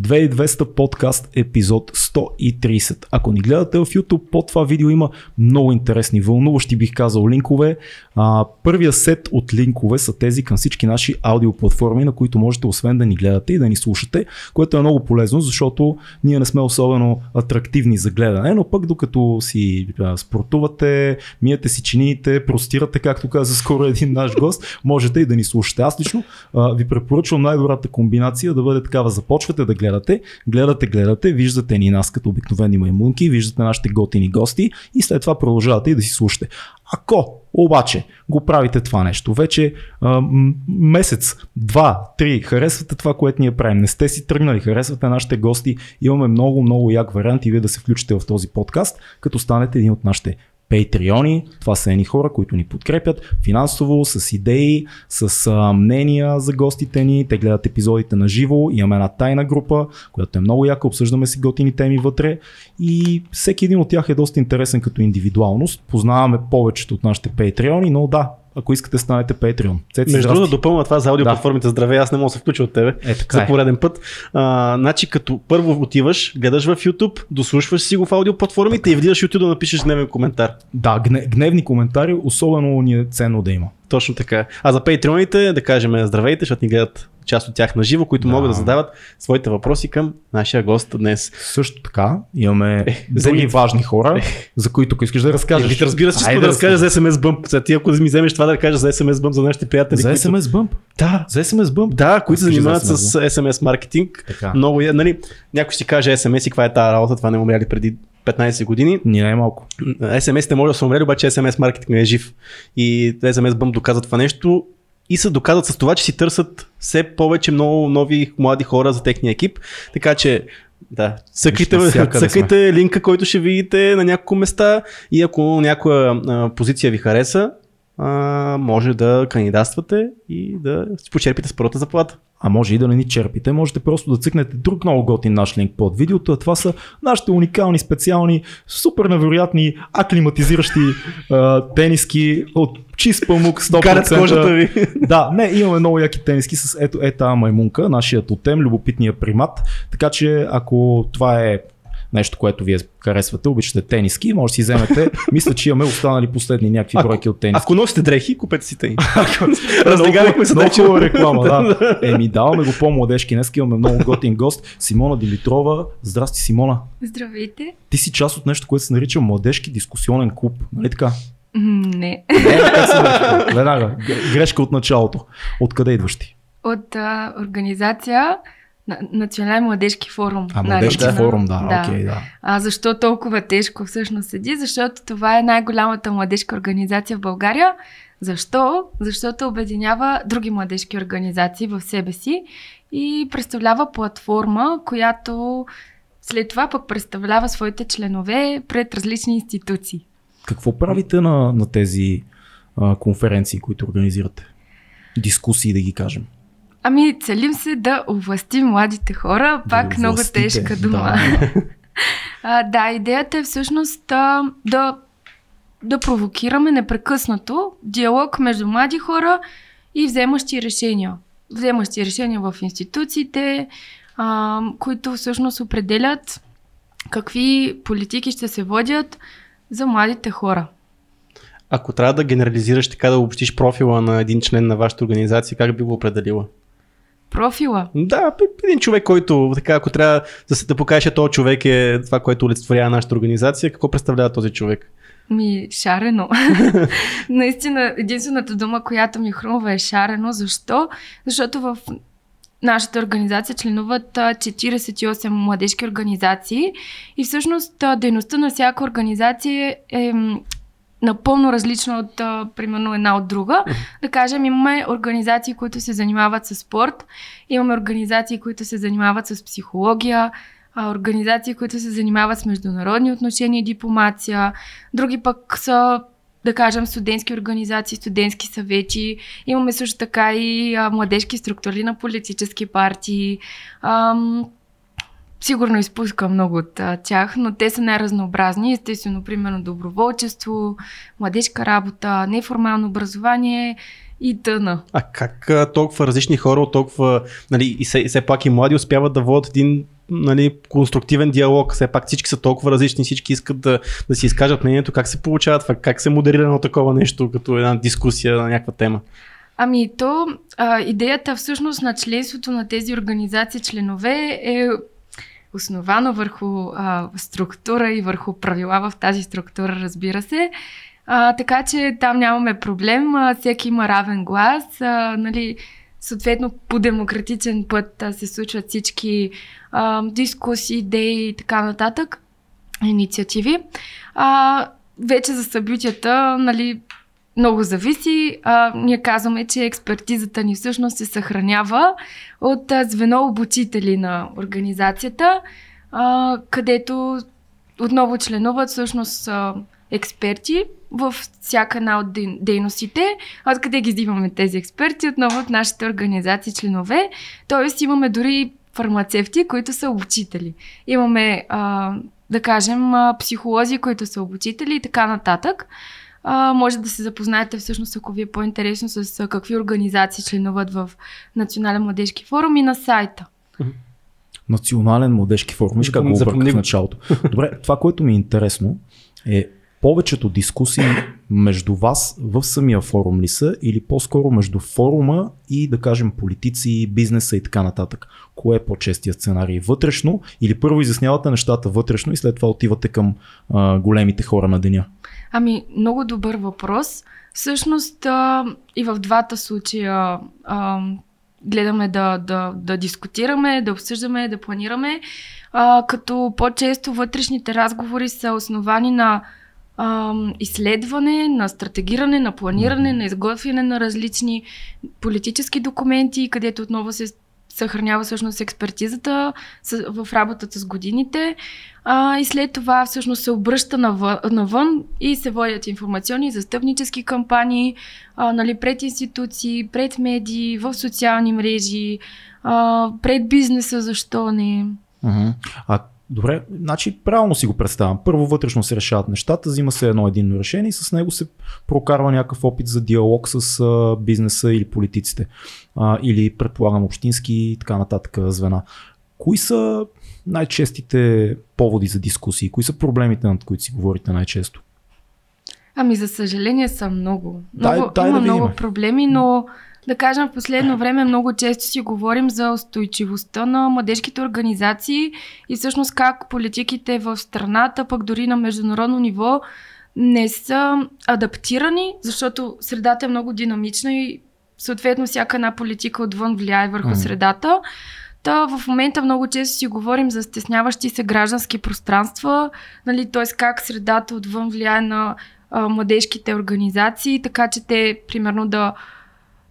2200 подкаст епизод 130. Ако ни гледате в YouTube, под това видео има много интересни, вълнуващи бих казал линкове. А, първия сет от линкове са тези към всички наши аудиоплатформи, на които можете освен да ни гледате и да ни слушате, което е много полезно, защото ние не сме особено атрактивни за гледане, но пък докато си а, спортувате, миете си чиниите, простирате, както каза скоро един наш гост, можете и да ни слушате. Аз лично а, ви препоръчвам най-добрата комбинация да бъде такава. Започвате да гледате, гледате, гледате, виждате ни нас като обикновени маймунки, виждате нашите готини гости и след това продължавате и да си слушате. Ако обаче го правите това нещо, вече а, месец, два, три, харесвате това, което ние правим, не сте си тръгнали, харесвате нашите гости, имаме много, много як вариант и вие да се включите в този подкаст, като станете един от нашите патреони. Това са едни хора, които ни подкрепят финансово, с идеи, с а, мнения за гостите ни. Те гледат епизодите на живо. Имаме една тайна група, която е много яка. Обсъждаме си готини теми вътре. И всеки един от тях е доста интересен като индивидуалност. Познаваме повечето от нашите патреони, но да, ако искате станете Patreon. Цеци, Между другото, да допълна това за аудиоплатформите. Да. Здравей, аз не мога да се включа от тебе. Е, така за е. пореден път. А, значи, като първо отиваш, гледаш в YouTube, дослушваш си го в аудиоплатформите така. и влизаш YouTube да напишеш дневен коментар. Да, гневни коментари, особено ни е ценно да има. Точно така. А за патреоните да кажем здравейте, защото ни гледат част от тях на живо, които да. могат да задават своите въпроси към нашия гост днес. Също така имаме е, други важни хора, е. за които ако искаш да разкажеш. Е, разбира се, че да, разкажеш за SMS Bump. За ти ако ми вземеш това да кажеш за SMS Bump за нашите приятели. За SMS Bump? Да. За SMS Bump? Да, които се занимават с SMS маркетинг. Така. Много, нали, някой си каже SMS и каква е тази работа, това не умряли преди 15 години. Ние най-малко. SMS-те може да са умрели, обаче SMS маркетинг не е жив. И SMS Bump доказва това нещо и се доказват с това, че си търсят все повече много нови млади хора за техния екип. Така че да, цъкайте, цъкайте линка, който ще видите на няколко места и ако някоя а, позиция ви хареса, а, може да кандидатствате и да си почерпите с първата заплата. А може и да не ни черпите, можете просто да цъкнете друг много готин наш линк под видеото, а това са нашите уникални, специални, супер невероятни, аклиматизиращи а, тениски от чист памук, 100%. Карат кожата ви. Да, не, имаме много яки тениски с ето ета маймунка, нашия тотем, любопитния примат. Така че ако това е нещо, което вие харесвате, обичате тениски, може да си вземете. Мисля, че имаме останали последни някакви ако, бройки от тениски. Ако носите дрехи, купете си тениски. Разлегалихме се много реклама, да. Еми, даваме го по-младежки. Днес имаме много готин гост. Симона Димитрова. Здрасти, Симона. Здравейте. Ти си част от нещо, което се нарича Младежки дискусионен клуб. Нали така? Не. Не, Веднага. Грешка от началото. Откъде идваш ти? От а, организация Национален младежки форум. А, младежки да. форум, да. да. Okay, да. А защо толкова тежко всъщност седи? Защото това е най-голямата младежка организация в България. Защо? Защото обединява други младежки организации в себе си и представлява платформа, която след това пък представлява своите членове пред различни институции. Какво правите на, на тези а, конференции, които организирате? Дискусии, да ги кажем. Ами, целим се да овластим младите хора, пак да много тежка дума. Да. а, да, идеята е всъщност а, да, да провокираме непрекъснато диалог между млади хора и вземащи решения. Вземащи решения в институциите, а, които всъщност определят какви политики ще се водят за младите хора. Ако трябва да генерализираш така да обобщиш профила на един член на вашата организация, как би го определила? Профила. Да, един човек, който, така, ако трябва да се да покаже, този човек е това, което олицетворява нашата организация, какво представлява този човек? Ми, шарено. Наистина, единствената дума, която ми хрумва е шарено. Защо? Защото в нашата организация членуват 48 младежки организации и всъщност дейността на всяка организация е напълно различна от, а, примерно, една от друга. Да кажем, имаме организации, които се занимават с спорт, имаме организации, които се занимават с психология, а, организации, които се занимават с международни отношения и дипломация, други пък са да кажем, студентски организации, студентски съвети. Имаме също така и а, младежки структури на политически партии. Ам, Сигурно изпускам много от а, тях, но те са най-разнообразни. Естествено, примерно доброволчество, младежка работа, неформално образование и тъна. А как а, толкова различни хора от толкова, нали, и все, и все пак и млади успяват да водят един нали, конструктивен диалог. Все пак всички са толкова различни, всички искат да, да си изкажат мнението. Как се получава това? Как се модерира едно такова нещо, като една дискусия на някаква тема? Ами то, а, идеята всъщност на членството на тези организации членове е основано върху а, структура и върху правила в тази структура, разбира се. А, така че там нямаме проблем, а, всеки има равен глас, а, нали, съответно по демократичен път а, се случват всички а, дискусии, идеи и така нататък, инициативи. А, вече за събитията, нали, много зависи. А, ние казваме, че експертизата ни всъщност се съхранява от а, звено обучители на организацията, а, където отново членуват всъщност а, експерти в всяка една от дейностите. Откъде ги взимаме тези експерти? Отново от нашите организации членове. Тоест имаме дори фармацевти, които са обучители. Имаме, а, да кажем, психолози, които са обучители и така нататък. А, може да се запознаете всъщност, ако ви е по-интересно, с какви организации членуват в Национален младежки форум и на сайта. Национален младежки форум. Виж как го обърках в началото. Добре, това, което ми е интересно е повечето дискусии между вас в самия форум ли са или по-скоро между форума и да кажем политици, бизнеса и така нататък? Кое е по-честия сценарий? Вътрешно или първо изяснявате нещата вътрешно и след това отивате към а, големите хора на деня? Ами, много добър въпрос. Всъщност а, и в двата случая а, гледаме да, да, да дискутираме, да обсъждаме, да планираме, а, като по-често вътрешните разговори са основани на а, изследване, на стратегиране, на планиране, на изготвяне на различни политически документи, където отново се съхранява всъщност експертизата в работата с годините а, и след това всъщност се обръща навън, навън и се водят информационни застъпнически кампании а, нали, пред институции, пред медии, в социални мрежи, а, пред бизнеса, защо не. А Добре, значи правилно си го представям. Първо вътрешно се решават нещата, взима се едно единно решение и с него се прокарва някакъв опит за диалог с а, бизнеса или политиците. А, или предполагам общински и така нататък звена. Кои са най-честите поводи за дискусии? Кои са проблемите, над които си говорите най-често? Ами, за съжаление са много. много дай, дай има да много проблеми, но да кажем, в последно време много често си говорим за устойчивостта на младежките организации и всъщност как политиките в страната, пък дори на международно ниво, не са адаптирани, защото средата е много динамична и съответно всяка една политика отвън влияе върху mm. средата. Та в момента много често си говорим за стесняващи се граждански пространства, нали, т.е. как средата отвън влияе на а, младежките организации, така че те, примерно, да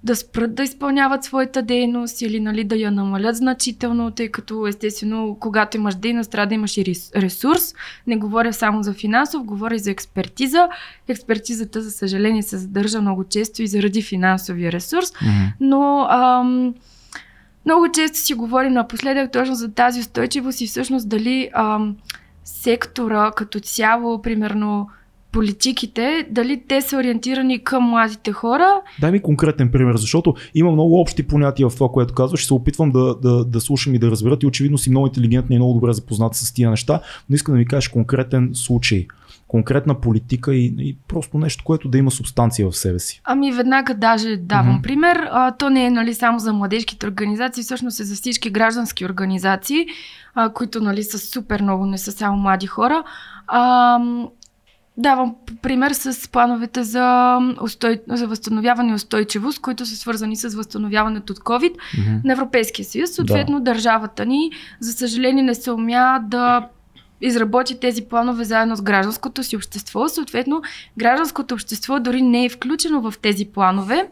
да спрат да изпълняват своята дейност или нали, да я намалят значително, тъй като естествено, когато имаш дейност, трябва да имаш и ресурс. Не говоря само за финансов, говоря и за експертиза. Експертизата, за съжаление, се задържа много често и заради финансовия ресурс. Mm-hmm. Но ам, много често си говорим напоследък точно за тази устойчивост и всъщност дали ам, сектора като цяло, примерно, политиките, дали те са ориентирани към младите хора. Дай ми конкретен пример, защото има много общи понятия в това, което казваш. Ще се опитвам да, да, да слушам и да разберат и очевидно си много интелигентни и много добре запознат с тия неща, но искам да ми кажеш конкретен случай конкретна политика и, и просто нещо, което да има субстанция в себе си. Ами веднага даже давам mm-hmm. пример. А, то не е нали, само за младежките организации, всъщност е за всички граждански организации, а, които нали, са супер много, не са само млади хора. А, Давам пример с плановете за, устой... за възстановяване и устойчивост, които са свързани с възстановяването от COVID mm-hmm. на Европейския съюз. Съответно, да. държавата ни, за съжаление, не се умя да изработи тези планове заедно с гражданското си общество. Съответно, гражданското общество дори не е включено в тези планове.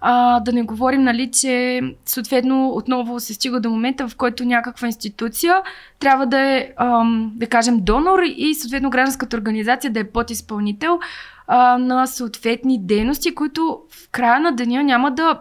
А, да не говорим, нали, че съответно отново се стига до момента, в който някаква институция трябва да е, ам, да кажем, донор и съответно гражданската организация да е подизпълнител а, на съответни дейности, които в края на деня няма да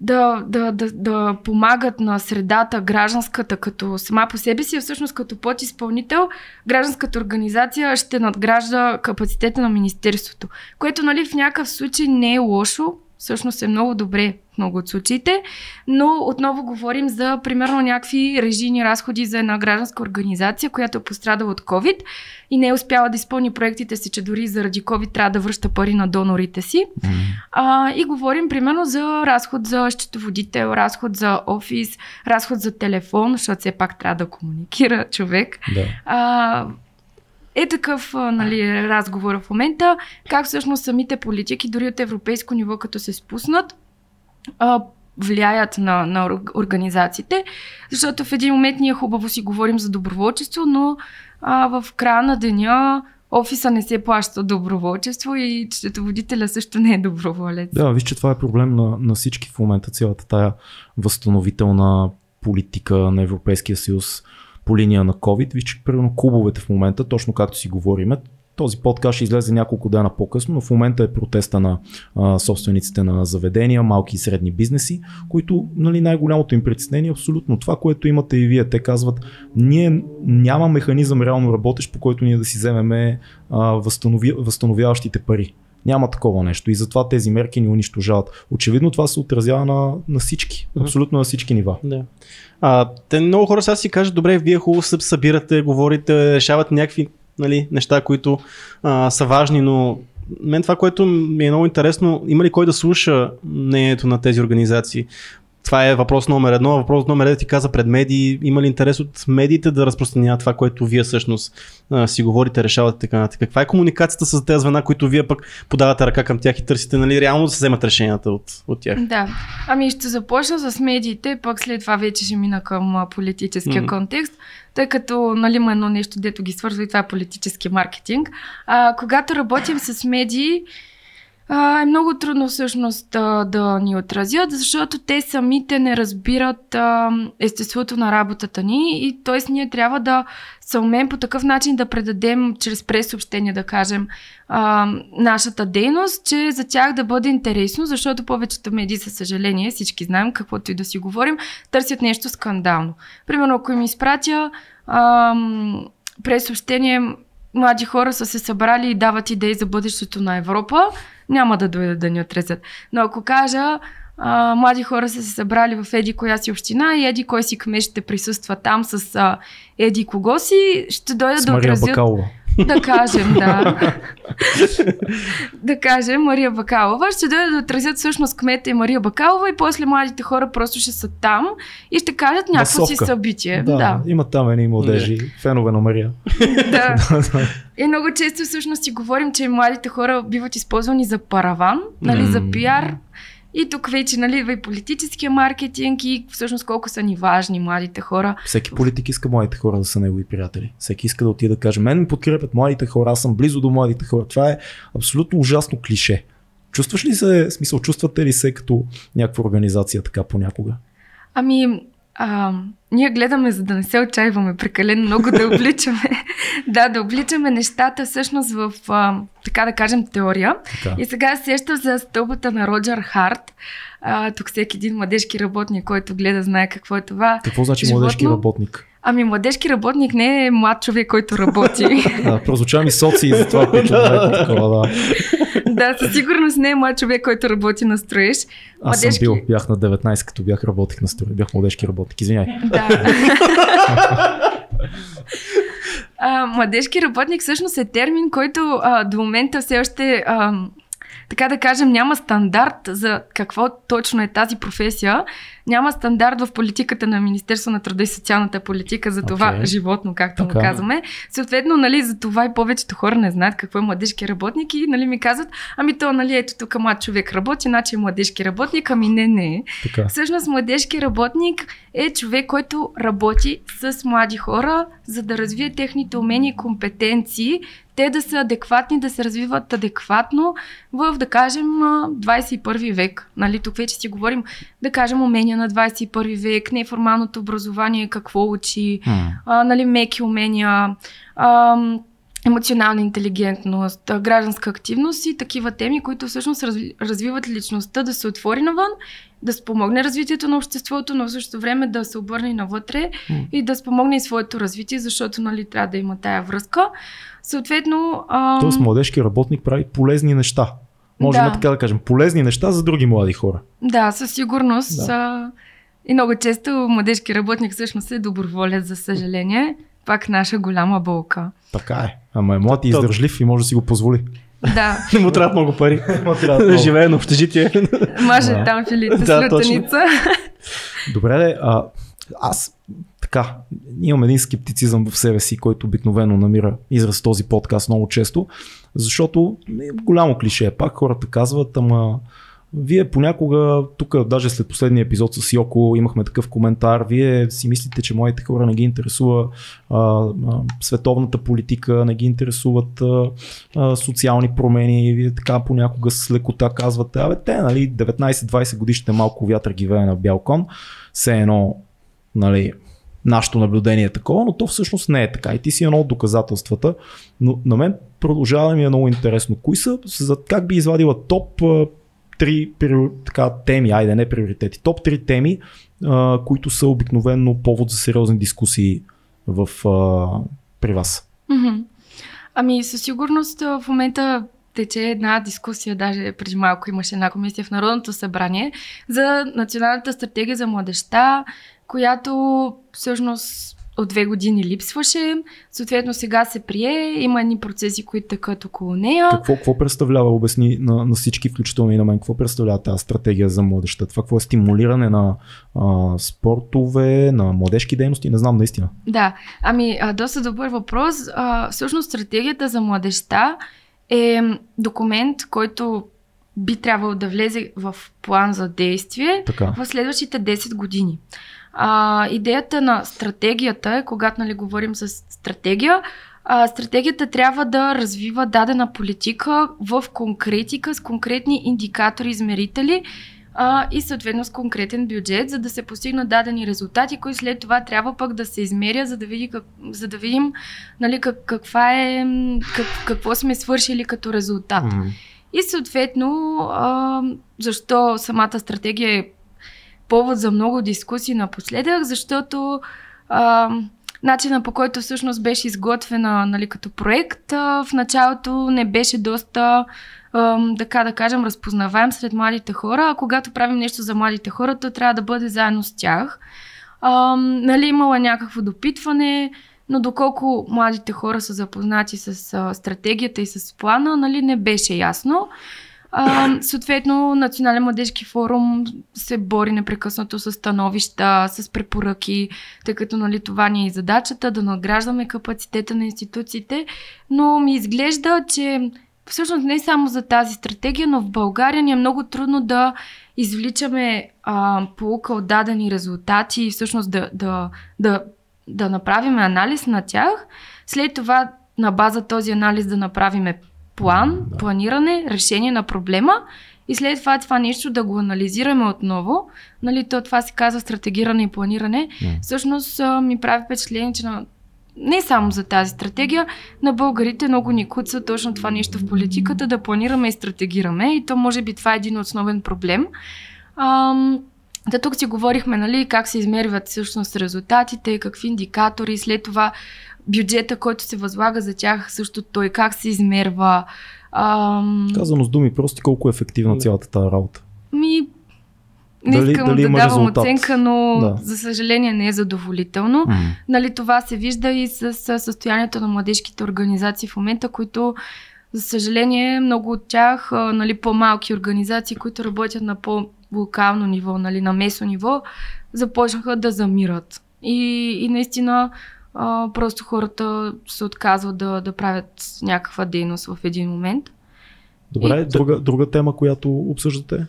да, да, да, да помагат на средата, гражданската, като сама по себе си, всъщност като подизпълнител, гражданската организация ще надгражда капацитета на Министерството. Което нали, в някакъв случай не е лошо, всъщност е много добре в много от случаите, но отново говорим за примерно някакви режийни разходи за една гражданска организация, която е пострадала от COVID и не е успяла да изпълни проектите си, че дори заради COVID трябва да връща пари на донорите си. Mm. А, и говорим примерно за разход за счетоводител, разход за офис, разход за телефон, защото все пак трябва да комуникира човек. Да. А, е такъв нали, разговор в момента, как всъщност самите политики, дори от европейско ниво, като се спуснат, влияят на, на организациите, защото в един момент ние хубаво си говорим за доброволчество, но а, в края на деня офиса не се плаща доброволчество и счетоводителя също не е доброволец. Да, виж, че това е проблем на, на всички в момента, цялата тая възстановителна политика на Европейския съюз по линия на COVID. Виж, че примерно клубовете в момента, точно както си говориме, този подкаст ще излезе няколко дена по-късно, но в момента е протеста на а, собствениците на заведения, малки и средни бизнеси, които нали, най-голямото им притеснение е абсолютно това, което имате и вие. Те казват, ние няма механизъм реално работещ, по който ние да си вземеме възстанови, възстановяващите пари. Няма такова нещо и затова тези мерки ни унищожават. Очевидно това се отразява на, на всички, абсолютно на всички нива. Да. А, те много хора сега си кажат, добре, вие хубаво се събирате, говорите, решавате някакви нали, неща, които а, са важни, но мен това, което ми е много интересно, има ли кой да слуша мнението на тези организации? Това е въпрос номер едно. Въпрос номер едно ти каза пред медии. Има ли интерес от медиите да разпространяват това, което вие всъщност а, си говорите, решавате така нататък? Каква е комуникацията с тези звена, които вие пък подавате ръка към тях и търсите, нали, реално да се вземат решенията от, от тях? Да. Ами ще започна с медиите, пък след това вече ще мина към политическия mm-hmm. контекст тъй като нали, има едно нещо, дето ги свързва и това е политически маркетинг. А, когато работим с медии, а, е много трудно всъщност да, да ни отразят, защото те самите не разбират а, естеството на работата ни и т.е. ние трябва да се умеем по такъв начин да предадем чрез пресъобщение, да кажем, а, нашата дейност, че за тях да бъде интересно, защото повечето медии, със съжаление, всички знаем каквото и да си говорим, търсят нещо скандално. Примерно, ако им изпратя а, пресъобщение, млади хора са се събрали и дават идеи за бъдещето на Европа, няма да дойдат да ни отрезат. Но ако кажа, а, млади хора са се събрали в еди коя си община и еди кой си кмет ще присъства там с а, еди кого си, ще дойдат с да отразят. Бакалова. Да кажем, да. да кажем Мария Бакалова. Ще дойдат да отразят всъщност кмета и Мария Бакалова и после младите хора просто ще са там и ще кажат някакво си събитие. Да, да. има там едни младежи, фенове на Мария. да. И много често всъщност си говорим, че младите хора биват използвани за параван, нали, за М. пиар. И тук вече, нали, и политическия маркетинг и всъщност колко са ни важни младите хора. Всеки политик иска младите хора да са негови приятели. Всеки иска да отиде да каже, мен ме подкрепят младите хора, аз съм близо до младите хора. Това е абсолютно ужасно клише. Чувстваш ли се, смисъл, чувствате ли се като някаква организация така понякога? Ами, а, ние гледаме, за да не се отчаиваме прекалено много да обличаме. да, да обличаме нещата всъщност в, а, така да кажем, теория. Така. И сега се сещам за стълбата на Роджер Харт. А, тук всеки един младежки работник, който гледа, знае какво е това. Какво значи Животно? младежки работник? Ами, младежки работник не е млад човек, който работи. Да, прозвуча ми соци за това, които знаете такова, да. да, със сигурност не е млад човек, който работи на строеж. Аз съм бил, бях на 19, като бях работих на стори, бях младежки работник, извиняй. Да. а, младежки работник всъщност е термин, който а, до момента все още, а, така да кажем, няма стандарт за какво точно е тази професия. Няма стандарт в политиката на Министерство на труда и социалната политика за това Окей. животно, както му Така. казваме. Съответно, нали, за това и повечето хора не знаят какво е младежки работник и нали, ми казват, ами то, нали, ето тук млад човек работи, значи е младежки работник, ами не, не. Така. Всъщност младежки работник е човек, който работи с млади хора, за да развие техните умения и компетенции, те да са адекватни, да се развиват адекватно в, да кажем, а, 21 век. Нали, тук вече си говорим, да кажем, умения на 21 век, неформалното образование, какво учи, а, нали, меки умения, а, емоционална интелигентност, гражданска активност и такива теми, които всъщност разви- развиват личността да се отвори навън, да спомогне развитието на обществото, но в същото време да се обърне навътре М. и да спомогне и своето развитие, защото нали, трябва да има тая връзка. Съответно, а, Тоест младежки работник прави полезни неща. Можем Да. така да кажем, полезни неща за други млади хора. Да, със сигурност. Да. А, и много често младежки работник всъщност е доброволец, за съжаление. Пак наша голяма болка. Така е. Ама е млад и издържлив и може да си го позволи. Да, Не му трябва много пари. да живее на общежитие. маже там филите с лютеница. Добре, а, аз така, имам един скептицизъм в себе си, който обикновено намира израз този подкаст много често, защото е голямо клише. Пак хората казват, ама вие понякога, тук даже след последния епизод с Йоко имахме такъв коментар, вие си мислите, че моите хора не ги интересува а, а, световната политика, не ги интересуват а, а, социални промени, вие така понякога с лекота казвате, абе те, нали, 19-20 годишните малко вятър ги вее на бял кон, все едно, нали, нашето наблюдение е такова, но то всъщност не е така. И ти си едно от доказателствата. Но на мен продължава ми е много интересно. Кои са, за как би извадила топ три така, теми, айде не приоритети, топ три теми, а, които са обикновено повод за сериозни дискусии в, а, при вас. Ами със сигурност в момента тече една дискусия, даже преди малко имаше една комисия в Народното събрание за Националната стратегия за младеща, която всъщност от две години липсваше. Съответно сега се прие, има едни процеси, които тъкат около нея. Какво, какво представлява, обясни на, на всички, включително и на мен, какво представлява тази стратегия за младеща? Това какво е стимулиране на а, спортове, на младежки дейности? Не знам наистина. Да, ами а, доста добър въпрос. А, всъщност стратегията за младеща е документ, който би трябвало да влезе в план за действие Така. в следващите 10 години. А, идеята на стратегията е, когато нали, говорим за стратегия, а, стратегията трябва да развива дадена политика в конкретика с конкретни индикатори, измерители а, и съответно с конкретен бюджет, за да се постигнат дадени резултати, които след това трябва пък да се измеря, за да, види как, за да видим нали, как, каква е, как, какво сме свършили като резултат. М. И съответно, а, защо самата стратегия е повод за много дискусии напоследък, защото а, начина по който всъщност беше изготвена нали, като проект, а, в началото не беше доста, така да кажем, разпознаваем сред младите хора, а когато правим нещо за младите хора, то трябва да бъде заедно с тях. А, нали, имала някакво допитване, но доколко младите хора са запознати с а, стратегията и с плана, нали, не беше ясно. А, съответно, Национален младежки форум се бори непрекъснато с становища, с препоръки, тъй като нали, това ни е задачата да надграждаме капацитета на институциите, но ми изглежда, че всъщност не само за тази стратегия, но в България ни е много трудно да извличаме а, полука от дадени резултати и всъщност да, да, да, да направим анализ на тях. След това на база този анализ да направим план, Да. планиране, решение на проблема и след това това нещо да го анализираме отново. Нали, то това се казва стратегиране и планиране. М. Всъщност ми прави впечатление, че на не само за тази стратегия, на българите много ни куца точно това нещо в политиката, да планираме и стратегираме. И то може би това е един основен проблем. Ам, да тук си говорихме, нали, как се измерват всъщност резултатите, какви индикатори, след това бюджета, който се възлага за тях, също той как се измерва. Ам, Казано с думи прости, колко е ефективна цялата тази работа. ми, не Дали- искам дали да давам резултат? оценка, но Да. за съжаление не е задоволително. М. Нали, това се вижда и с, с състоянието на младежките организации в момента, които, за съжаление, много от тях, нали, по-малки организации, които работят на по-локално ниво, нали, на местно ниво, започнаха да замират. И, и наистина а, просто хората се отказват да, да правят някаква дейност в един момент. Добре, И- друга, друга тема, която обсъждате?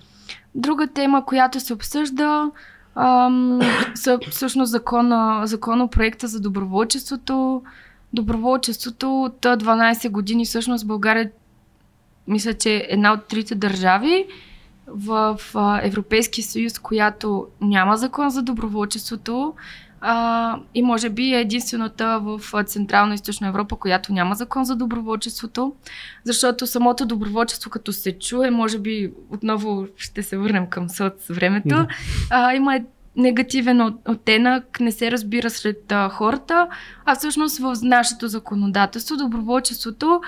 Друга тема, която се обсъжда, ам, са всъщност закона, законопроекта за доброволчеството. Доброволчеството от а, 12 години всъщност България мисля, че е една от трите държави в Европейския съюз, която няма закон за доброволчеството. А, и може би е единствената в Централна и Източна Европа, която няма закон за доброволчеството, защото самото доброволчество, като се чуе, може би отново ще се върнем към соц времето, Да. а, има е- негативен от- оттенък, не се разбира сред а, хората, а всъщност в нашето законодателство доброволчеството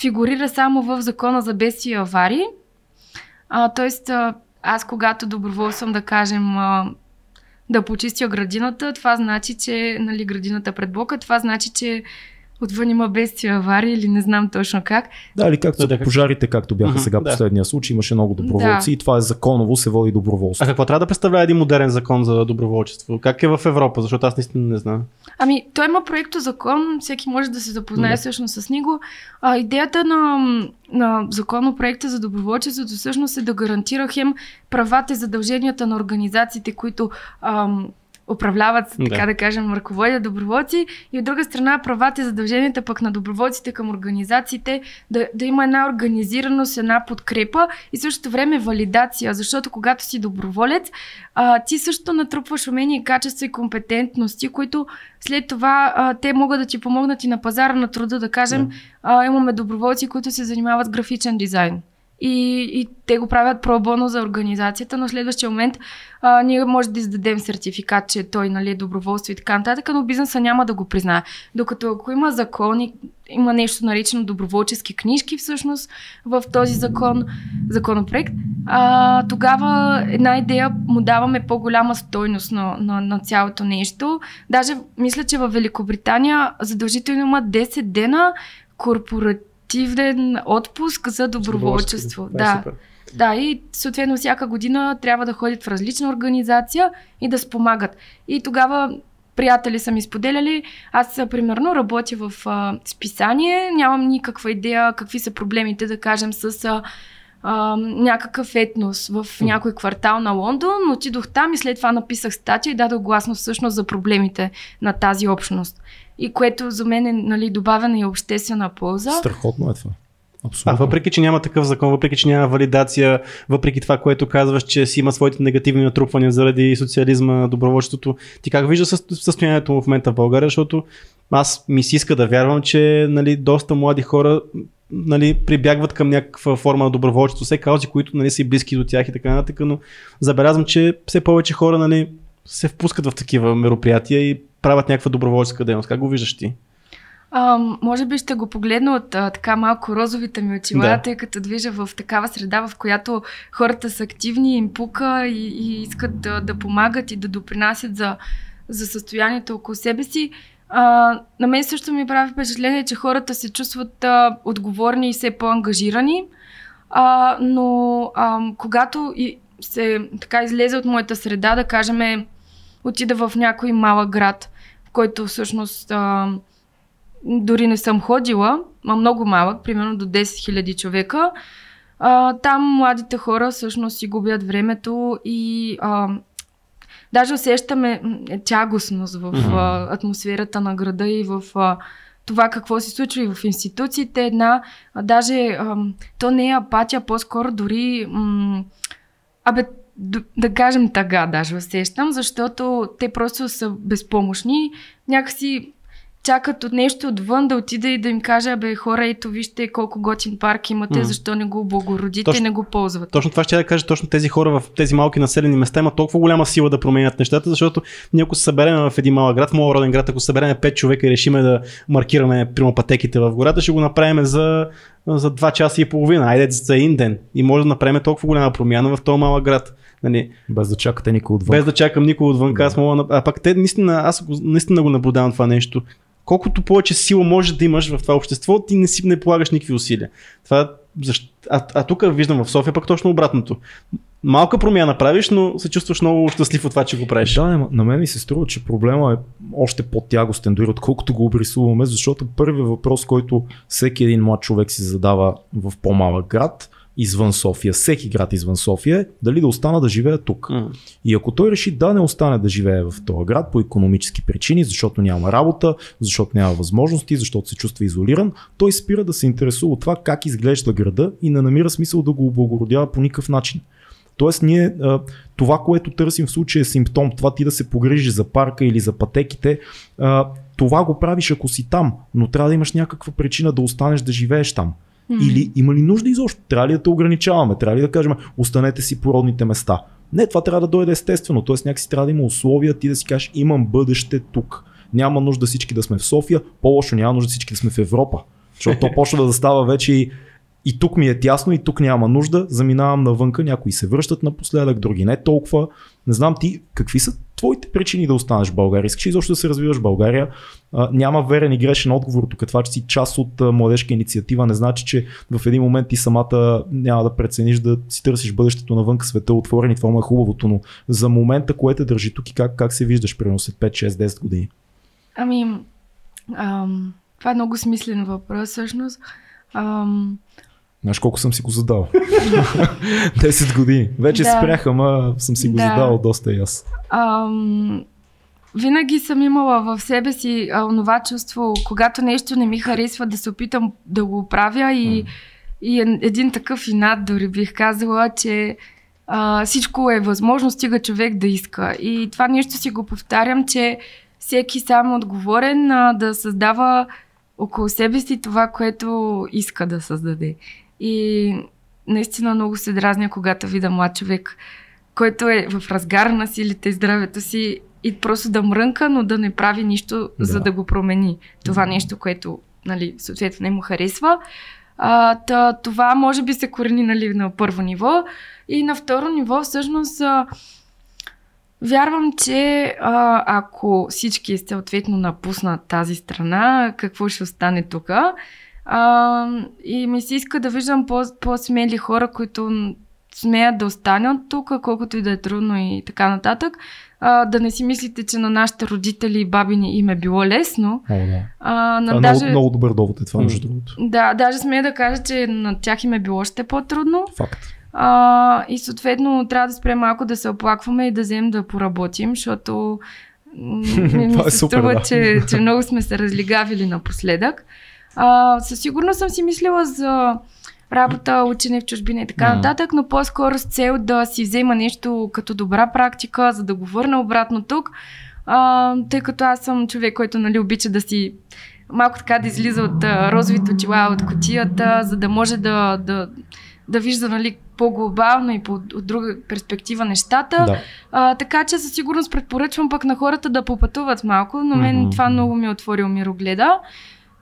фигурира само в закона за бедствия и аварии А, тоест, а, аз когато доброволствам да кажем а, да почистя градината, това значи, че нали, градината пред блока, това значи, че отвън има бедствия, аварии или не знам точно как. Да, или както да, пожарите, както бяха сега да. последния случай, имаше много доброволци Да. и това е законово, се води А доброволство. какво трябва да представлява един модерен закон за доброволчество? Как е в Европа? Защото аз наистина не знам. Ами, той има проекто закон, всеки може да се запознае Да. всъщност с него. А, идеята на, на законопроекта за доброволчеството всъщност е да гарантира хем правата и задълженията на организациите, които ам, управляват, Да. така да кажем, ръководят доброволци и от друга страна правата и задълженията пък на доброволците към организациите да, да има една организираност, една подкрепа и същото време валидация, защото когато си доброволец, а, ти също натрупваш умения, качества и компетентности, които след това а, те могат да ти помогнат и на пазара на труда, да кажем, а, имаме доброволци, които се занимават с графичен дизайн. И, и те го правят пробоно за организацията, но в следващия момент а, ние може да издадем сертификат, че той нали, е доброволство и така нататък, но бизнеса няма да го признае. Докато ако има закони, има нещо наречено доброволчески книжки всъщност в този закон, законопроект, а, тогава една идея му даваме по-голяма стойност на, на, на цялото нещо. Даже мисля, че в Великобритания задължително има 10 дена корпоративен отпуск за доброволчество. Е Да. Да, и съответно всяка година трябва да ходят в различна организация и да спомагат. И тогава приятели са ми споделяли, аз примерно работя в а, списание, нямам никаква идея какви са проблемите, да кажем, с а, а, някакъв етнос в някой квартал на Лондон. Отидох там и след това написах статия и дадох гласност всъщност за проблемите на тази общност. И което за мен е нали, добавена и обществена полза. Страхотно е това. А Абсолютно. въпреки, че няма такъв закон, въпреки, че няма валидация, въпреки това, което казваш, че си има своите негативни натрупвания заради социализма, доброволчеството, ти как виждаш със- състоянието му в момента в България, защото аз ми се иска да вярвам, че нали, доста млади хора нали, прибягват към някаква форма на доброволчество, все каузи, които нали, са и близки до тях и така нататък, но забелязвам, че все повече хора нали, се впускат в такива мероприятия и правят някаква доброволческа дейност. Как го виждаш ти? А, може би ще го погледна от а, така малко розовите ми очила, Да. тъй като движа в такава среда, в която хората са активни, им пука и, и искат да, да помагат и да допринасят за, за състоянието около себе си. А, на мен също ми прави впечатление, че хората се чувстват а, отговорни и все по-ангажирани, а, но а, когато и се така излезе от моята среда, да кажем, отида в някой малък град, в който всъщност а, дори не съм ходила, а много малък, примерно до 10 000 човека. А, там младите хора всъщност си губят времето и а, даже усещаме е, тягостност в а, атмосферата на града и в а, това какво се случва и в институциите. Една, а, даже а, то не е апатия, по-скоро дори м, абе, да кажем тъга даже усещам, защото те просто са безпомощни. Някакси чакат от нещо отвън да отида и да им кажа, бе хора, ето вижте колко готин парк имате, Мгм. защо не го облагородите Точно- и не го ползвате. Точно това ще я да кажа, точно тези хора в тези малки населени места имат толкова голяма сила да променят нещата, защото ние ако се съберем в един малък град, в моят роден град, ако съберем 5 човека и решиме да маркираме прямо пътеките в гората, ще го направим за, за 2 часа и половина, айде за един ден. И може да направим толкова голяма промяна в този малък град. Нали, Без да чакате никой отвън. без да чакам никой отвън, Да. аз мога. А пак те наистина, аз наистина го наблюдавам това нещо. Колкото повече сила можеш да имаш в това общество, ти не си не полагаш никакви усилия. Това, защ... а, а тук виждам в София пък точно обратното. Малка промяна правиш, но се чувстваш много щастлив от това, че го правиш. Да, на мен ми се струва, че проблема е още по-тягостен, дори отколкото го обрисуваме, защото първият въпрос, който всеки един млад човек си задава в по-малък град, извън София, всеки град извън София, дали да остана да живея тук. М. И ако той реши да не остане да живее в този град по економически причини, защото няма работа, защото няма възможности, защото се чувства изолиран, той спира да се интересува от това как изглежда града и не намира смисъл да го облагородява по никакъв начин. Тоест ние това, което търсим в случая е симптом, това ти да се погрижи за парка или за пътеките, това го правиш ако си там, но трябва да имаш някаква причина да останеш да живееш там. Или има ли нужда изобщо? Трябва ли да те ограничаваме? Трябва ли да кажем, останете си по родните места? Не, това трябва да дойде естествено. Тоест някакси трябва да има условия ти да си кажеш, имам бъдеще тук. Няма нужда всички да сме в София, по-лошо няма нужда всички да сме в Европа. Защото то почва да става вече и и тук ми е тясно и тук няма нужда, заминавам навънка, някои се връщат напоследък, други не толкова. Не знам ти какви са твоите причини да останеш в България. Искаш ли защо да се развиваш в България? А, няма верен и грешен отговор. Тук това, че си част от младежка инициатива, не значи, че в един момент ти самата няма да прецениш да си търсиш бъдещето навън, света е отворен и това му е хубавото. Но за момента, което държи тук и как, как се виждаш, примерно след 5, 6, 10 години? Ами, ам, това е много смислен въпрос, всъщност. Ам, Знаеш колко съм си го задал? 10 години. Вече да. спрях, ама съм си го да. задал доста и аз. Ам, винаги съм имала в себе си а, онова чувство, когато нещо не ми харесва, да се опитам да го правя и, mm. и е един такъв инат, дори бих казала, че а, всичко е възможно, стига човек да иска. И това нещо си го повтарям, че всеки сам е отговорен а, да създава около себе си това, което иска да създаде. И наистина много се дразня, когато видя млад човек, който е в разгар на силите и здравето си и просто да мрънка, но да не прави нищо, да. за да го промени. Това нещо, което, нали, съответно не му харесва. А, та, това може би се корени нали, на първо ниво. И на второ ниво, всъщност, а, вярвам, че а, ако всички съответно напуснат тази страна, какво ще остане тук? А, и ми се иска да виждам по- по-смели хора, които смеят да останат тук, колкото и да е трудно и така нататък. А, да не си мислите, че на нашите родители и баби ни им е било лесно. О, да. а, на а, даже... много, много добър довод е това, между другото. Да, даже смея да кажа, че на тях им е било още по-трудно. Факт. А, и съответно трябва да спрем малко да се оплакваме и да вземем да поработим, защото ми, ми е се струва, да. че, че много сме се разлигавили напоследък. А, със сигурност съм си мислила за работа, учене в чужбина и така mm. нататък, но по-скоро с цел да си взема нещо като добра практика, за да го върна обратно тук, а, тъй като аз съм човек, който нали, обича да си малко така да излиза от а, розовите очила, от котията, за да може да, да, да вижда нали, по-глобално и по, от друга перспектива нещата. Да. А, така че със сигурност предпоръчвам пък на хората да попътуват малко, но мен mm-hmm. това много ми е отворил мирогледа.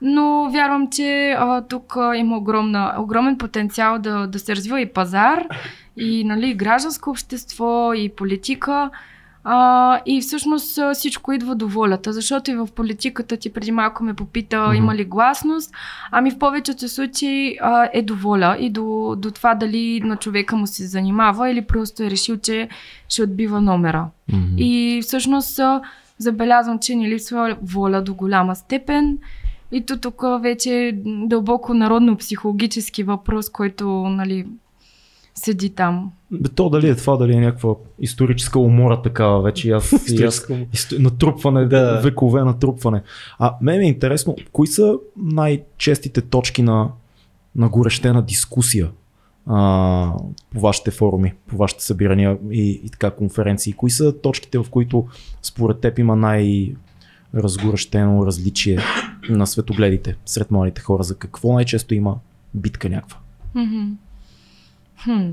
Но вярвам, че а, тук а, има огромна, огромен потенциал да, да се развива и пазар, и нали, гражданско общество, и политика. А, и всъщност всичко идва до волята, защото и в политиката ти преди малко ме попита mm-hmm. има ли гласност. Ами в повечето случаи а, е до воля и до, до това дали на човека му се занимава или просто е решил, че ще отбива номера. Mm-hmm. И всъщност забелязвам, че ни липсва воля до голяма степен. И то тук вече е дълбоко народно-психологически въпрос, който нали, седи там. Бе, то дали е това, дали е някаква историческа умора такава вече, аз, и аз натрупване, да. векове натрупване. А мен е интересно, кои са най-честите точки на, на горещена дискусия а, по вашите форуми, по вашите събирания и, и така конференции? Кои са точките, в които според теб има най- разгорещено различие на светогледите сред младите хора? За какво най-често има битка някаква? Хм.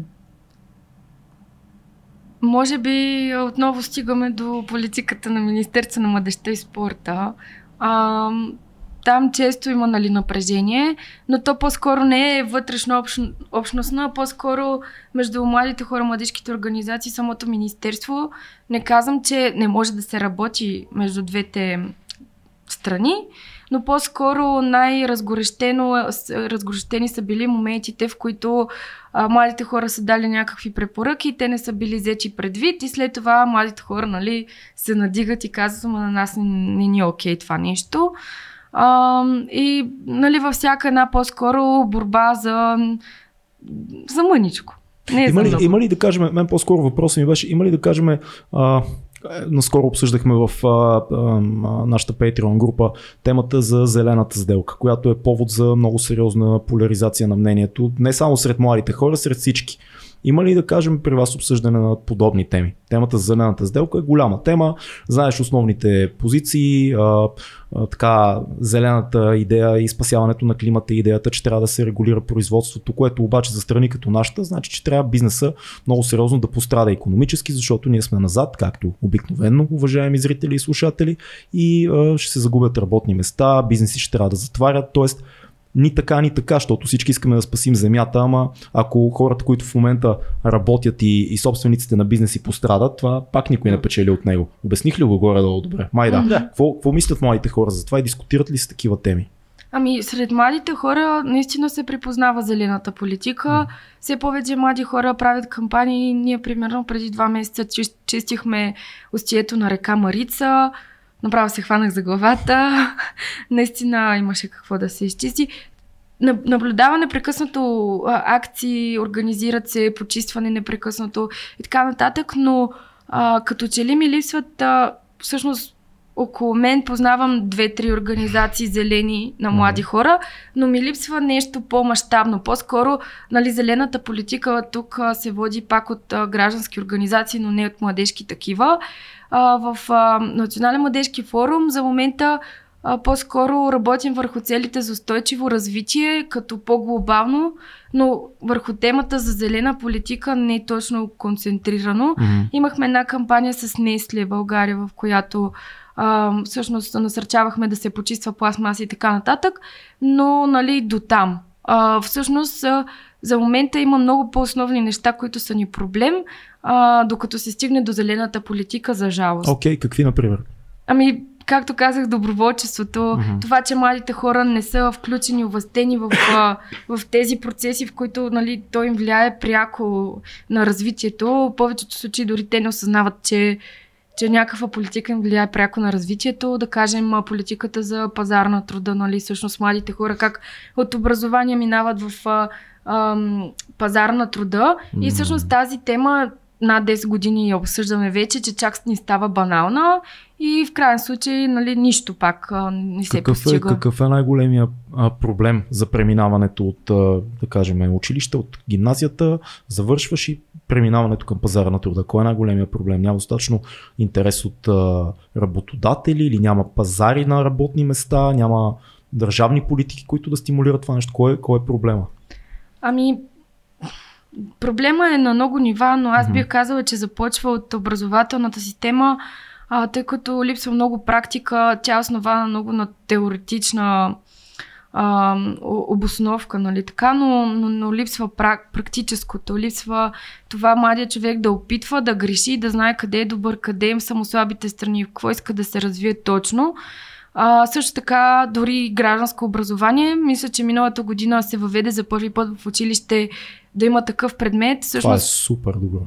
Може би отново стигаме до политиката на Министерство на младеща и спорта. А, там често има нали, напрежение, но то по-скоро не е вътрешно общ, общностно, а по-скоро между младите хора, младежките организации, самото министерство. Не казвам, че не може да се работи между двете страни, но по-скоро най-разгорещено, разгорещени са били моментите, в които а, младите хора са дали някакви препоръки, те не са били взети предвид и след това младите хора нали, се надигат и казват, на нас не ни е окей това нещо. А, и нали, във всяка една по-скоро борба за, за мъничко. Не е има, ли, има ли да кажем, мен по-скоро въпросът ми беше, има ли да кажем а, Наскоро обсъждахме в а, а, нашата Patreon група темата за зелената сделка, която е повод за много сериозна поляризация на мнението, не само сред младите хора, сред всички. Има ли да кажем при вас обсъждане на подобни теми? Темата за зелената сделка е голяма тема. Знаеш основните позиции, а, а, така зелената идея и спасяването на климата, идеята, че трябва да се регулира производството, което обаче за страни като нашата, значи, че трябва бизнеса много сериозно да пострада економически, защото ние сме назад, както обикновено, уважаеми зрители и слушатели, и а, ще се загубят работни места, бизнеси ще трябва да затварят, т.е ни така, ни така, защото всички искаме да спасим земята, ама ако хората, които в момента работят и, и собствениците на бизнеси пострадат, това пак никой не печели от него. Обясних ли го горе-долу добре? Май да. Да. Какво, какво мислят младите хора за това и дискутират ли с такива теми? Ами, сред младите хора наистина се припознава зелената политика. Все повече млади хора правят кампании. Ние, примерно, преди два месеца чис- чистихме устието на река Марица. Направо се хванах за главата. наистина имаше какво да се изчисти. Наб- Наблюдава непрекъснато акции, организират се, почистване непрекъснато и така нататък, но а, като че ли ми липсват а, всъщност около мен познавам две-три организации зелени на млади хора, но ми липсва нещо по-масштабно. По-скоро, нали, зелената политика тук се води пак от а, граждански организации, но не от младежки такива. А, в а, Национален младежки форум за момента а, по-скоро работим върху целите за устойчиво развитие, като по-глобално, но върху темата за зелена политика не е точно концентрирано. Имахме една кампания с Несле България, в която а, всъщност насърчавахме да се почиства пластмаса и така нататък, но нали до там. А, всъщност а, за момента има много по-основни неща, които са ни проблем, а, докато се стигне до зелената политика, за жалост. Окей, какви, например? Ами, както казах, доброволчеството, Мгм. това, че младите хора не са включени, увластени в, а, в тези процеси, в които нали, той им влияе пряко на развитието. В повечето случаи дори те не осъзнават, че, че някаква политика им влияе пряко на развитието. Да кажем, а, политиката за пазар на труда, нали, всъщност младите хора как от образование минават в а, ам, пазар на труда. И всъщност тази тема над 10 години я обсъждаме вече, че чак ни става банална и в крайен случай нали, нищо пак а, не се Какъв е, постига. какъв е най-големия а, проблем за преминаването от, а, да кажем, училище, от гимназията, завършваш и преминаването към пазара на труда? Кой е най-големия проблем? Няма достатъчно интерес от а, работодатели или няма пазари на работни места, няма държавни политики, които да стимулират това нещо? Кой е, кой е проблема? Ами, проблема е на много нива, но аз бих казала, че започва от образователната система, а, тъй като липсва много практика, тя е основана много на теоретична а, обосновка, нали така, но, но, но липсва прак, практическото, липсва това младия човек да опитва, да греши, да знае къде е добър, къде им са му слабите страни, в какво иска да се развие точно. А, също така, дори гражданско образование. Мисля, че миналата година се въведе за първи път в училище да има такъв предмет. Това е Всъщност, супер добро.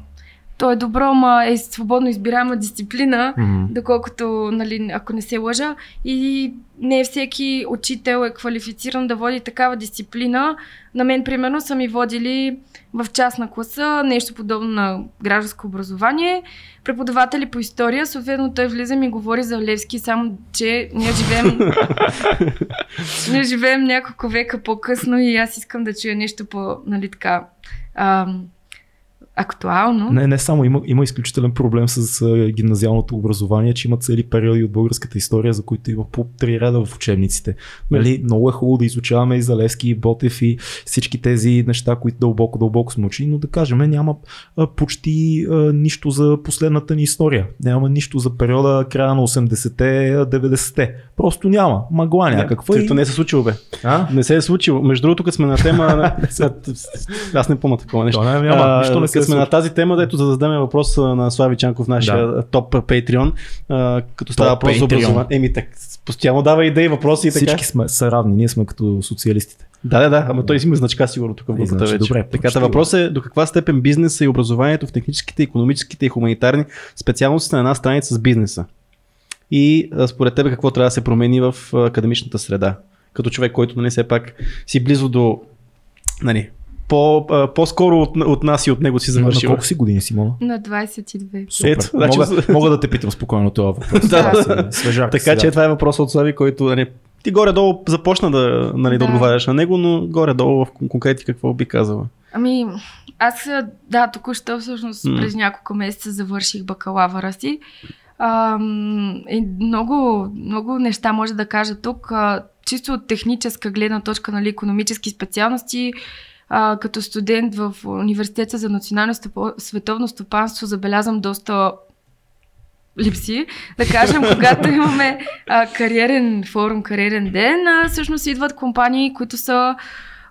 То е добро, ма е свободно избираема дисциплина, Мгм. доколкото, нали, ако не се лъжа. И не всеки учител е квалифициран да води такава дисциплина. На мен, примерно, са ми водили в частна класа нещо подобно на гражданско образование. Преподаватели по история, съответно той влиза и ми говори за Левски, само че ние живеем, ние живеем няколко века по-късно и аз искам да чуя нещо по, нали така, ам, актуално. Не, не само, има, има изключителен проблем с а, гимназиалното образование, че има цели периоди от българската история, за които има по три реда в учебниците. Нали, много е хубаво да изучаваме и Залевски, и Ботев и всички тези неща, които дълбоко, дълбоко сме учили, но да кажем, няма а, почти а, нищо за последната ни история. Няма нищо за периода края на 80-те, а, 90-те. Просто няма. Магла някаква. Защото не се е случило, бе. А? Не се е случило. Между другото, като сме на тема... на- аз не помня такова нещо. То не, няма. А, Нищо не се сме на тази тема, дето да зададем въпрос на Слави Чанков, нашия Да. топ Patreon, а, като става Топ въпрос за образование. Еми, так, постоянно дава идеи, въпроси и така. Всички сме, са равни, ние сме като социалистите. Да, да, да, ама той си има значка сигурно тук в групата значи, вече. добре, така, прочети та го. въпрос е до каква степен бизнеса и образованието в техническите, економическите и хуманитарни специалности на една страница с бизнеса. И според тебе какво трябва да се промени в академичната среда? Като човек, който нали, все пак си близо до нали, по, а, по-скоро от, от нас и от него си На завършил. колко си години, Симона? На 22. Супер. Ето, значи- мога, мога да те питам спокойно това въпрос. Да. Свежак Така сега. че това е въпрос от Слави, който нали, ти горе-долу започна да, нали, да. Да. отговаряш на него, но горе-долу в кон- конкрети какво би казала? Ами, аз, да, току-що всъщност М. през няколко месеца завърших бакалавъра си. Ам, и много, много неща може да кажа тук. А, чисто от техническа гледна точка, нали, економически специалности, а, като студент в Университета за национално стопо- световно стопанство забелязвам доста липси. Да кажем, когато имаме а, кариерен форум, кариерен ден, а, всъщност идват компании, които са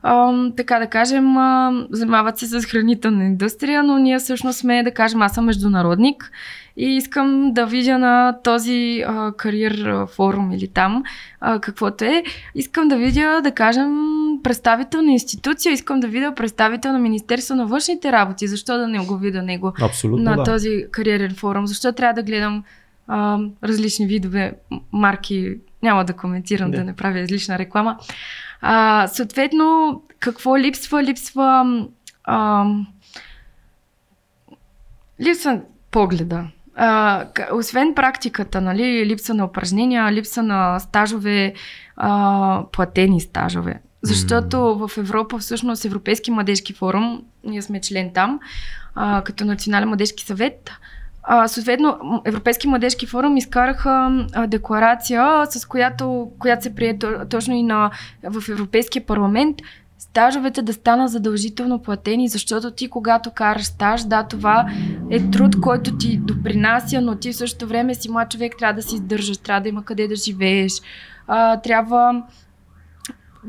ам, така да кажем, а, занимават се с хранителна индустрия, но ние всъщност сме, да кажем, аз съм международник и искам да видя на този а, кариер форум или там, а, каквото е, искам да видя, да кажем, представител на институция, искам да видя представител на Министерство на външните работи. Защо да не го видя него Абсолютно, на да. този кариерен форум? Защо трябва да гледам а, различни видове марки? Няма да коментирам, Да. да не правя излишна реклама. А, съответно, какво липсва? Липсва. А, липсва погледа. А, освен практиката, нали, липса на упражнения, липса на стажове, а, платени стажове. Защото в Европа, всъщност, Европейски младежки форум, ние сме член там, а, като Национален младежки съвет, а, съответно, Европейски младежки форум изкараха а, декларация, с която, която се прие то- точно и на, в Европейския парламент, стажовете да станат задължително платени, защото ти когато караш стаж, да, това е труд, който ти допринася, но ти в същото време си млад човек, трябва да си издържаш, трябва да има къде да живееш, а, трябва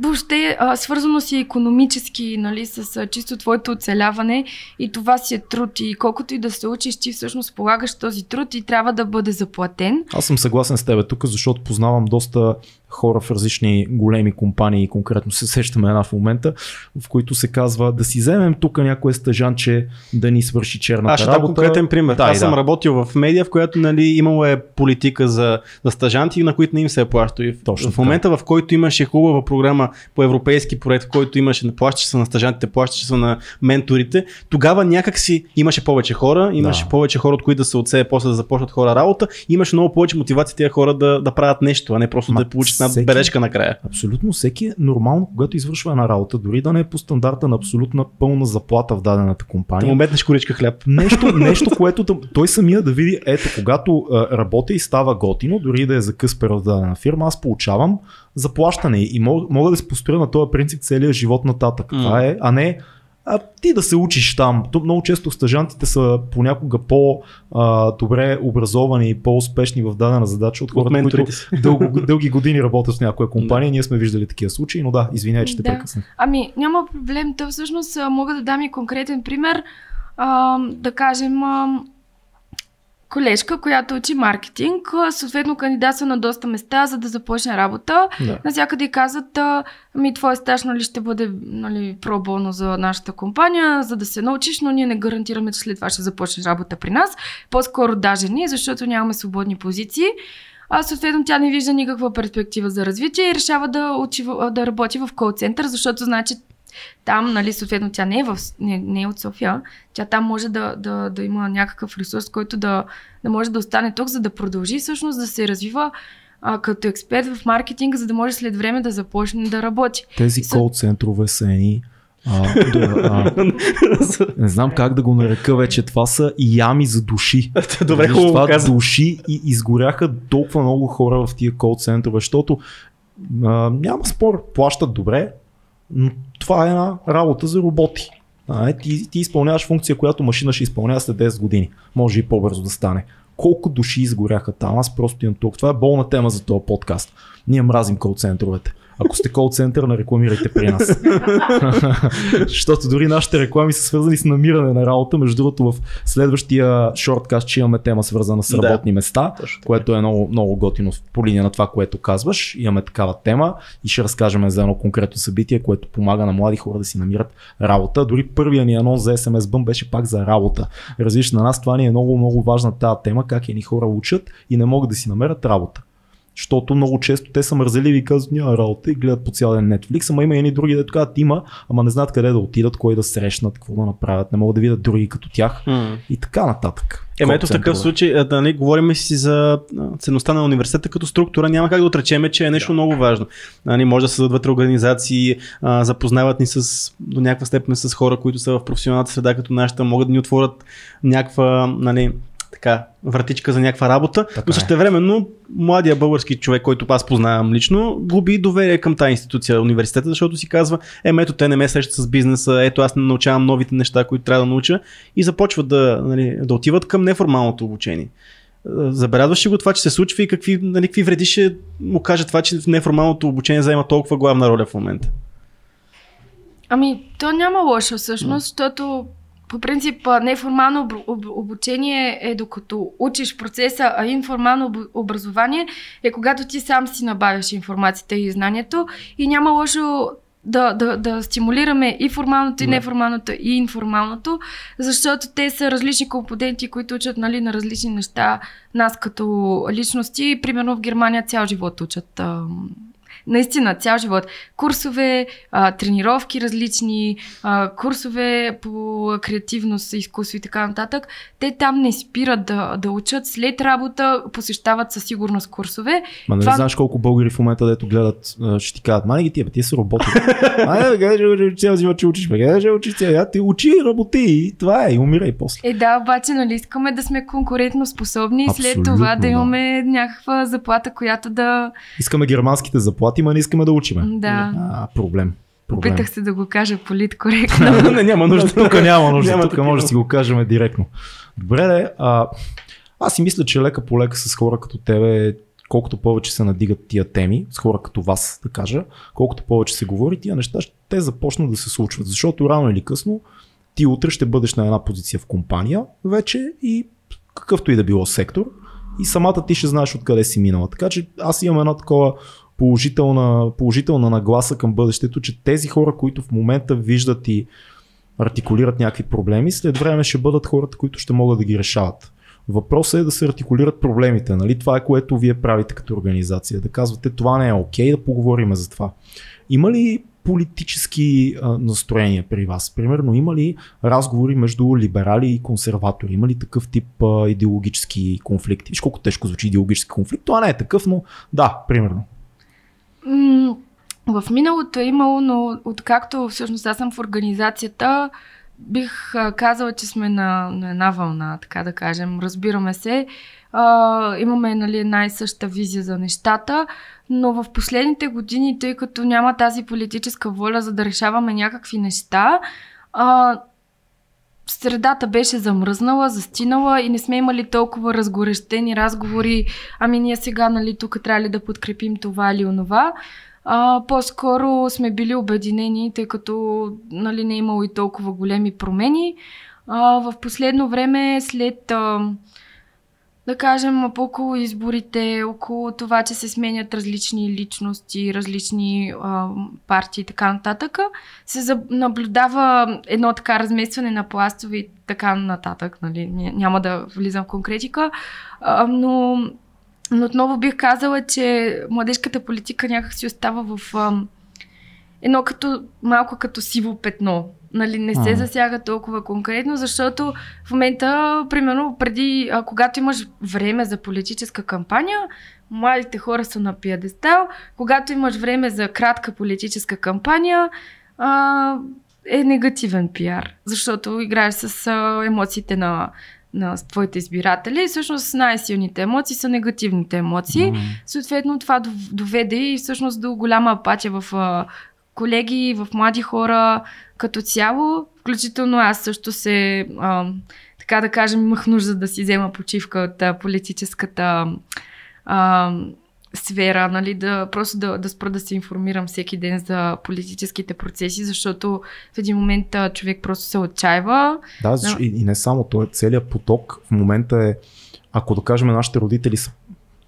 въобще а, свързано си економически, нали, с а, чисто твоето оцеляване и това си е труд и колкото и да се учиш, ти всъщност полагаш този труд и трябва да бъде заплатен. Аз съм съгласен с теб тук, защото познавам доста хора в различни големи компании, конкретно се сещаме една в момента, в които се казва да си вземем тук някое стъжанче да ни свърши черната Аз ще работа. конкретен пример. Да, Аз и съм да. работил в медия, в която нали, имало е политика за, за стажанти, на които не им се е плащало. Точно в момента, в който имаше хубава програма по европейски проект, който имаше, плащаше се на стажантите, плащаше се на менторите, тогава някак си имаше повече хора, имаше Да. повече хора, от които да се отсее, после да започнат хора работа, имаше много повече мотивация тези хора да, да правят нещо, а не просто Ма да получат една всеки- бележка накрая. Абсолютно всеки е нормално, когато извършва една работа, дори да не е по стандарта на абсолютна пълна заплата в дадената компания. момент на шкуричка хляб. Нещо, нещо, което да- той самия да види, ето, когато а, работя и става готино, дори да е за къс период дадена фирма, аз получавам заплащане и мога, мога да се построя на този принцип целия живот нататък. М. Това е, а не а ти да се учиш там. То много често стажантите са понякога по-добре образовани и по-успешни в дадена задача от От хората, менторите които дълго, дълги години работят в някоя компания. Ние сме виждали такива случаи, но да, извинявай, че те Да. прекъснах. Ами, няма проблем. То всъщност мога да дам и конкретен пример. А, да кажем, а, колежка, която учи маркетинг, съответно кандидатства на доста места, за да започне работа. Да. Навсякъде казват, а, ами твой стаж нали, ще бъде нали, пробоно за нашата компания, за да се научиш, но ние не гарантираме, че след това ще започнеш работа при нас. По-скоро даже ние, защото нямаме свободни позиции. А съответно тя не вижда никаква перспектива за развитие и решава да, учи, да работи в кол-център, защото значи там, нали, съответно тя не е, в, не, не е от София, тя там може да, да, да има някакъв ресурс, който да, да може да остане тук, за да продължи всъщност да се развива а, като експерт в маркетинга, за да може след време да започне да работи. Тези Са- кол центрове са едни а, да, а, не знам как да го нарека вече. Това са ями за души. Добре, Виж, хубаво това каза. души и изгоряха толкова много хора в тия кол центрове, защото а, няма спор, плащат добре, но това е една работа за роботи. А, ти, ти изпълняваш функция, която машина ще изпълнява след 10 години. Може и по-бързо да стане. Колко души изгоряха там? Аз просто имам тук. Това е болна тема за този подкаст. Ние мразим кол центровете. Ако сте кол център, не рекламирайте при нас. Защото дори нашите реклами са свързани с намиране на работа. Между другото, в следващия шорткаст, че имаме тема свързана с Да. работни места, Точно така. което е много, много готино по линия на това, което казваш. Имаме такава тема и ще разкажем за едно конкретно събитие, което помага на млади хора да си намират работа. Дори първия ни анонс за SMS Бъм беше пак за работа. Разбираш, на нас това ни е много, много важна тази тема, как едни хора учат и не могат да си намерят работа. Защото много често те са мързеливи и казват няма работа и гледат по цял ден Netflix, ама има и едни други, дето казват има, ама не знаят къде да отидат, кой да срещнат, какво да направят, не могат да видят други като тях М. и така нататък. Ема ето в такъв случай, да, нали, говорим си за ценността на университета като структура, няма как да отречеме, че е нещо много важно. Нали, може да създадат вътре организации, а, запознават ни с, до някаква степен с хора, които са в професионалната среда като нашата, могат да ни отворят някаква нали, така, вратичка за някаква работа, Така но е. същевременно младия български човек, който аз познавам лично, губи доверие към тази институция, университета, защото си казва, е, ето те не ме срещат с бизнеса, ето аз не научавам новите неща, които трябва да науча и започват да, нали, да отиват към неформалното обучение. Забелязваш ли го това, че се случва и какви, нали, какви вреди ще му каже това, че неформалното обучение заема толкова главна роля в момента? Ами, то няма лошо всъщност, защото по принцип неформално обучение е докато учиш процеса, а информално образование е когато ти сам си набавяш информацията и знанието и няма лошо да, да, да стимулираме и формалното, и неформалното, и информалното, защото те са различни компоненти, които учат нали, на различни неща нас като личности. Примерно в Германия цял живот учат наистина цял живот. Курсове, а, тренировки различни, а, курсове по креативност, изкуство и така нататък. Те там не спират да, да учат. След работа посещават със сигурност курсове. Ма не Това... знаеш колко българи в момента, дето гледат, ще ти кажат, май ги тия, тия са роботи. Ай, бе, цял живот, че учиш, бе, учиш цял, ти учи, работи и това е, и умирай после. Е, да, обаче, нали, искаме да сме конкурентно способни и след това да имаме да. някаква заплата, която да... Искаме германските заплати работим, а не искаме да учиме. Да. А, проблем. Проблем. Опитах се да го кажа политкоректно. не, няма нужда. Тук няма нужда. няма тук може да си го кажем директно. Добре, де, а, аз си мисля, че лека по лека с хора като тебе, колкото повече се надигат тия теми, с хора като вас, да кажа, колкото повече се говори, тия неща ще започнат да се случват. Защото рано или късно ти утре ще бъдеш на една позиция в компания вече и какъвто и да било сектор и самата ти ще знаеш откъде си минала. Така че аз имам една такова положителна, положителна нагласа към бъдещето, че тези хора, които в момента виждат и артикулират някакви проблеми, след време ще бъдат хората, които ще могат да ги решават. Въпросът е да се артикулират проблемите. Нали? Това е което вие правите като организация. Да казвате това не е окей, okay, да поговорим за това. Има ли политически а, настроения при вас? Примерно има ли разговори между либерали и консерватори? Има ли такъв тип а, идеологически конфликти? Виж колко тежко звучи идеологически конфликт. Това не е такъв, но да, примерно в миналото е имало, но откакто всъщност аз съм в организацията, бих казала, че сме на, на една вълна, така да кажем. Разбираме се. А, имаме нали, една и съща визия за нещата, но в последните години, тъй като няма тази политическа воля за да решаваме някакви неща, а, средата беше замръзнала, застинала и не сме имали толкова разгорещени разговори, ами ние сега, нали, тук трябва ли да подкрепим това или онова. А, по-скоро сме били обединени, тъй като нали, не е имало и толкова големи промени. А, в последно време, след а, да кажем, около изборите, около това, че се сменят различни личности, различни а, партии и така нататък, се наблюдава едно така разместване на пластове и така нататък. Нали? Няма да влизам в конкретика, а, но, но отново бих казала, че младежката политика някак си остава в а, едно като, малко като сиво петно нали, не се засяга толкова конкретно, защото в момента, примерно, преди, а, когато имаш време за политическа кампания, младите хора са на пиадестал, когато имаш време за кратка политическа кампания, а, е негативен пиар, защото играеш с а, емоциите на, на твоите избиратели и всъщност най-силните емоции са негативните емоции. Mm. Съответно това доведе и всъщност до голяма апатия в а, колеги, в млади хора като цяло. Включително аз също се, а, така да кажем, имах нужда да си взема почивка от а, политическата а, сфера, нали, да просто да, да спра да се информирам всеки ден за политическите процеси, защото в един момент а, човек просто се отчаива. Да, защо, и, и не само, то е целият поток в момента е, ако да кажем нашите родители са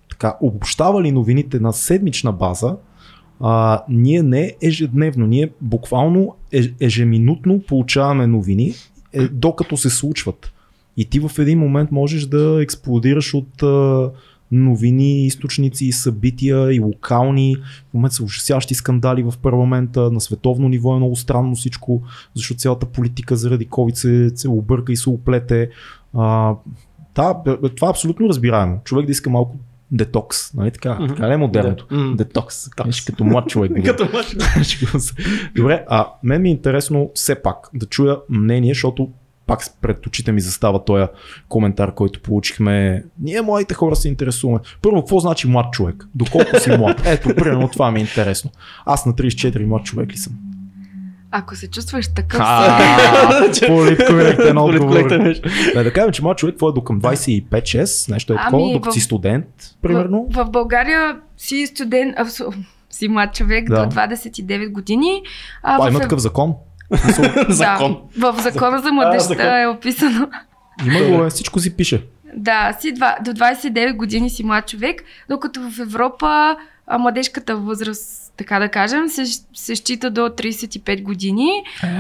така обобщавали новините на седмична база, а, ние не ежедневно, ние буквално ежеминутно получаваме новини, е, докато се случват. И ти в един момент можеш да експлодираш от а, новини, източници събития и локални. В момента са ужасяващи скандали в парламента. На световно ниво е много странно всичко, защото цялата политика заради COVID се, се обърка и се оплете. А, да, това е абсолютно разбираемо. Човек да иска малко детокс, нали така? Mm-hmm. Така ли е модерното? Mm-hmm. Детокс. Детокс. като млад човек. като млад Добре, а мен ми е интересно все пак да чуя мнение, защото пак пред очите ми застава този коментар, който получихме. Ние, младите хора, се интересуваме. Първо, какво значи млад човек? Доколко си млад? Ето, примерно това ми е интересно. Аз на 34 млад човек ли съм? Ако се чувстваш такъв, А, Политкоректен отговор. Да, да кажем, че моят човек твой е до към 25-6, нещо е Ами, такова, докато в- си студент, примерно. В, България си студент, си млад човек до 29 години. А, има такъв закон. Закон. В закона за младежта е описано. Има го, е, всичко си пише. Да, си два, до 29 години си млад човек, докато в Европа а, младежката възраст, така да кажем, се, се счита до 35 години,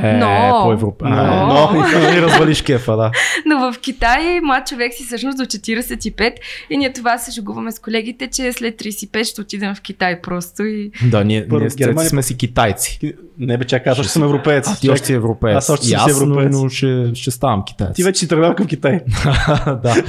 Е, Но- по Европа. но- но. И развалиш кефа, да. но в Китай млад човек си всъщност до 45 и ние това се шегуваме с колегите, че след 35 ще отидем в Китай просто и... Да, ние, Първо, ние Германия- сме си китайци. Не бе, чакай, аз още съм европеец. А ти още си европеец. Аз още съм европеец. но ще, ще ставам китаец. Ти вече си тръгнал към Китай. да.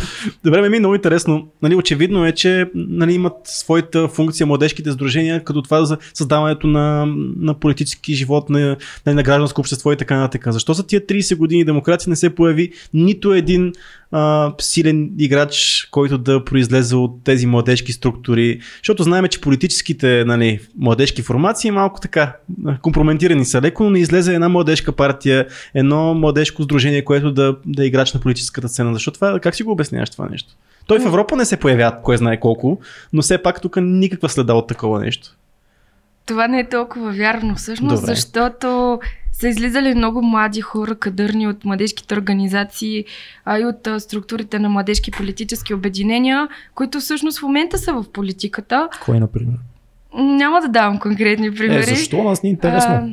Добре, ме ми е много интересно. Нали, очевидно е, че нали, имат своята функция младежките сдружения, като това за създаването на, на политически живот, на, нали, на гражданско общество и така нататък. Защо за тия 30 години демокрация не се появи нито един а, силен играч, който да произлезе от тези младежки структури? Защото знаем, че политическите нали, младежки формации малко така а, компрометирани са леко, но не излезе една младежка партия, едно младежко сдружение, което да, да е играч на политическата сцена. Защо това, как си го обясняваш това нещо? Той в Европа не се появява, кой знае колко, но все пак тук никаква следа от такова нещо. Това не е толкова вярно всъщност, Добре. защото са излизали много млади хора, кадърни от младежките организации, а и от а, структурите на младежки политически обединения, които всъщност в момента са в политиката. Кой, например? Няма да давам конкретни примери. Е, защо? Нас ни е интересно. А,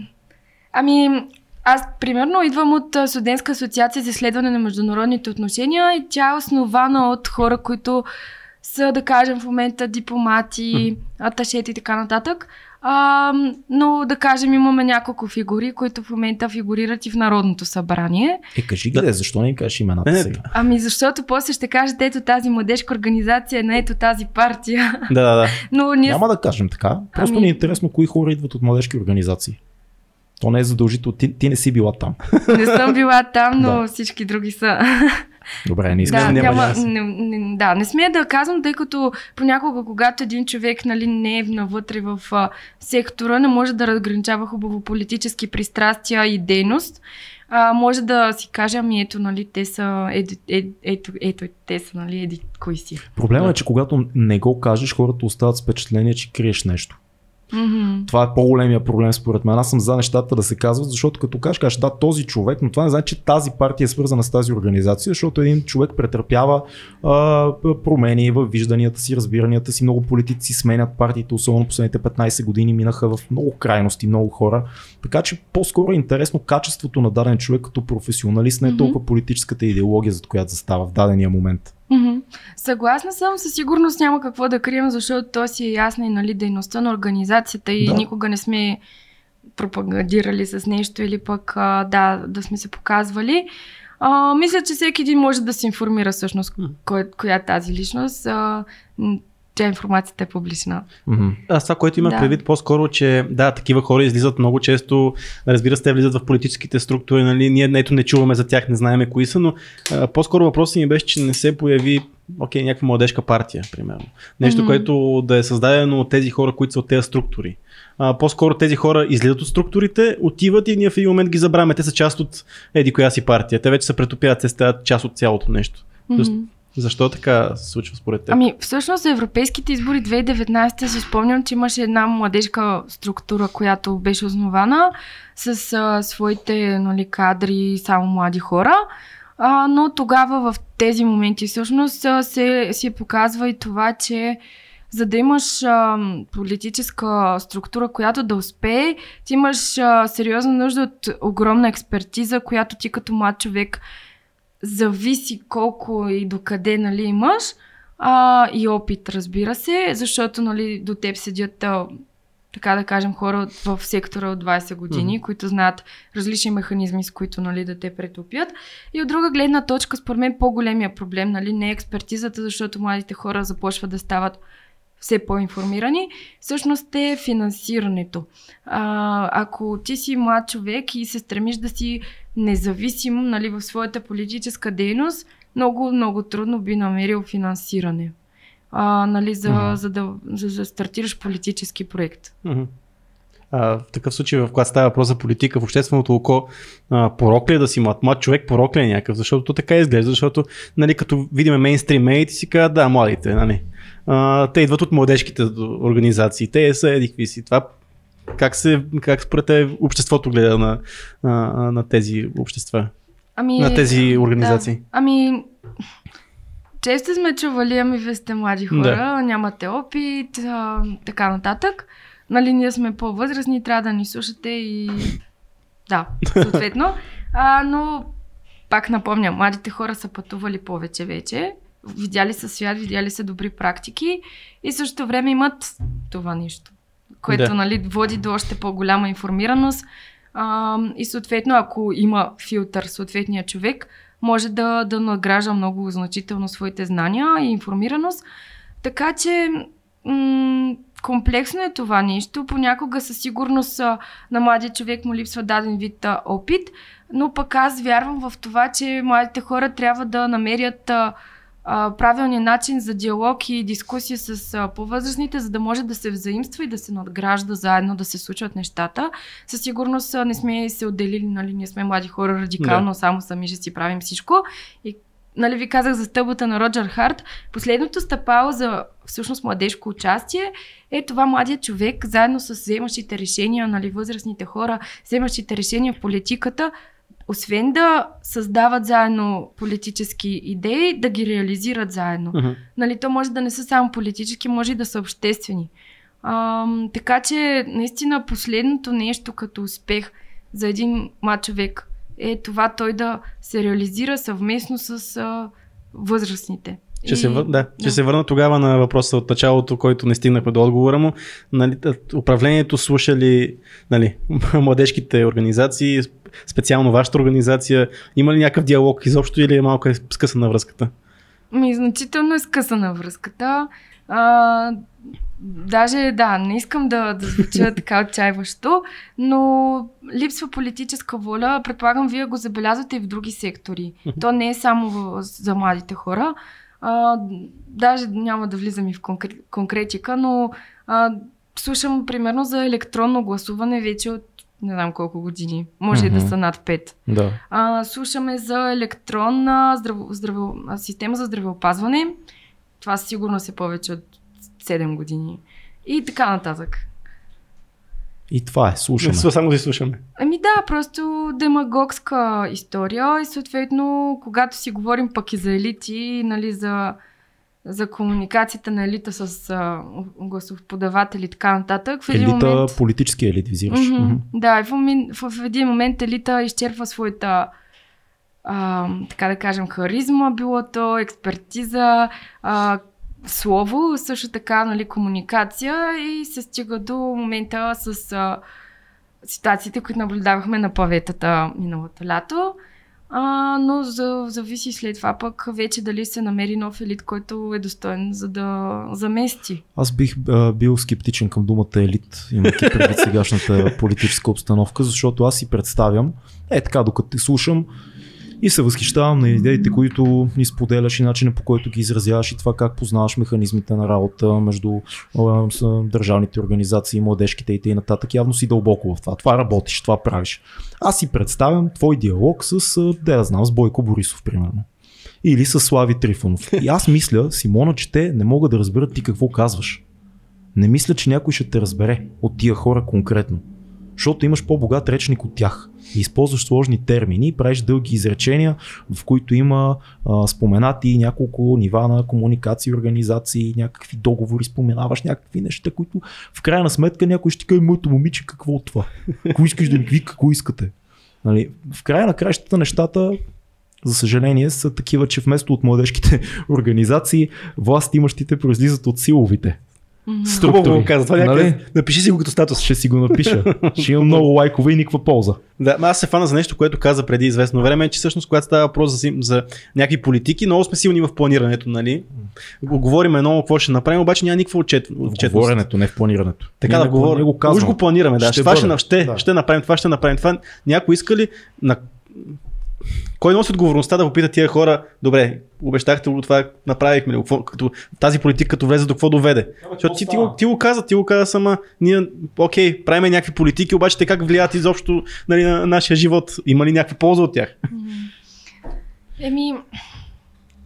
ами, аз примерно идвам от Студентска асоциация за изследване на международните отношения и тя е основана от хора, които са, да кажем, в момента дипломати, аташети и така нататък. А, но, да кажем, имаме няколко фигури, които в момента фигурират и в Народното събрание. Е, кажи ги, да. защо не им кажеш имената Не, сега? Ами защото после ще кажете, ето тази младежка организация, не ето тази партия. Да, да, да. Но ние Няма да кажем така. Просто Ами- ни е интересно кои хора идват от младежки организации. То не е задължително. Ти, ти не си била там. не съм била там, но Да. всички други са. Добре, не искам. Да, няма не, не, да, не смея да казвам, тъй като понякога, когато един човек нали, не е навътре в а, сектора, не може да разграничава хубаво политически пристрастия и дейност, а, може да си каже, ами ето, нали, те са, ето, ето, ето, ето те са, нали, еди, кои си. Проблема Да. е, че когато не го кажеш, хората остават с впечатление, че криеш нещо. Мгм. Това е по-големия проблем според мен. Аз съм за нещата да се казват, защото като кажеш, кажеш да, този човек, но това не значи, че тази партия е свързана с тази организация, защото един човек претърпява а, промени в вижданията си, разбиранията си. Много политици сменят партиите, особено последните 15 години минаха в много крайности, много хора. Така че по-скоро е интересно качеството на даден човек като професионалист, не е Мгм. толкова политическата идеология, за която застава в дадения момент. Мгм. Съгласна съм, със сигурност няма какво да крием, защото то си е ясна и нали, дейността на организацията и Да. никога не сме пропагандирали с нещо или пък а, да, да сме се показвали. А, мисля, че всеки един може да се информира всъщност кой, коя е тази личност. А, тя информацията е публична. Аз това, което имах Да. предвид по-скоро, че да, такива хора излизат много често, разбира се, те влизат в политическите структури, нали, ние ето не чуваме за тях, не знаеме кои са, но а, по-скоро въпросът ми беше, че не се появи окей, някаква младежка партия, примерно. Нещо, Мгм. което да е създадено от тези хора, които са от тези структури. А, по-скоро тези хора излизат от структурите, отиват и ние в един момент ги забравяме. Те са част от еди коя си партия. Те вече се претопяват, те стават част от цялото нещо. Мгм. Защо така се случва според теб? Ами, всъщност за европейските избори 2019 си спомням, че имаше една младежка структура, която беше основана с а, своите нали, кадри, само млади хора. А, но тогава в тези моменти всъщност се, се показва и това, че за да имаш а, политическа структура, която да успее, ти имаш а, сериозна нужда от огромна експертиза, която ти като млад човек зависи колко и докъде нали, имаш а, и опит, разбира се, защото нали, до теб седят а, така да кажем, хора в сектора от 20 години, Мгм. които знаят различни механизми, с които нали, да те претопят. И от друга гледна точка, според мен, по-големия проблем нали, не е експертизата, защото младите хора започват да стават все по-информирани, всъщност е финансирането. А, ако ти си млад човек и се стремиш да си независим нали, в своята политическа дейност, много, много трудно би намерил финансиране. А, нали, за, Мгм. за, да, за да стартираш политически проект. Мгм. А, в такъв случай, в когато става въпрос за политика в общественото око, а, порок ли е да си млад? Млад човек порок ли е някакъв? Защото то така изглежда, защото нали, като видим мейнстрим медиите си казват, да, младите, нали. А, те идват от младежките организации, те са едикви си. Това как, се, как според те обществото гледа на, на, на тези общества? Ами, на тези организации? Да. Ами, често сме чували, ами вие сте млади хора, да. нямате опит, а, така нататък. Нали, ние сме по-възрастни, трябва да ни слушате и да, съответно. А, но пак напомням, младите хора са пътували повече вече, видяли са свят, видяли са добри практики и също време имат това нещо, което да. нали, води до още по-голяма информираност. А, и съответно, ако има филтър съответния човек, може да, да награжда много значително своите знания и информираност. Така че м- комплексно е това нещо. Понякога със сигурност на младия човек му липсва даден вид а, опит, но пък аз вярвам в това, че младите хора трябва да намерят а, правилния начин за диалог и дискусия с по-възрастните, за да може да се взаимства и да се надгражда заедно, да се случват нещата. Със сигурност не сме се отделили, нали, ние сме млади хора радикално, да. само сами ще си правим всичко. И нали ви казах за стълбата на Роджер Харт, последното стъпало за всъщност младежко участие е това младият човек, заедно с вземащите решения, нали, възрастните хора, вземащите решения в политиката, освен да създават заедно политически идеи, да ги реализират заедно. Uh-huh. Нали, то може да не са само политически, може и да са обществени. А, така че, наистина, последното нещо като успех за един млад човек е това той да се реализира съвместно с а, възрастните. Ще, и... се, вър... да, да. ще се върна тогава на въпроса от началото, който не стигнахме до отговора му. Нали, управлението слушали нали, младежките организации, специално вашата организация. Има ли някакъв диалог изобщо или е малко е скъсана връзката? Ми, значително е скъсана връзката. А, даже, да, не искам да, да звуча така отчаиващо, но липсва политическа воля. Предполагам, вие го забелязвате и в други сектори. То не е само за младите хора. А, даже няма да влизам и в конкретика, но а, слушам примерно за електронно гласуване вече от не знам колко години. Може mm-hmm. и да са над 5. Да. А, слушаме за електронна здраво, здраво, система за здравеопазване. Това сигурно се повече от 7 години. И така нататък. И това е, слушаме. Не, само да слушаме. Ами да, просто демагогска история и съответно, когато си говорим пък и за елити, нали, за, за комуникацията на елита с а, гласоподаватели и така нататък. В един елита, момент... политически елит визираш. Mm-hmm, mm-hmm. Да, в, в, в един момент елита изчерпва своята а, така да кажем, харизма, било то, експертиза, а, слово, също така нали, комуникация и се стига до момента с а, ситуациите, които наблюдавахме на паветата миналото лято. А, но за, зависи след това пък вече дали се намери нов елит, който е достоен за да замести. Аз бих а, бил скептичен към думата елит, имайки предвид сегашната политическа обстановка, защото аз си представям, е така, докато те слушам, и се възхищавам на идеите, които ни споделяш и начина по който ги изразяваш и това как познаваш механизмите на работа между държавните организации, младежките и т.н. Явно си дълбоко в това. Това работиш, това правиш. Аз си представям твой диалог с, да я знам, с Бойко Борисов, примерно. Или с Слави Трифонов. И аз мисля, Симона, че те не могат да разберат ти какво казваш. Не мисля, че някой ще те разбере от тия хора конкретно. Защото имаш по-богат речник от тях и използваш сложни термини, правиш дълги изречения, в които има а, споменати няколко нива на комуникации, организации, някакви договори, споменаваш някакви неща, които в крайна сметка някой ще ти каже, моето момиче, какво от това? Ако искаш да ми ви, какво искате? Нали, в края на краищата нещата за съжаление, са такива, че вместо от младежките организации, власт имащите произлизат от силовите. Структури. го каза. Това нали? Напиши си го като статус. Ще си го напиша. Ще имам много лайкове и никаква полза. Да, аз се фана за нещо, което каза преди известно време, че всъщност когато става въпрос за, за някакви политики, много сме силни в планирането, нали? Говорим едно, какво ще направим, обаче няма никаква отчет. В говоренето, не в планирането. Така да говорим. Го, го планираме, да. Ще, ще, ще, ще, ще направим това, ще направим това. Някой иска ли на кой носи отговорността да попита тия хора, добре, обещахте го това, направихме ли, какво- като, тази политика като влезе до какво доведе? Защото ти, ти, го, ти го каза, ти го каза сама, ние, окей, правиме някакви политики, обаче те как влияят изобщо нали, на нашия живот? Има ли някаква полза от тях? Еми,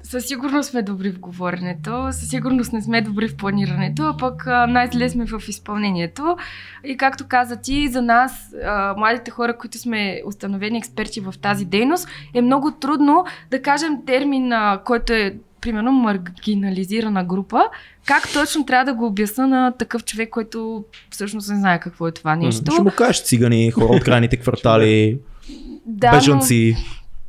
със сигурност сме добри в говоренето, със сигурност не сме добри в планирането, а пък най-зле сме в изпълнението. И както каза ти, за нас, а, младите хора, които сме установени експерти в тази дейност, е много трудно да кажем термин, а, който е примерно маргинализирана група, как точно трябва да го обясна на такъв човек, който всъщност не знае какво е това нещо. Ще му кажеш цигани, хора от крайните квартали, Да, бежанци.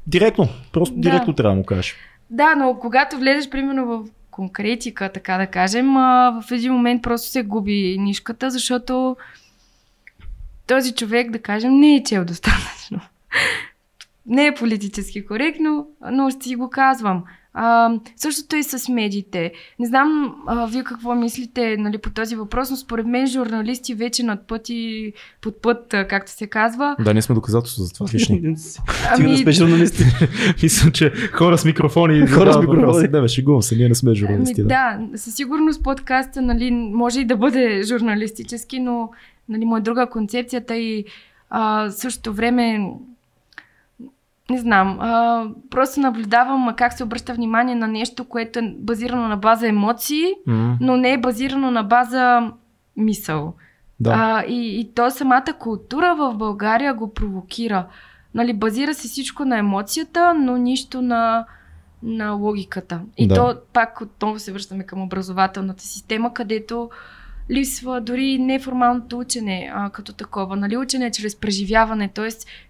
Директно, просто Да. директно трябва да му кажеш. Да, но когато влезеш примерно в конкретика, така да кажем, в един момент просто се губи нишката, защото този човек, да кажем, не е чел достатъчно. не е политически коректно, но ще си го казвам. А, същото и с медиите. Не знам а, вие какво мислите нали, по този въпрос, но според мен журналисти вече над пъти, под път, а, както се казва. Да, ние сме доказателство за това. Виж ни. Ти да сме журналисти. Мисля, че хора с микрофони. Хора с микрофони. Не, бе, шегувам се, ние не сме журналисти. Ами, да. да, със сигурност подкаста нали, може и да бъде журналистически, но нали, му е друга концепцията и а, същото време не знам, а, просто наблюдавам а, как се обръща внимание на нещо, което е базирано на база емоции, М, но не е базирано на база мисъл. да. А, и, и то самата култура в България го провокира. Нали, базира се всичко на емоцията, но нищо на, на логиката. И Да. то пак отново се връщаме към образователната система, където липсва дори неформалното учене а, като такова. Нали, учене чрез преживяване, т.е.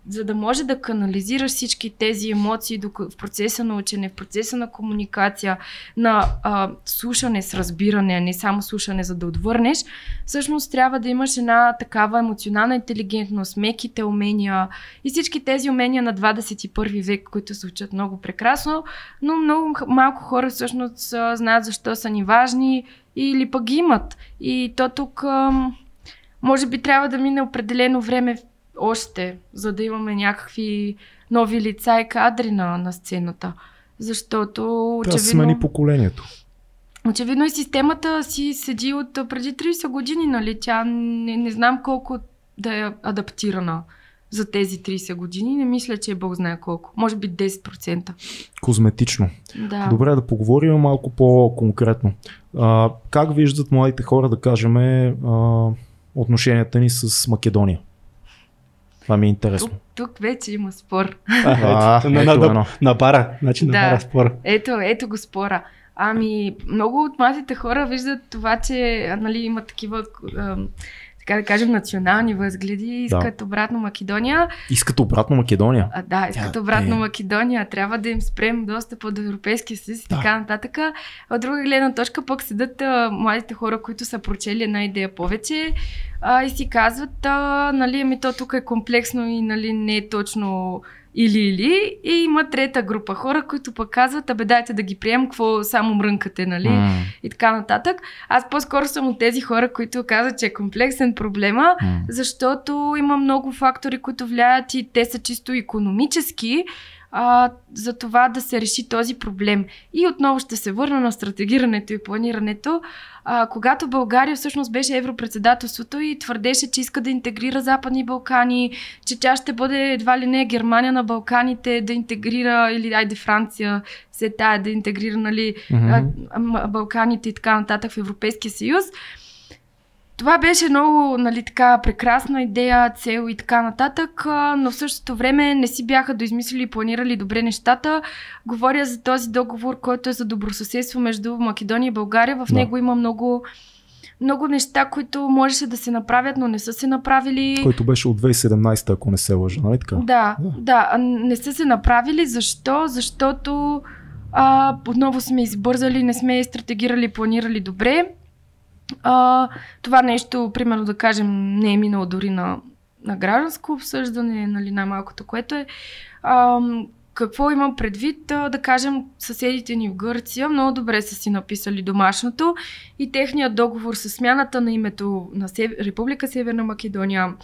за да може да канализираш всички тези емоции в процеса на учене, в процеса на комуникация, на а, слушане с разбиране, а не само слушане за да отвърнеш, всъщност трябва да имаш една такава емоционална интелигентност, меките умения и всички тези умения на 21 век, които се учат много прекрасно, но много малко хора всъщност знаят защо са ни важни или пък ги имат. И то тук ам, може би трябва да мине определено време още, за да имаме някакви нови лица и кадри на, на сцената. Защото да очевидно... се смени поколението. Очевидно и системата си седи от преди 30 години, нали? Тя не, не знам колко да е адаптирана за тези 30 години. Не мисля, че е Бог знае колко. Може би 10%. Козметично. Да. Добре, да поговорим малко по-конкретно. А, как виждат младите хора, да кажем, а, отношенията ни с Македония? Това ми е интересно. Тук, тук вече има спор. А, ето, на, ето на, на, на бара. Значи на Да. бара спора. Ето, ето го спора. Ами, много от младите хора виждат това, че а, нали, има такива, така да кажем, национални възгледи и искат обратно Македония. Искат обратно Македония. А, да, искат Тя- обратно е. Македония. Трябва да им спрем достъпа до Европейския съюз и Да. така нататък. От друга гледна точка пък седат а, младите хора, които са прочели една идея повече а, и си казват, а, нали, ами то тук е комплексно и нали, не е точно или-или. И има трета група хора, които пък казват, абе дайте да ги приемем, какво само мрънкате, нали? М, И така нататък. Аз по-скоро съм от тези хора, които казват, че е комплексен проблема, м. защото има много фактори, които влияят и те са чисто економически а, за това да се реши този проблем. И отново ще се върна на стратегирането и планирането. А, когато България всъщност беше европредседателството и твърдеше, че иска да интегрира Западни Балкани, че тя ще бъде едва ли не Германия на Балканите, да интегрира, или айде Франция, се тая да интегрира, нали, а, Балканите и така нататък в Европейския съюз. Това беше много нали, така, прекрасна идея, цел и така нататък, но в същото време не си бяха доизмислили и планирали добре нещата. Говоря за този договор, който е за добросъседство между Македония и България. В Да. него има много, много неща, които можеше да се направят, но не са се направили. Който беше от 2017, ако не се лъжа, нали така? Да, Да. да, не са се направили. Защо? Защото а, отново сме избързали, не сме стратегирали, планирали добре. А, това нещо, примерно да кажем, не е минало дори на, на гражданско обсъждане, нали, най-малкото, което е. А, какво имам предвид? А, да кажем, съседите ни в Гърция много добре са си написали домашното и техният договор с смяната на името на Сев... Република Северна Македония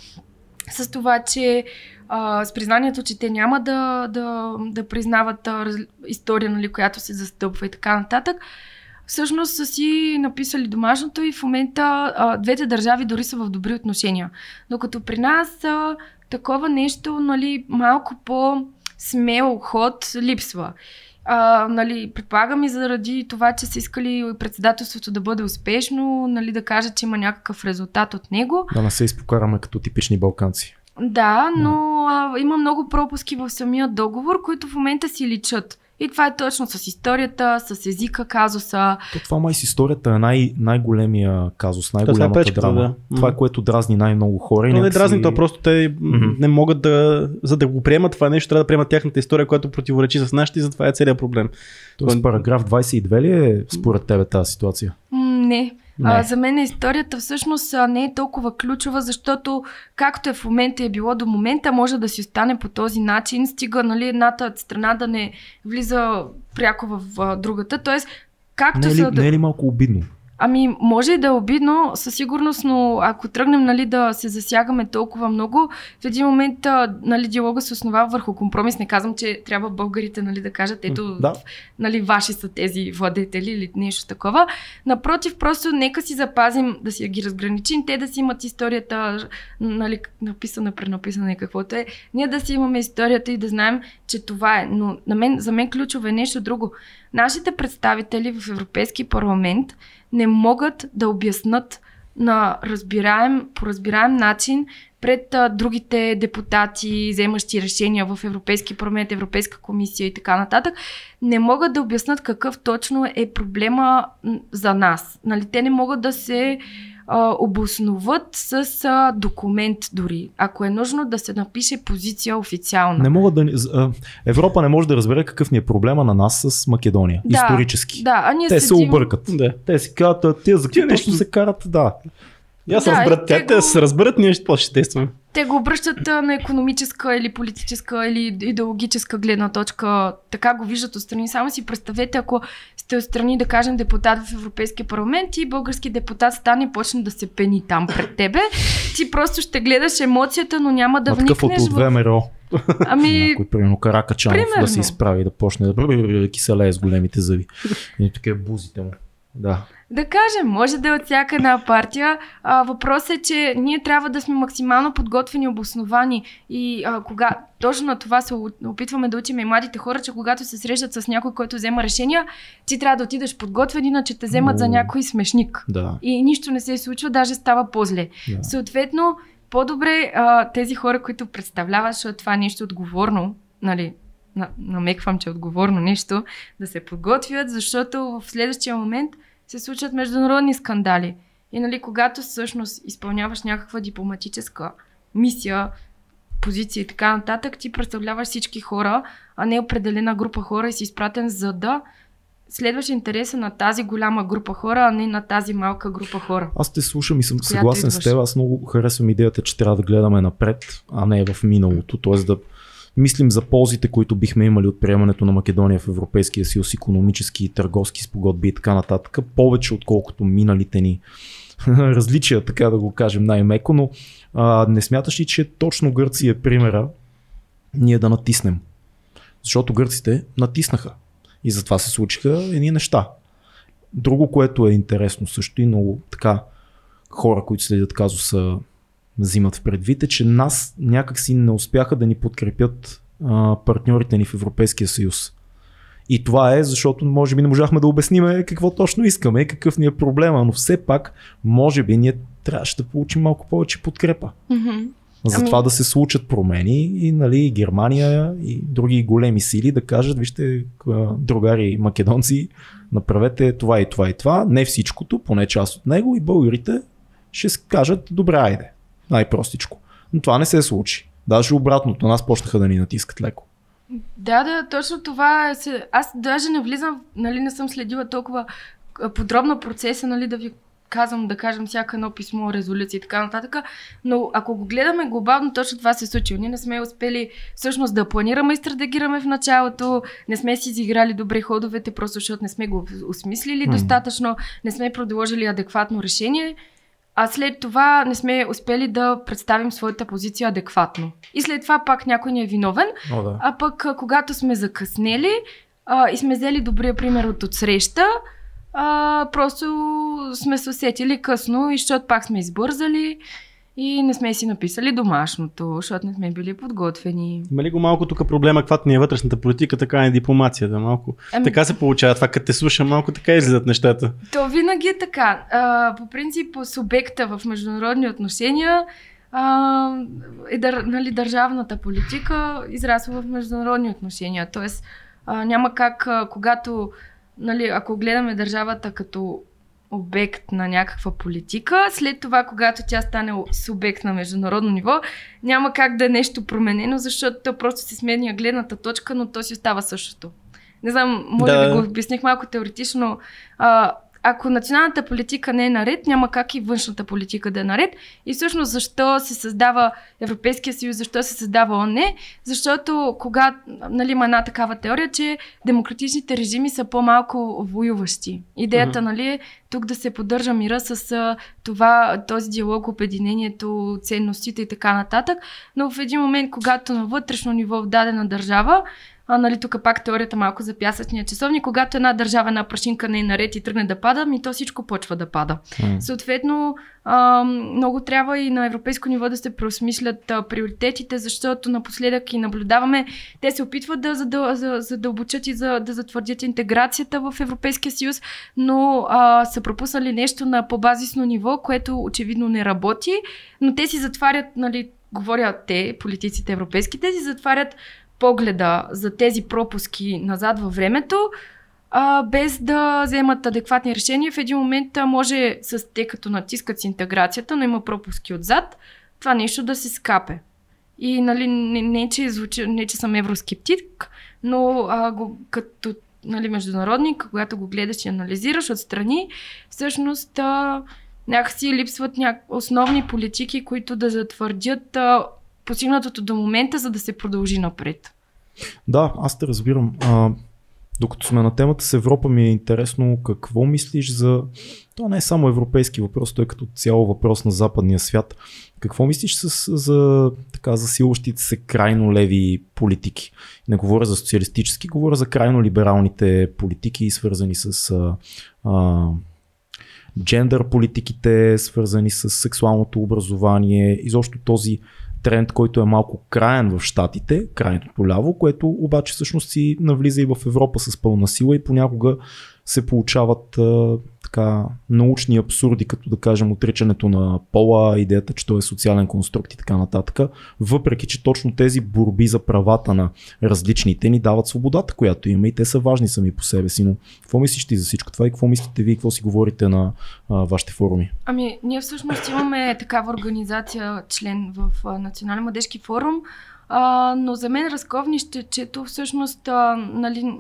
с това, че а, с признанието, че те няма да, да, да признават а, история, нали, която се застъпва и така нататък. Всъщност са си написали домашното и в момента а, двете държави дори са в добри отношения. Докато при нас а, такова нещо, нали, малко по-смел ход липсва. А, нали, предполагам и заради това, че са искали председателството да бъде успешно, нали, да кажат, че има някакъв резултат от него. Да не се изпокараме като типични балканци. Да, но а, има много пропуски в самия договор, които в момента си личат. И това е точно с историята, с езика, казуса. То това май с историята е най- най-големия казус, най-голямата пречката, драма. да. Това е което дразни най-много хора. То не някакси- дразни, то просто те Мгм. не могат да, за да го приемат това нещо, трябва да приемат тяхната история, която противоречи с нашата и затова е целият проблем. Тоест параграф 22 ли е според тебе тази ситуация? Не. Не. А, за мен историята всъщност не е толкова ключова, защото както е в момента е било до момента, може да си остане по този начин, стига нали, едната страна да не влиза пряко в а, другата. Тоест, както Не е, ли, са... не е ли малко обидно? Ами, може и да е обидно, със сигурност, но ако тръгнем нали, да се засягаме толкова много, в един момент нали, диалога се основава върху компромис. Не казвам, че трябва българите нали, да кажат, ето, Да. нали, ваши са тези владетели или нещо такова. Напротив, просто нека си запазим да си ги разграничим, те да си имат историята, нали, написана, пренаписана и каквото е. Ние да си имаме историята и да знаем, че това е. Но на мен, за мен ключово е нещо друго. Нашите представители в Европейски парламент не могат да обяснат на разбираем, по разбираем начин пред а, другите депутати, вземащи решения в Европейски парламент, Европейска комисия и така нататък, не могат да обяснат какъв точно е проблема за нас. Нали, те не могат да се а, обосноват с а, документ дори. Ако е нужно да се напише позиция официална. Не могат да, а, Европа не може да разбере какъв ни е проблема на нас с Македония. Да, исторически. Да, а ние Те се седим... объркат. Да. Те си казват, тия за какво нещо- се карат, да. И аз Да, разберат, те те го- се разберат, ние ще ще действаме. Те го обръщат на економическа или политическа или идеологическа гледна точка. Така го виждат отстрани. Само си представете, ако сте отстрани, да кажем, депутат в Европейския парламент и български депутат стане и почне да се пени там пред тебе. Ти просто ще гледаш емоцията, но няма да Да такъв от, вникнеш. ВМРО. Ами, Някой, примерно Каракачанов, да примерно. се изправи, да почне да, да киселее с големите зъби. И такива бузите му. Да. Да кажем, може да е от всяка една партия. А, въпросът е, че ние трябва да сме максимално подготвени, обосновани. И а, кога точно на това се опитваме да учим и младите хора, че когато се срещат с някой, който взема решения, ти трябва да отидеш подготвен, иначе те вземат Но- за някой смешник. Да. И нищо не се случва, даже става по-зле. да. Съответно, по-добре а, тези хора, които представляват, защото това е нещо отговорно, нали, на, намеквам, че е отговорно нещо, да се подготвят, защото в следващия момент се случват международни скандали. И нали, когато всъщност изпълняваш някаква дипломатическа мисия, позиция и така нататък, ти представляваш всички хора, а не определена група хора и си изпратен за да следваш интереса на тази голяма група хора, а не на тази малка група хора. Аз те слушам и съм съгласен с идваш. теб. Аз много харесвам идеята, че трябва да гледаме напред, а не в миналото. Тоест да мислим за ползите, които бихме имали от приемането на Македония в Европейския съюз, економически, търговски спогодби и така нататък, повече отколкото миналите ни различия, така да го кажем най-меко, но а, не смяташ ли, че точно Гърция е примера ние да натиснем? Защото гърците натиснаха и затова се случиха едни неща. Друго, което е интересно също и много така хора, които следят казуса, взимат в предвид е, че нас някакси не успяха да ни подкрепят а, партньорите ни в Европейския съюз. И това е, защото може би не можахме да обясниме какво точно искаме какъв ни е проблема, но все пак, може би ние трябваше да получим малко повече подкрепа. За Ами- това да се случат промени и нали, Германия и други големи сили да кажат, вижте, другари македонци, направете това и това и това, не всичкото, поне част от него и българите ще кажат, добре, айде, най-простичко. Но това не се случи. Даже обратното, нас почнаха да ни натискат леко. Да, да, точно това е. се- Аз даже не влизам, нали, не съм следила толкова подробно процеса, нали, да ви казвам, да кажем, всяко едно писмо, резолюция и така нататък. Но ако го гледаме глобално, точно това се е случило. Ние не сме успели всъщност да планираме и стратегираме в началото, не сме си изиграли добре ходовете, просто защото не сме го осмислили Мгм. достатъчно, не сме предложили адекватно решение. А след това не сме успели да представим своята позиция адекватно. И след това пак някой ни е виновен, О, да. а пък когато сме закъснели а, и сме взели добрия пример от отсреща, а, просто сме се усетили късно и защото пак сме избързали и не сме си написали домашното, защото не сме били подготвени. Има ли го малко тук проблема, каквато ни е вътрешната политика, така и дипломацията? Малко. Ами- Така се получава това, като те слушам, малко така излизат нещата. То винаги е така. А, по принцип, субекта в международни отношения а, е дър, нали, държавната политика израсва в международни отношения. Тоест, а, няма как, а, когато, нали, ако гледаме държавата като обект на някаква политика, след това, когато тя стане субект на международно ниво, няма как да е нещо променено, защото то просто се сменя гледната точка, но то си остава същото. Не знам, може да, да го обясних малко теоретично. А, ако националната политика не е наред, няма как и външната политика да е наред. И всъщност защо се създава Европейския съюз, защо се създава ОНЕ? Защото кога, нали, има една такава теория, че демократичните режими са по-малко воюващи. Идеята, Мгм. нали, е тук да се поддържа мира с това, този диалог, обединението, ценностите и така нататък. Но в един момент, когато на вътрешно ниво в дадена държава, а, нали, тук пак теорията малко за пясъчния часовник, когато една държава, една прашинка не е наред и тръгне да пада, ми то всичко почва да пада. М. Съответно, а, много трябва и на европейско ниво да се преосмислят а, приоритетите, защото напоследък и наблюдаваме, те се опитват да задъл, за, задълбочат и за, да затвърдят интеграцията в Европейския съюз, но а, са пропуснали нещо на по-базисно ниво, което очевидно не работи, но те си затварят, нали, говорят те, политиците европейски, те си затварят погледа за тези пропуски назад във времето, а, без да вземат адекватни решения. В един момент може, с те като натискат с интеграцията, но има пропуски отзад, това нещо да се скапе. И нали, не, не, че, звучи, не че съм евроскептик, но а, го, като нали, международник, когато го гледаш и анализираш отстрани, всъщност а, някакси липсват ня... основни политики, които да затвърдят а, постигнатото до момента, за да се продължи напред. Да, аз те разбирам. А, докато сме на темата с Европа ми е интересно какво мислиш за... Това не е само европейски въпрос, той е като цяло въпрос на западния свят. Какво мислиш с, за така засилващите се крайно леви политики? Не говоря за социалистически, говоря за крайно либералните политики, свързани с а, а, джендър политиките, свързани с сексуалното образование, изобщо този тренд, който е малко краен в Штатите, крайното ляво, което обаче всъщност си навлиза и в Европа с пълна сила и понякога се получават така научни абсурди, като да кажем отричането на пола, идеята, че той е социален конструкт и така нататък, въпреки, че точно тези борби за правата на различните ни дават свободата, която има и те са важни сами по себе си. Но какво мислиш ти за всичко това и какво мислите вие, какво си говорите на а, вашите форуми? Ами, ние всъщност имаме такава организация, член в Национален младежки форум, а, но за мен разковнището всъщност, а, нали,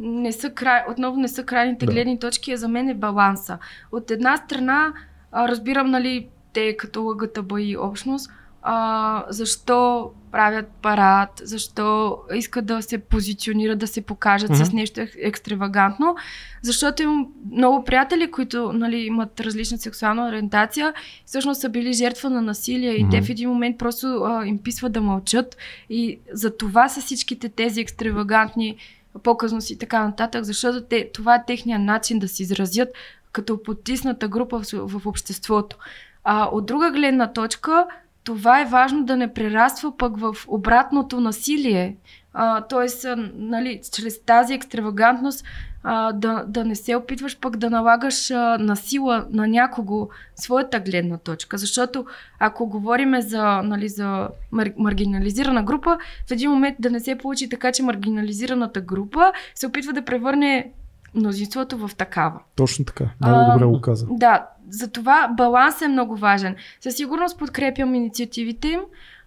не са край, отново не са крайните Да. гледни точки, а за мен е баланса. От една страна, а, разбирам, нали, те като ЛГТБИ общност, а, защо правят парад, защо искат да се позиционират, да се покажат mm-hmm. с нещо ек- екстравагантно, защото имам много приятели, които нали, имат различна сексуална ориентация, всъщност са били жертва на насилие и Мгм. те в един момент просто а, им писват да мълчат и за това са всичките тези екстравагантни показности и така нататък, защото те, това е техния начин да се изразят като потисната група в, в обществото. А, от друга гледна точка, това е важно да не прераства пък в обратното насилие. А, тоест, нали, чрез тази екстравагантност а, да, да не се опитваш пък да налагаш а, насила на някого своята гледна точка. Защото ако говориме за, нали, за мар, маргинализирана група, в един момент да не се получи така, че маргинализираната група се опитва да превърне мнозинството в такава. Точно така. Много А, добре го каза. Да, затова баланс е много важен. Със сигурност подкрепям инициативите им,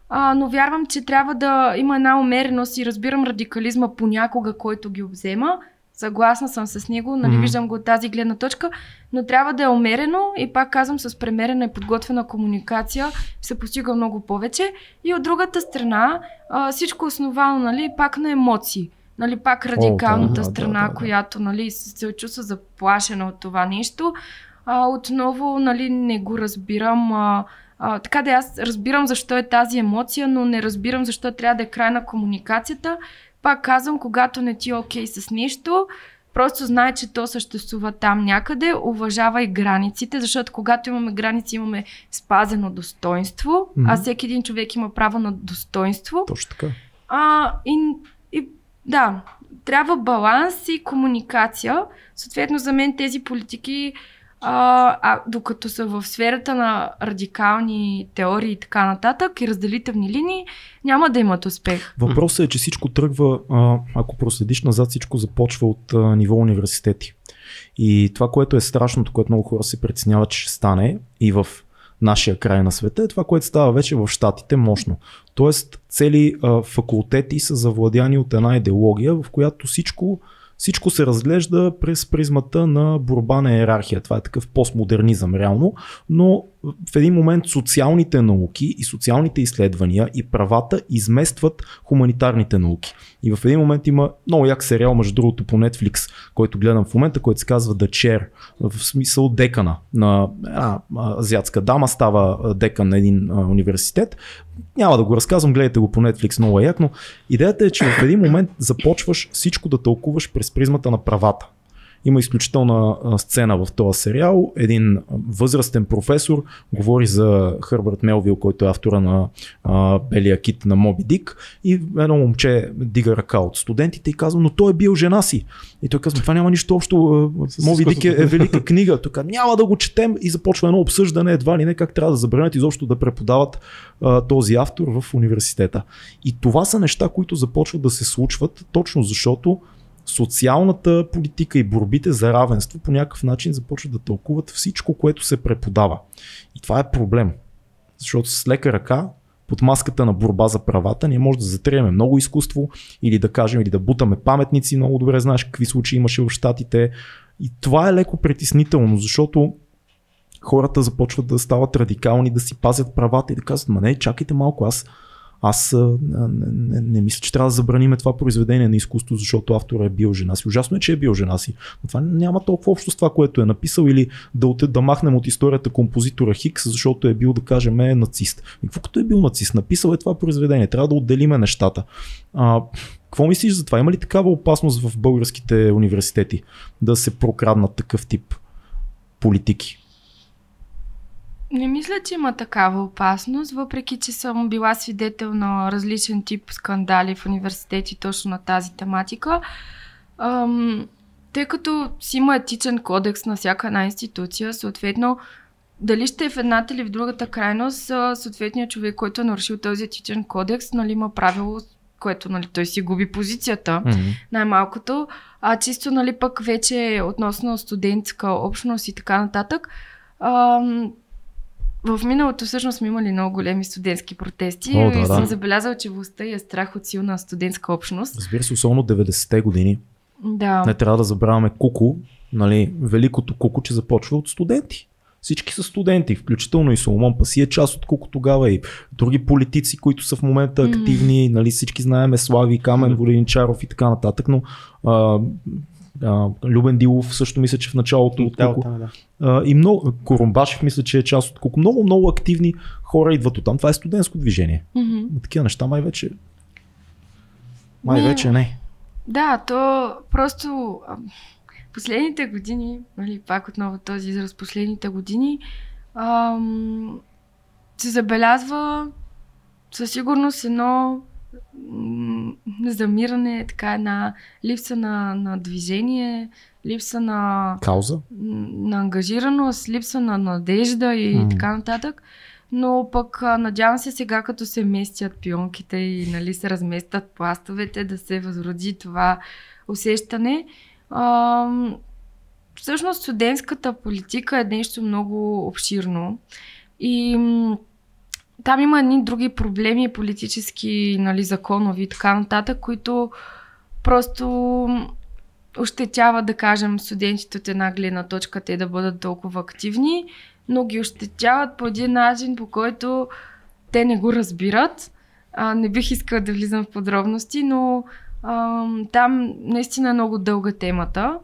а, но вярвам, че трябва да има една умереност и разбирам радикализма понякога, който ги обзема. Съгласна съм с него, нали, Мгм. виждам го от тази гледна точка, но трябва да е умерено и пак казвам с премерена и подготвена комуникация се постига много повече. И от другата страна, а, всичко основано, нали, пак на емоции. Нали, пак радикалната да, да, страна, да, да. която нали, се чувства заплашена от това нещо. а, отново нали, не го разбирам. А, а, така да аз разбирам защо е тази емоция, но не разбирам защо трябва да е край на комуникацията. Пак казвам, когато не ти е окей okay с нещо, Просто знае, че то съществува там някъде, уважава и границите, защото когато имаме граници, имаме спазено достоинство, mm-hmm. а всеки един човек има право на достоинство. Точно така. А, и, и да, трябва баланс и комуникация. Съответно, за мен тези политики а, а докато са в сферата на радикални теории и така нататък и разделителни линии, няма да имат успех. Въпросът е, че всичко тръгва, а, ако проследиш назад, всичко започва от а, ниво университети. И това, което е страшното, което много хора се преценяват, че ще стане и в нашия край на света, е това, което става вече в Штатите мощно. Тоест, цели а, факултети са завладяни от една идеология, в която всичко всичко се разглежда през призмата на борба на иерархия. Това е такъв постмодернизъм реално, но в един момент социалните науки и социалните изследвания и правата изместват хуманитарните науки. И в един момент има много як сериал, между другото по Netflix, който гледам в момента, който се казва The Chair, в смисъл декана на а, азиатска дама, става декан на един университет. Няма да го разказвам, гледайте го по Netflix, много е як, но идеята е, че в един момент започваш всичко да тълкуваш през призмата на правата. Има изключителна сцена в този сериал. Един възрастен професор говори за Хърбърт Мелвил, който е автора на а, Белия кит на Моби Дик и едно момче дига ръка от студентите и казва, но той е бил жена си. И той казва, това няма нищо общо. Моби Дик е, е велика книга. Казва, няма да го четем и започва едно обсъждане едва ли не как трябва да забранят изобщо да преподават а, този автор в университета. И това са неща, които започват да се случват точно защото социалната политика и борбите за равенство по някакъв начин започват да тълкуват всичко, което се преподава. И това е проблем. Защото с лека ръка, под маската на борба за правата, ние може да затриеме много изкуство или да кажем, или да бутаме паметници. Много добре знаеш какви случаи имаше в Штатите. И това е леко притеснително, защото хората започват да стават радикални, да си пазят правата и да казват, ма не, чакайте малко, аз аз не, не, не мисля, че трябва да забраниме това произведение на изкуство, защото автора е бил жена си. Ужасно е, че е бил жена си. Но това няма толкова общо с това, което е написал или да, отед, да махнем от историята композитора Хикс, защото е бил, да кажем, е нацист. И какво като е бил нацист? Написал е това произведение. Трябва да отделиме нещата. А, какво мислиш за това? Има ли такава опасност в българските университети да се прокраднат такъв тип политики? Не мисля, че има такава опасност, въпреки че съм била свидетел на различен тип скандали в университети точно на тази тематика. Ам, тъй като си има етичен кодекс на всяка една институция, съответно, дали ще е в едната или в другата крайност, съответният човек, който е нарушил този етичен кодекс, нали, има правило, което нали, той си губи позицията, mm-hmm. най-малкото, а чисто нали, пък вече относно студентска общност и така нататък, ам, в миналото всъщност сме имали много големи студентски протести О, да, и съм да. забелязал, че властта е страх от силна студентска общност. Разбира се, особено 90-те години. Да. Не трябва да забравяме Куко, нали, великото Куко, че започва от студенти. Всички са студенти, включително и Соломон Паси е част от Куко тогава и други политици, които са в момента активни, mm-hmm. нали, всички знаеме Слави, Камен. Волинчаров и така нататък, но а, а, Любен Дилов също мисля, че в началото от Куко. Да, да. А, и много, Корумбашев мисля, че е част от Куко. Много, много активни хора идват от там. Това е студентско движение. Mm-hmm. Такива неща май вече май не, вече не. Да, то просто последните години, нали, пак отново този израз, последните години, ам, се забелязва със сигурност едно замиране, така една липса на, на движение, липса на... Кауза? На ангажираност, липса на надежда и mm. така нататък. Но пък надявам се сега, като се местят пионките и нали, се разместят пластовете, да се възроди това усещане. А, всъщност студентската политика е нещо много обширно. И там има едни други проблеми, политически, нали, законови и така нататък, които просто ощетяват, да кажем, студентите от една гледна точка те да бъдат толкова активни, но ги ощетяват по един начин, по който те не го разбират. А, не бих искала да влизам в подробности, но а, там наистина е много дълга темата.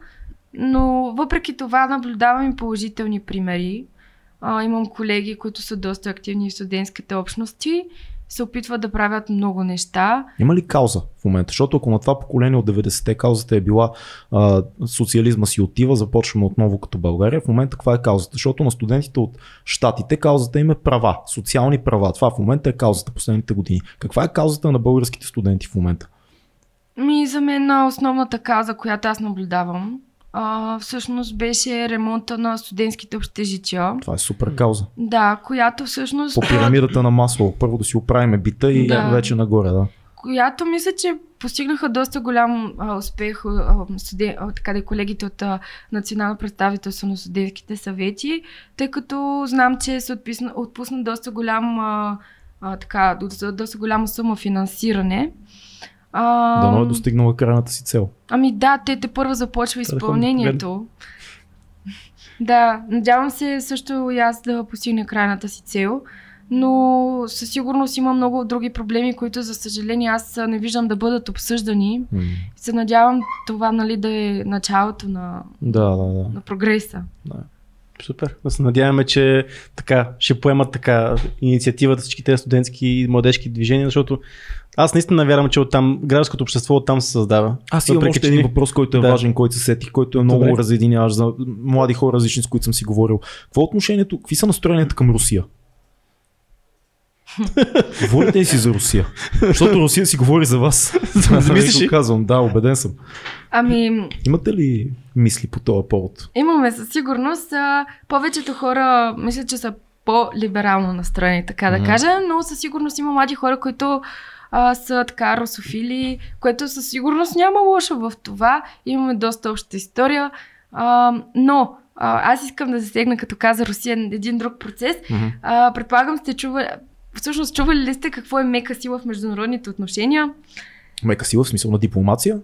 Но въпреки това наблюдавам и положителни примери. А, имам колеги, които са доста активни в студентските общности, се опитват да правят много неща. Има ли кауза в момента? Защото ако на това поколение от 90-те каузата е била а, социализма си отива, започваме отново като България. В момента каква е каузата? Защото на студентите от щатите каузата им е права, социални права. Това в момента е каузата последните години. Каква е каузата на българските студенти в момента? Ми, за мен основната кауза, която аз наблюдавам, а, всъщност беше ремонта на студентските общежития. Това е супер кауза. Да, която всъщност... По пирамидата на масло. Първо да си оправиме бита и Да. вече нагоре, да. която мисля, че постигнаха доста голям а, успех а, студен, а, така да колегите от а, Национално представителство на студентските съвети, тъй като знам, че се отпусна, отпусна доста голям а, а, така, доста, доста голяма сума финансиране. А, Дано е достигнала крайната си цел. Ами да, те те първо започва изпълнението. Да, надявам се също и аз да постигна крайната си цел, но със сигурност има много други проблеми, които за съжаление аз не виждам да бъдат обсъждани. М. Се надявам това нали, да е началото на, Да, да, да. на прогреса. Супер. Да се надяваме, че така ще поемат така инициативата всички тези студентски и младежки движения, защото аз наистина вярвам, че оттам гражданското общество оттам се създава. Аз имам още един въпрос, който е Да. важен, който се сетих, който е много Добре. разединяващ за млади хора, различни с които съм си говорил. Какво е отношението, какви са настроенията към Русия? Говорите ли си за Русия? Защото Русия си говори за вас. Мислиш ли? казвам, да, убеден съм. Ами, Имате ли мисли по този повод? имаме със сигурност. А, повечето хора мисля, че са по-либерално настроени, така да кажа, но със сигурност има млади хора, които а, са така русофили, което със сигурност няма лошо в това. Имаме доста обща история. А, но а, аз искам да засегна, като каза Русия, един друг процес. А, предполагам сте чували, всъщност чували ли сте какво е мека сила в международните отношения? Мека сила в смисъл на дипломация?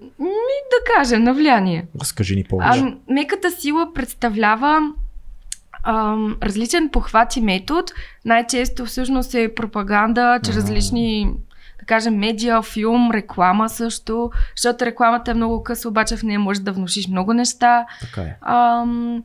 Да кажем, на влияние. Разкажи ни повече. А, меката сила представлява ам, различен похват и метод. Най-често всъщност е пропаганда чрез различни да кажем, медиа, филм, реклама също, защото рекламата е много къса, обаче в нея можеш да внушиш много неща. Така е. Ам,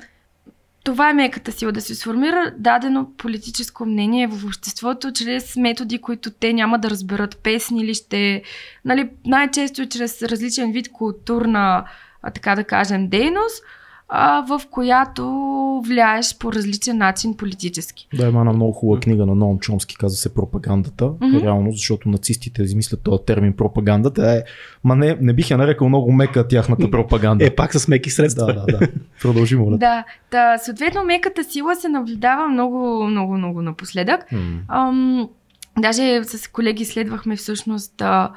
това е меката сила да се сформира дадено политическо мнение в обществото чрез методи, които те няма да разберат. Песни или ще... Нали, най-често е чрез различен вид културна, така да кажем, дейност, а, в която влияеш по различен начин политически. Да, има една много хубава книга на Ноам Чомски, казва се Пропагандата. Мгм. Реално, защото нацистите измислят този термин пропагандата. Е, ма не, не бих я нарекал много мека тяхната пропаганда. Е, пак с меки средства. да, да, да. Продължи, моля. Да, да, съответно меката сила се наблюдава много, много, много напоследък. М. Ам, даже с колеги следвахме всъщност а,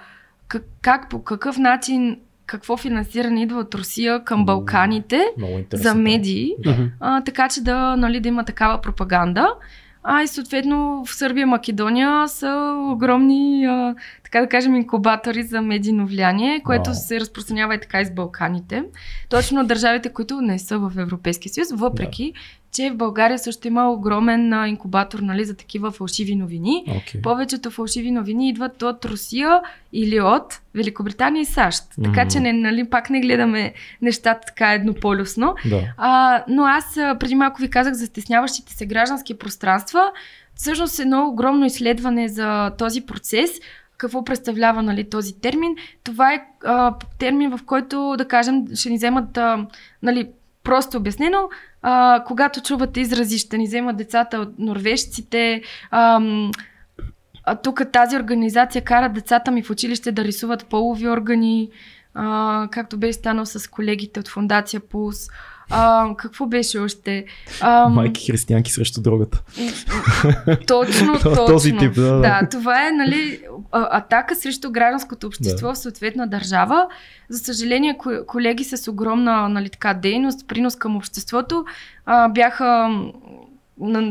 как, как, по какъв начин, какво финансиране идва от Русия към Балканите за медии, Мгм. а, така че да, нали, да има такава пропаганда. А и съответно в Сърбия и Македония са огромни, а, така да кажем, инкубатори за медийно влияние, което Вау. се разпространява и така и с Балканите. Точно държавите, които не са в Европейския съюз, въпреки, че в България също има огромен а, инкубатор нали, за такива фалшиви новини. Okay. Повечето фалшиви новини идват от Русия или от Великобритания и САЩ. Така Мгм. че не, нали, пак не гледаме нещата така еднополюсно. Да. А, но аз преди малко ви казах за стесняващите се граждански пространства. Всъщност едно огромно изследване за този процес. Какво представлява нали, този термин? Това е а, термин, в който, да кажем, ще ни вземат, а, нали, просто обяснено, а, когато чувате изрази, ще ни вземат децата от норвежците, ам, а тук тази организация кара децата ми в училище да рисуват полови органи, а, както беше станал с колегите от Фундация Пулс. А, какво беше още? А, Майки християнки срещу другата. Точно, точно. Този тип, да, да. Да, това е нали, атака срещу гражданското общество в съответна държава. За съжаление, ко- колеги с огромна нали, така, дейност, принос към обществото, а, бяха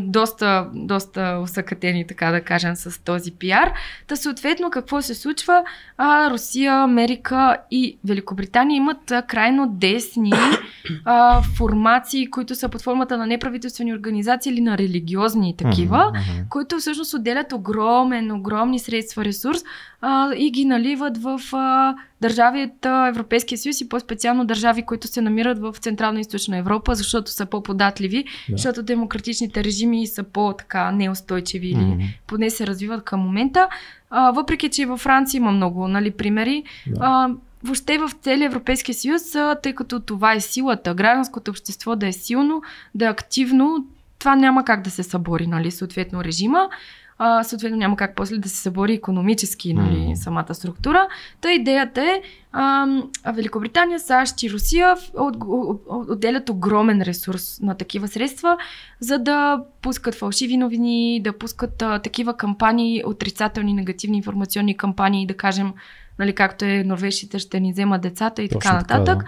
доста, доста усъкатени, така да кажем, с този пиар. Та съответно какво се случва? А, Русия, Америка и Великобритания имат а, крайно десни а, формации, които са под формата на неправителствени организации или на религиозни такива мгм. които всъщност отделят огромен, огромни средства, ресурс а, и ги наливат в а, държави от Европейския съюз и по-специално държави, които се намират в Централна и Източна Европа, защото са по-податливи, да. защото демократичните режими са по-така неустойчиви или mm-hmm. поне се развиват към момента. А, въпреки, че във Франция има много нали, примери. Да. А, въобще в целия Европейския съюз, тъй като това е силата, гражданското общество да е силно, да е активно, това няма как да се събори, нали, съответно режима. А, съответно няма как после да се събори економически нали, mm. самата структура. Та идеята е а, Великобритания, САЩ и Русия от, от, отделят огромен ресурс на такива средства, за да пускат фалшиви новини, да пускат а, такива кампании, отрицателни, негативни информационни кампании, да кажем, нали, както е норвежците ще ни вземат децата и Точно така нататък. Така, да.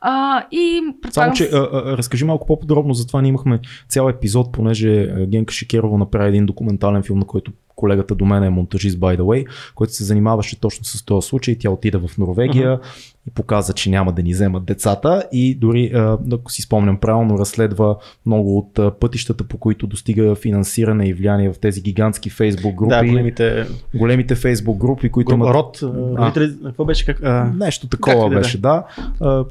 А, и предполагам... Само, че а, а, разкажи малко по-подробно, за това. Ние имахме цял епизод, понеже Генка Шикерова направи един документален филм, на който колегата до мен е монтажист, by the way, който се занимаваше точно с този случай. Тя отида в Норвегия uh-huh. и показа, че няма да ни вземат децата и дори, ако си спомням правилно, разследва много от пътищата, по които достига финансиране и влияние в тези гигантски фейсбук групи. Да, големите, големите фейсбук групи, които имат... Род, а, какво беше? Как, а... Нещо такова как беше, да. да.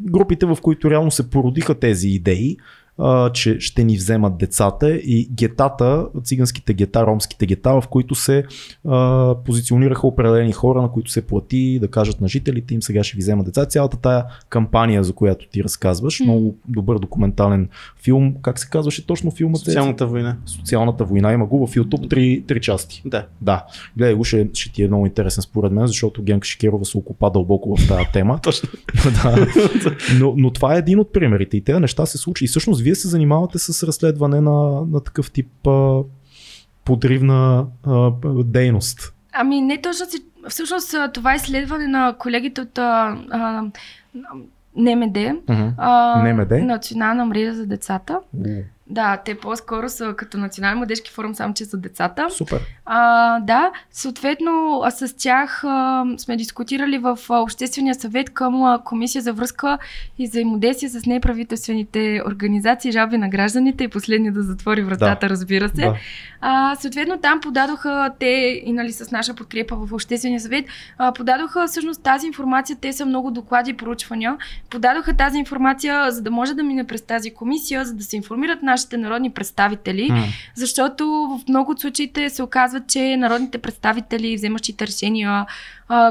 Групите, в които реално се породиха тези идеи а, че ще ни вземат децата и гетата, циганските гета, ромските гета, в които се а, позиционираха определени хора, на които се плати да кажат на жителите им сега ще ви вземат деца. Цялата тая кампания, за която ти разказваш, mm. много добър документален филм. Как се казваше точно филмът? Социалната война. Социалната война. Има го в YouTube три, три части. Да. Да. Гледай го, ще, ще ти е много интересен според мен, защото Генка Шикерова се окупа дълбоко в тази тема. Точно. да. но, но това е един от примерите и тези неща се случи. И всъщност вие се занимавате с разследване на, на такъв тип а, подривна а, дейност. Ами не точно си. Всъщност това е изследване на колегите от а, а, НМД, uh-huh. а, НМД? Национална мрежа за децата. Uh. Да, те по-скоро са като национален младежки форум, само че за децата. Супер. А, да, съответно с тях а, сме дискутирали в Обществения съвет към а, Комисия за връзка и взаимодействие с неправителствените организации, жалби на гражданите и последния да затвори вратата, да. разбира се. Да. А, съответно там подадоха те и нали, с наша подкрепа в Обществения съвет, а, подадоха всъщност тази информация, те са много доклади и проучвания, подадоха тази информация, за да може да мине през тази комисия, за да се информират на нашите народни представители, mm. защото в много от случаите се оказва, че народните представители, вземащите решения,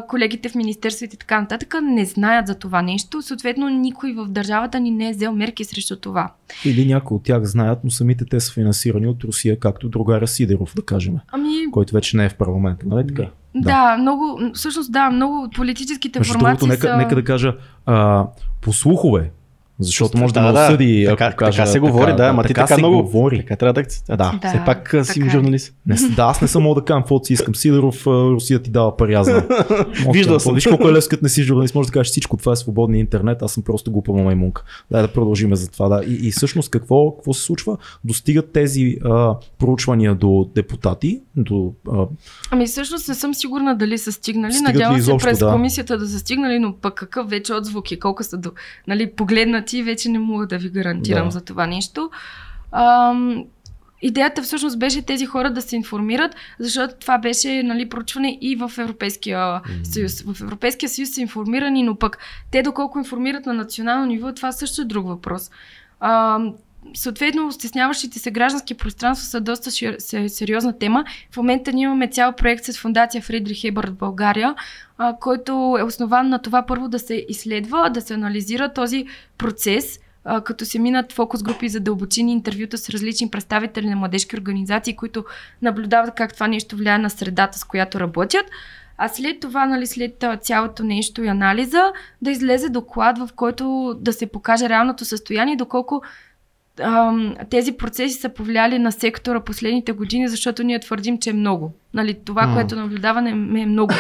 колегите в министерството и така нататък не знаят за това нещо. Съответно, никой в държавата ни не е взел мерки срещу това. Или някои от тях знаят, но самите те са финансирани от Русия, както другаря Сидеров, да кажем. Ами... Който вече не е в парламента, нали така? Да. да, много, всъщност да, много политическите Между формации другото, нека, са... нека да кажа, а, по слухове, защото може да, да ме осъди, така, ако кажа. Така се говори, така, да, ама ти така, така много говори. Така трябва да, да, да. Все пак така. си журналист. Не, да, аз не съм мога да кажа каквото си искам. Сидоров, Русия ти дава пари, аз знам. Виждал съм. Виж колко е лесно, като не си журналист, може да кажеш всичко. Това е свободния интернет, аз съм просто глупа маймунка. Дай да продължим за това. Да. И, и всъщност какво, какво се случва? Достигат тези а, проучвания до депутати, до... А... Ами всъщност не съм сигурна дали са стигнали. Надявам се през да. комисията да са стигнали, но пък какъв вече отзвук и колко са до, нали, погледнати, вече не мога да ви гарантирам да. за това нещо. Ам, идеята всъщност беше тези хора да се информират, защото това беше нали, проучване и в Европейския mm-hmm. съюз. В Европейския съюз са информирани, но пък те доколко информират на национално ниво, това също е друг въпрос. А, съответно, стесняващите се граждански пространства са доста сериозна тема. В момента ние имаме цял проект с фундация Фридрих Ебър в България, а, който е основан на това първо да се изследва, да се анализира този процес, а, като се минат фокус групи за дълбочини интервюта с различни представители на младежки организации, които наблюдават как това нещо влияе на средата, с която работят. А след това, нали, след цялото нещо и анализа, да излезе доклад, в който да се покаже реалното състояние, доколко ам, тези процеси са повлияли на сектора последните години, защото ние твърдим, че е много. Нали, това, mm. което наблюдаваме е много.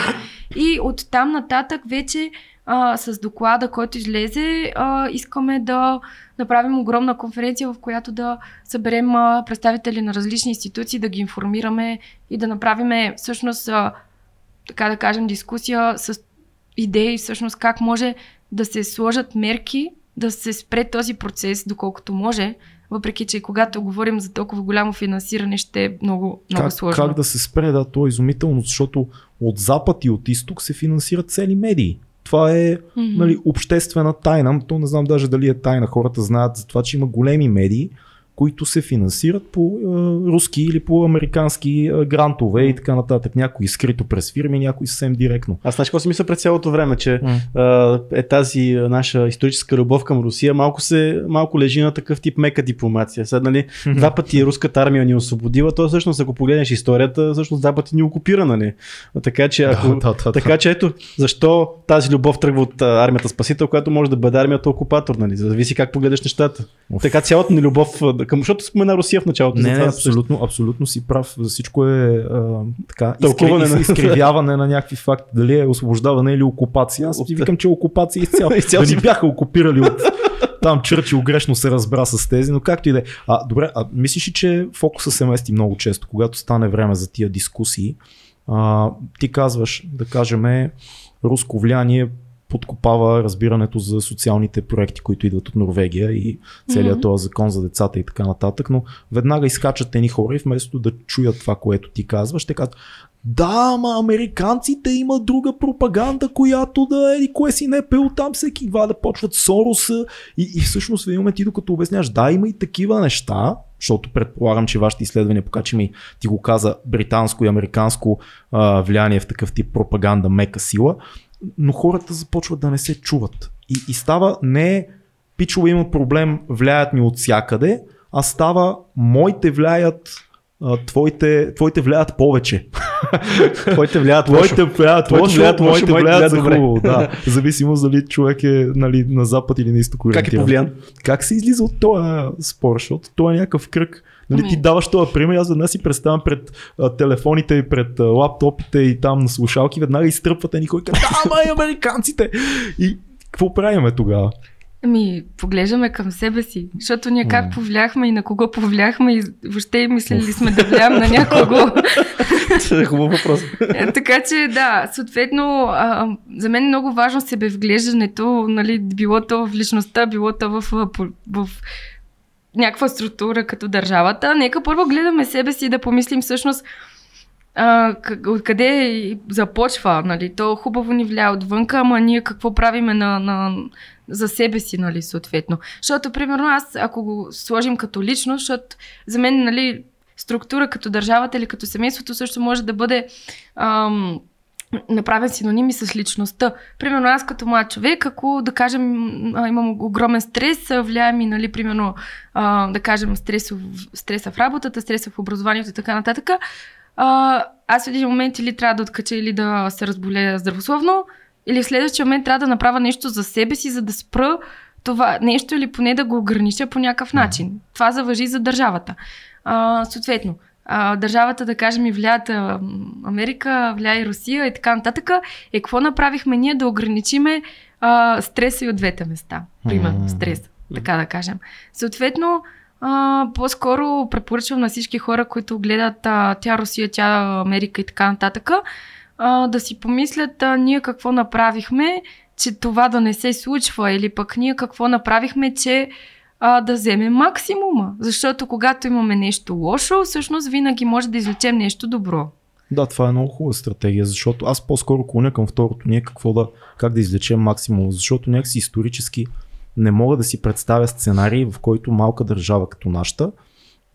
И от там нататък вече а, с доклада, който излезе, а, искаме да направим огромна конференция, в която да съберем а, представители на различни институции, да ги информираме и да направим всъщност, а, така да кажем, дискусия с идеи всъщност как може да се сложат мерки, да се спре този процес, доколкото може, въпреки че когато говорим за толкова голямо финансиране, ще е много, много как, сложно. Как да се спре, да, то е изумително, защото от запад и от изток се финансират цели медии Това е нали, обществена тайна. То не знам даже дали е тайна. Хората знаят за това, че има големи медии, които се финансират по е, руски или по американски е, грантове и така нататък. Някои скрито през фирми, някои съвсем директно. Аз знаеш какво си мисля през цялото време, че mm. е, е тази наша историческа любов към Русия малко се малко лежи на такъв тип мека дипломация. Сега, нали, mm-hmm. два пъти руската армия ни освободила, то всъщност ако погледнеш историята, всъщност два пъти ни окупира, нали? Така че, ако, да, да, да, така че ето, защо тази любов тръгва от армията спасител, която може да бъде армията окупатор, нали? Зависи как погледаш нещата. Уф. Така цялата ни любов към, защото спомена Русия в началото. Не, не, абсолютно, абсолютно си прав. За всичко е а, така, Тълкуване изкри, на... изкривяване на някакви факти. Дали е освобождаване или окупация. Аз ти викам, че окупация изцяло. изцяло да ни бяха окупирали от там Чърчил грешно се разбра с тези, но както и да е. А, добре, а мислиш ли, че фокуса се мести много често, когато стане време за тия дискусии? А, ти казваш, да кажем, руско влияние подкопава разбирането за социалните проекти, които идват от Норвегия и целият mm-hmm. този закон за децата и така нататък, но веднага изкачат едни хора и вместо да чуят това, което ти казваш, ще казват, да, ама американците имат друга пропаганда, която да е кое си не е пил там всеки два да почват Сороса и, и всъщност в един момент ти докато обясняваш, да, има и такива неща, защото предполагам, че вашите изследвания покачи ми ти го каза британско и американско а, влияние в такъв тип пропаганда мека сила, но хората започват да не се чуват. И, и става не пичове има проблем, влияят ни от всякъде, а става моите влияят твоите, твоите влияят повече. твоите влияят твоите влияят лошо, влияят моите влияят за хубаво. Да. Зависимо дали човек е нали, на запад или на изток. Как е повлиян? Как се излиза от този спор, защото това е някакъв кръг. Нали, ти ами. даваш този пример, аз веднага си представям пред а, телефоните и пред а, лаптопите и там на слушалки, веднага изтръпват никой казва, да, май, американците! И какво правиме тогава? Ами, поглеждаме към себе си, защото ние как повляхме и на кого повляхме и въобще мислили ли сме да влияем на някого. Това е хубав въпрос. Е, така че да, съответно, а, за мен е много важно себевглеждането, нали, било то в личността, било то в, в, в някаква структура като държавата. Нека първо гледаме себе си да помислим всъщност откъде започва, нали? То хубаво ни влияе отвънка, ама ние какво правиме на, на, за себе си, нали, съответно. Защото, примерно, аз, ако го сложим като личност, защото за мен, нали, структура като държавата или като семейството също може да бъде ам, направен синоними с личността. Примерно аз като млад човек, ако да кажем имам огромен стрес, влияе ми, нали, примерно, да кажем стресов, стреса в работата, стреса в образованието и така нататък, аз в един момент или трябва да откача или да се разболея здравословно, или в следващия момент трябва да направя нещо за себе си, за да спра това нещо или поне да го огранича по някакъв начин. Това завържи за държавата. А, съответно, а, държавата, да кажем, и влияят Америка, влияе и Русия и така нататък, е какво направихме ние да ограничиме а, стреса и от двете места. Примерно, стрес, така да кажем. Съответно, а, по-скоро препоръчвам на всички хора, които гледат а, тя Русия, тя Америка и така нататък, а, да си помислят а, ние какво направихме, че това да не се случва или пък ние какво направихме, че а, да вземем максимума. Защото когато имаме нещо лошо, всъщност винаги може да извлечем нещо добро. Да, това е много хубава стратегия, защото аз по-скоро клоня към второто ние какво да, как да извлечем максимум, защото някакси исторически не мога да си представя сценарий, в който малка държава като нашата,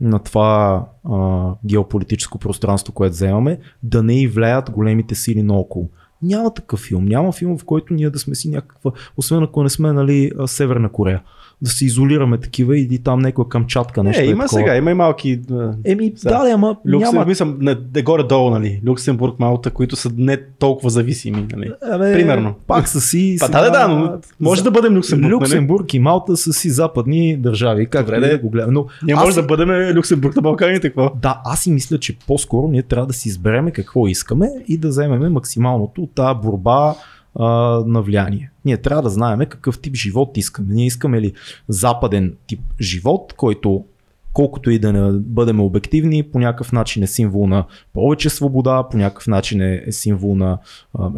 на това а, геополитическо пространство, което вземаме, да не и влияят големите сили наоколо. Няма такъв филм. Няма филм, в който ние да сме си някаква, освен ако не сме нали, Северна Корея да се изолираме такива и там някоя камчатка нещо. Е, има е сега, има и малки. Еми, да, да, ама. Люксембург, няма... мисля, не, не горе-долу, нали? Люксембург, Малта, които са не толкова зависими, нали? Абе, Примерно. Пак са си. Па, сега... да, да, но може за... да бъдем Люксембург. Нали? Люксембург нали? и Малта са си западни държави. Как Добре, да го гледаме. Но аз... може да бъдем Люксембург на Балканите, какво? Да, аз си мисля, че по-скоро ние трябва да си избереме какво искаме и да вземем максималното от тази борба а, на влияние. Ние трябва да знаем какъв тип живот искаме. Ние искаме ли западен тип живот, който колкото и да не бъдем обективни, по някакъв начин е символ на повече свобода, по някакъв начин е, е символ на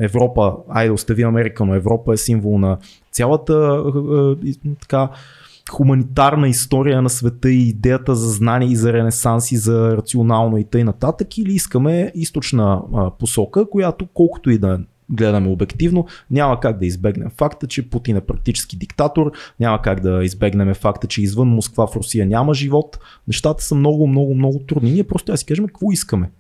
Европа, айде остави Америка, но Европа е символ на цялата така хуманитарна история на света и идеята за знание и за ренесанс и за рационално и тъй нататък или искаме източна посока, която колкото и да гледаме обективно, няма как да избегнем факта, че Путин е практически диктатор, няма как да избегнем факта, че извън Москва в Русия няма живот. Нещата са много, много, много трудни. Ние просто трябва да си кажем какво искаме.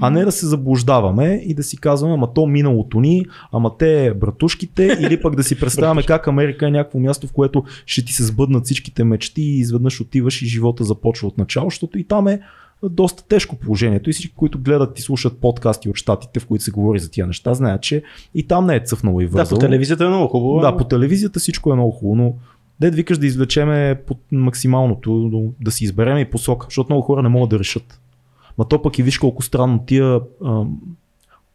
А не да се заблуждаваме и да си казваме, ама то миналото ни, ама те братушките, или пък да си представяме как Америка е някакво място, в което ще ти се сбъднат всичките мечти и изведнъж отиваш и живота започва от начало, защото и там е доста тежко положението и всички, които гледат и слушат подкасти от щатите, в които се говори за тия неща, знаят, че и там не е цъфнало и вързало. Да, по телевизията е много хубаво. Да, по телевизията всичко е много хубаво, но дед викаш да извлечеме под максималното, да си избереме и посока, защото много хора не могат да решат. Ма то пък и виж колко странно тия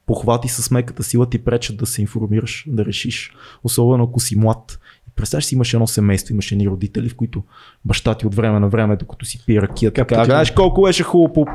похвати с меката сила ти пречат да се информираш, да решиш. Особено ако си млад. Представяш си, имаш едно семейство, имаш едни родители, в които баща ти от време на време, докато си пие ракия, така, знаеш колко беше хубаво по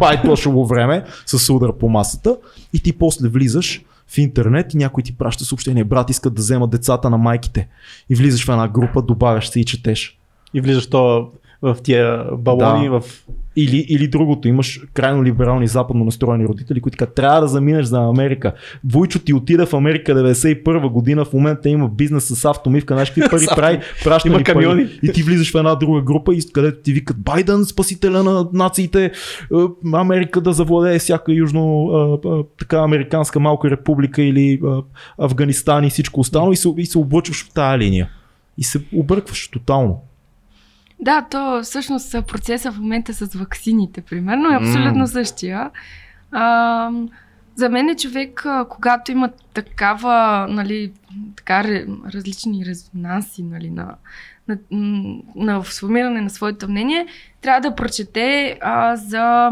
байтошово време с удар по масата и ти после влизаш в интернет и някой ти праща съобщение, брат искат да вземат децата на майките. И влизаш в една група, добавяш се и четеш. И влизаш то в тия балони, Да. в... Или, или другото, имаш крайно либерални западно настроени родители, които казват, трябва да заминеш за Америка. Войчо ти отида в Америка 91 година, в момента има бизнес с автомивка, знаеш какви пари прави, праща Има ни пари. камиони. И ти влизаш в една друга група, и където ти викат Байден, спасителя на нациите, е, Америка да завладее всяка южно а, а, така американска малка република или Афганистан и всичко останало и се, и се облъчваш в тая линия. И се объркваш тотално. Да, то всъщност процеса в момента с ваксините, примерно, е абсолютно М. същия. А, за мен е човек, когато има такава, нали, така различни резонанси, нали, на, на, на сформиране на своето мнение, трябва да прочете а, за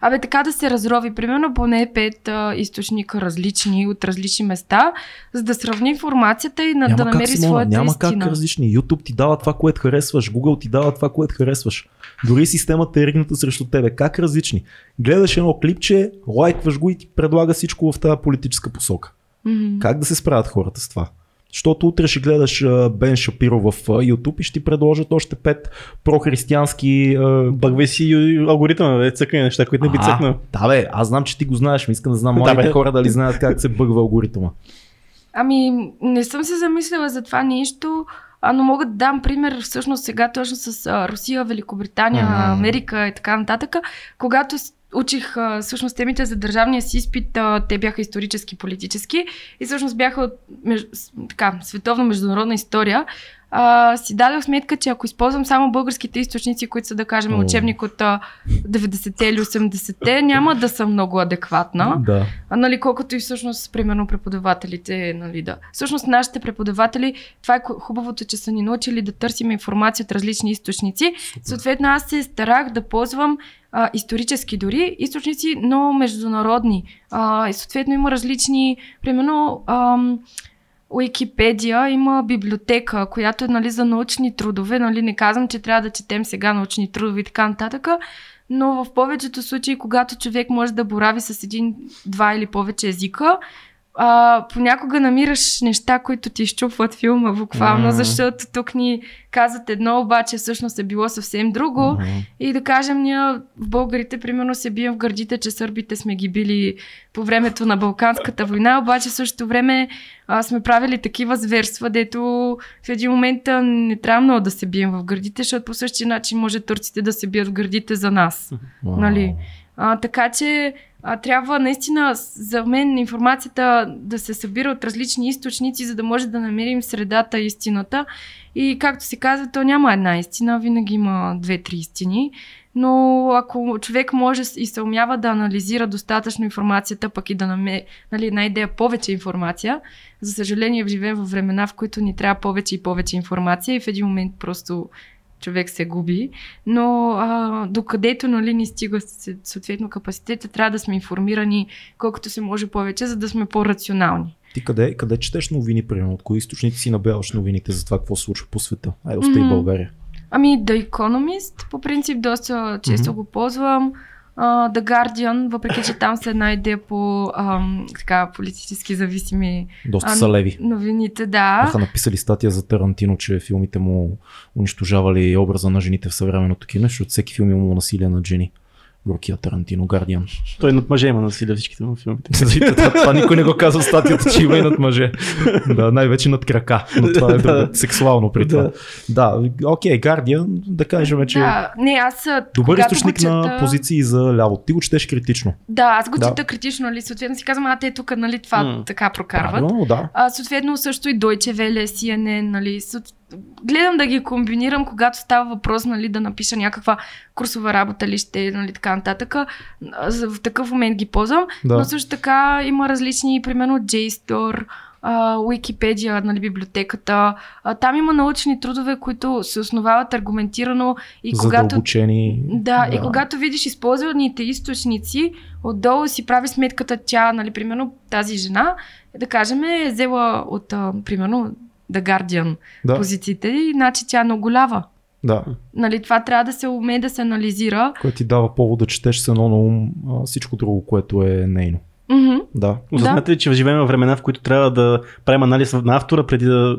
Абе, така да се разрови, примерно поне пет а, източника различни от различни места, за да сравни информацията и на, да намери Симона, своята няма истина. как различни. YouTube ти дава това, което харесваш, Google ти дава това, което харесваш. Дори системата е ригната срещу тебе. Как различни? Гледаш едно клипче, лайкваш го и ти предлага всичко в тази политическа посока. Мгм. Как да се справят хората с това? Защото утре ще гледаш Бен Шапиро в YouTube и ще ти предложат още пет прохристиянски... Бъгвай си алгоритъма, да цъкай неща, които не би цъкнал. Да бе, аз знам, че ти го знаеш, но искам да знам Да, моите бе. хора дали знаят как се бъгва алгоритъма. Ами, не съм се замислила за това нещо, а, но мога да дам пример всъщност сега точно с а, Русия, Великобритания, Мгм. Америка и така нататък. Когато учих а, всъщност темите за държавния си изпит, а, те бяха исторически, политически и всъщност бяха от меж... така, световна международна история. А, си дадох сметка, че ако използвам само българските източници, които са, да кажем, О. учебник от а, 90-те или 80-те, няма да съм много адекватна. Да. А, нали, колкото и всъщност, примерно, преподавателите, нали, да. Всъщност, нашите преподаватели, това е хубавото, че са ни научили да търсим информация от различни източници. Съответно, аз се старах да ползвам а, исторически дори източници, но международни. А, и съответно има различни, примерно, ам, Уикипедия има библиотека, която е нали, за научни трудове. Нали, не казвам, че трябва да четем сега научни трудове и така нататък, но в повечето случаи, когато човек може да борави с един, два или повече езика, а, понякога намираш неща, които ти изчупват филма буквално, Мгм. защото тук ни казват едно, обаче всъщност е било съвсем друго. Мгм. И да кажем, ние в българите, примерно, се бием в гърдите, че сърбите сме ги били по времето на Балканската война, обаче в същото време а, сме правили такива зверства, дето в един момент не трябва много да се бием в гърдите, защото по същия начин може турците да се бият в гърдите за нас. Вау. Нали? А, така че а, трябва наистина за мен информацията да се събира от различни източници, за да може да намерим средата истината. И както се казва, то няма една истина, винаги има две-три истини. Но ако човек може и се умява да анализира достатъчно информацията, пък и да намери нали, една идея повече информация, за съжаление живеем в времена, в които ни трябва повече и повече информация и в един момент просто човек се губи. Но а, докъдето нали, ни стига съответно капацитета, трябва да сме информирани колкото се може повече, за да сме по-рационални. Ти къде, къде четеш новини, примерно? От кои източници си набяваш новините за това, какво се случва по света? Айде, остави Мгм. България. Ами, The Economist, по принцип, доста често Мгм. го ползвам. Uh, The Guardian, въпреки че там са една идея по ам, така, политически зависими Доста А, са леви. новините, да. Бяха написали статия за Тарантино, че филмите му унищожавали образа на жените в съвременното кино, защото всеки филм имало насилие над жени. Рокия Тарантино, Гардиан. Той над мъже има насилие всичките му филмите. това никой не го казва в статията, че има и над мъже. Да, най-вече над крака, но това е друго, сексуално при това. Да, окей, Гардиан, да кажем, че Да, не, аз а, добър източник чета, на позиции за ляво. Ти го четеш критично. Да, аз го Да. чета критично, нали, съответно си казвам, а те тук, нали, това М. така прокарват. Правилно, да. А, съответно също и Deutsche Welle, CNN, нали, съот- гледам да ги комбинирам, когато става въпрос, нали, да напиша някаква курсова работа ли ще, нали, така нататък. В такъв момент ги ползвам, Да. но също така има различни, примерно JSTOR, Wikipedia, нали, библиотеката. А, там има научни трудове, които се основават аргументирано и когато Задълбочени. да, и когато видиш използваните източници, отдолу си прави сметката тя, нали, примерно тази жена, да кажем, е взела от, а, примерно, The Guardian Да, позициите и значи тя е много лява. да. Нали, това трябва да се умее да се анализира. Което ти дава повод да четеш с едно на ум а, всичко друго, което е нейно. Мгм. Да. Осъзнате ли, че живеем в времена, в които трябва да правим анализ на автора преди да,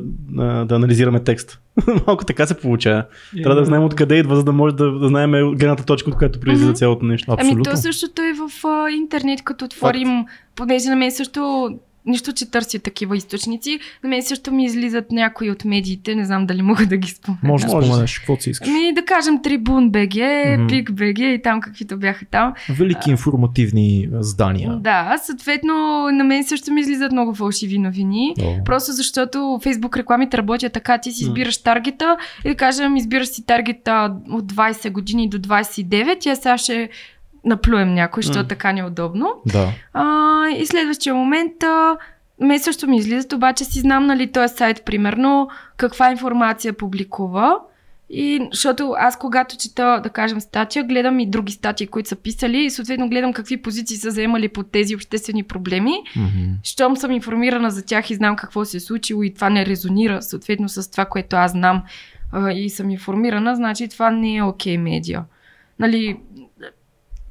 да анализираме текст? Малко така се получава. Трябва да знаем откъде идва, за да може да, да знаем гледната точка, от която произлиза Мгм. цялото нещо. Ами Абсолютно. то същото е в а, интернет, като отворим, понеже на мен също нищо, че търся такива източници. На мен също ми излизат някои от медиите, не знам дали мога да ги спомена. Може да споменеш каквото си искаш. Ами да кажем Трибун БГ, Мгм. Пик БГ и там каквито бяха там. Велики информативни здания. Да, съответно на мен също ми излизат много фалшиви новини. О. Просто защото Фейсбук рекламите работят така, ти си избираш таргета и да кажем, избираш си таргета от 20 години до 29 и аз сега ще наплюем някой, защото М. така неудобно. Да. А, и следващия момент, а, ме също ми излизат, обаче си знам, нали, този сайт, примерно, каква информация публикува. И защото аз когато чета, да кажем, статия, гледам и други статии, които са писали и съответно гледам какви позиции са заемали по тези обществени проблеми. Мгм. Щом съм информирана за тях и знам какво се е случило и това не резонира съответно с това, което аз знам а, и съм информирана, значи това не е окей медиа. Нали,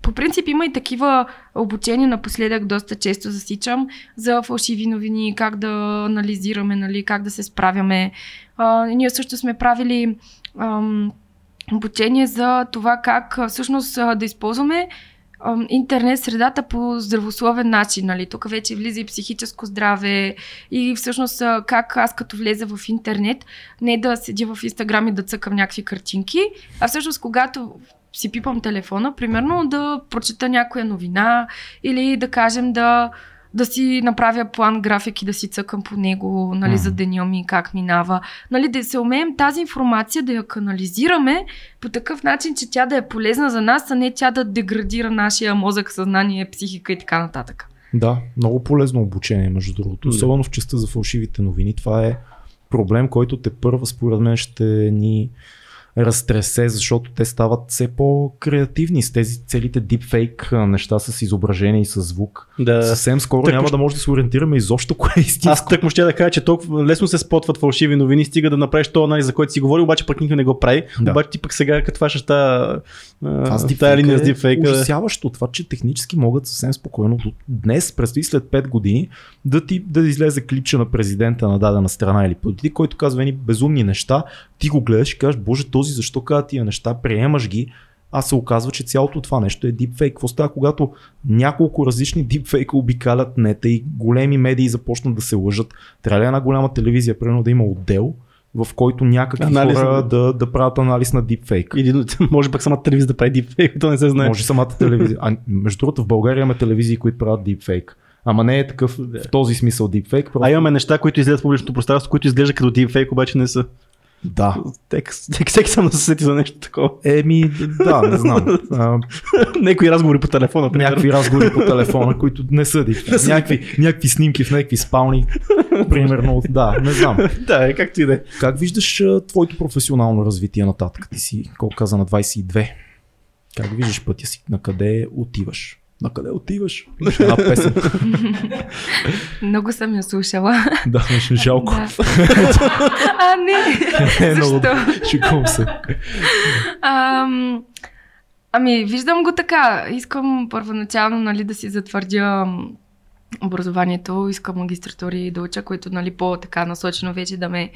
по принцип има и такива обучения напоследък, доста често засичам за фалшиви новини, как да анализираме, нали, как да се справяме. А, ние също сме правили ам, обучение за това как всъщност да използваме ам, интернет средата по здравословен начин. Нали? Тук вече влиза и психическо здраве и всъщност как аз като влеза в интернет, не да седя в Инстаграм и да цъкам някакви картинки, а всъщност когато си пипам телефона, примерно да прочета някоя новина или да кажем да, да си направя план график и да си цъкам по него, нали, за Мгм. деня ми, как минава. Нали, да се умеем тази информация да я канализираме по такъв начин, че тя да е полезна за нас, а не тя да деградира нашия мозък, съзнание, психика и така нататък. Да, много полезно обучение, между другото. Да. Особено в частта за фалшивите новини. Това е проблем, който те първа, според мен, ще ни разтресе, защото те стават все по-креативни с тези целите а, неща с изображение и с звук. Да. Съвсем скоро Так, няма поч- да може да се ориентираме изобщо кое е истинско. Аз тък му ще да кажа, че толкова лесно се спотват фалшиви новини, стига да направиш този анализ, за който си говори, обаче пък никой не го прави. Да. Обаче ти пък сега като Това с тази линия с е дипфейка. ужасяващо. Това, че технически могат съвсем спокойно до днес, предстои след 5 години, да ти да излезе клипче на президента на дадена страна или политик, който казва едни безумни неща, ти го гледаш и кажеш, боже, този защо казва тия неща, приемаш ги, а се оказва, че цялото това нещо е дипфейк. Какво става, когато няколко различни дипфейка обикалят нета и големи медии започнат да се лъжат? Трябва ли една голяма телевизия, примерно да има отдел, в който някакви Анализ хора да, да правят анализ на дипфейк? Или може пък самата телевизия да прави дипфейк, то не се знае. Може самата телевизия. А, между другото, в България има телевизии, които правят дипфейк. Ама не е такъв в този смисъл дипфейк. Просто... А имаме неща, които излизат в публичното пространство, които изглеждат като дипфейк, обаче не са. Да. Всеки, съм да се сети за нещо такова. Еми, да, не знам. Някои разговори по телефона, примерно. някакви разговори по телефона, които не дипфейк. Някакви, някакви снимки в някакви спални. Примерно, да, не знам. Да, е, както и да е. Как виждаш твоето професионално развитие нататък? Ти си, колко каза, на 22. Как виждаш пътя си? На къде отиваш? На къде отиваш? Имаш една песен. Много съм я слушала. да, беше жалко. А, не. Е. Защо? Шикувам се. Ам, ами, виждам го така. Искам първоначално нали, да си затвърдя образованието, искам магистратури да уча, които нали, по-така насочено вече да ме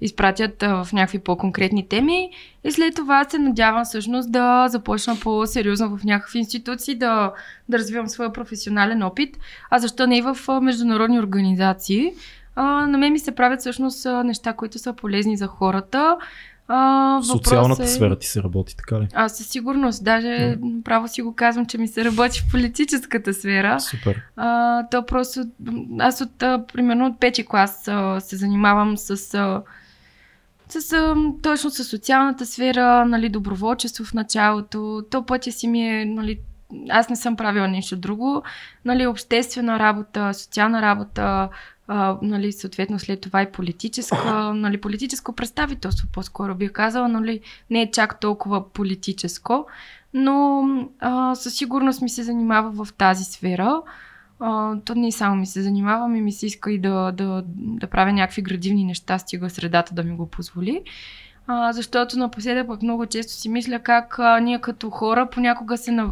изпратят а, в някакви по-конкретни теми и след това се надявам всъщност да започна по-сериозно в някакви институции, да, да развивам своя професионален опит, а защо не и в а, международни организации. А, на мен ми се правят всъщност а, неща, които са полезни за хората. А, социалната е... сфера ти се работи, така ли? Аз със сигурност, даже право си го казвам, че ми се работи в политическата сфера. Супер. А, то просто, аз от, а, примерно от пети клас а, се занимавам с, а, с точно с социалната сфера, нали, доброволчество в началото. То пътя си ми е, нали, аз не съм правила нещо друго, нали, обществена работа, социална работа, а, нали, съответно след това и политическа, нали, политическо представителство по-скоро бих казала, нали, не е чак толкова политическо, но а, със сигурност ми се занимава в тази сфера. А, то не само ми се занимавам и ми се иска и да, да, да правя някакви градивни неща, стига средата да ми го позволи. А, защото напоследък пък много често си мисля как а, ние като хора понякога се нав...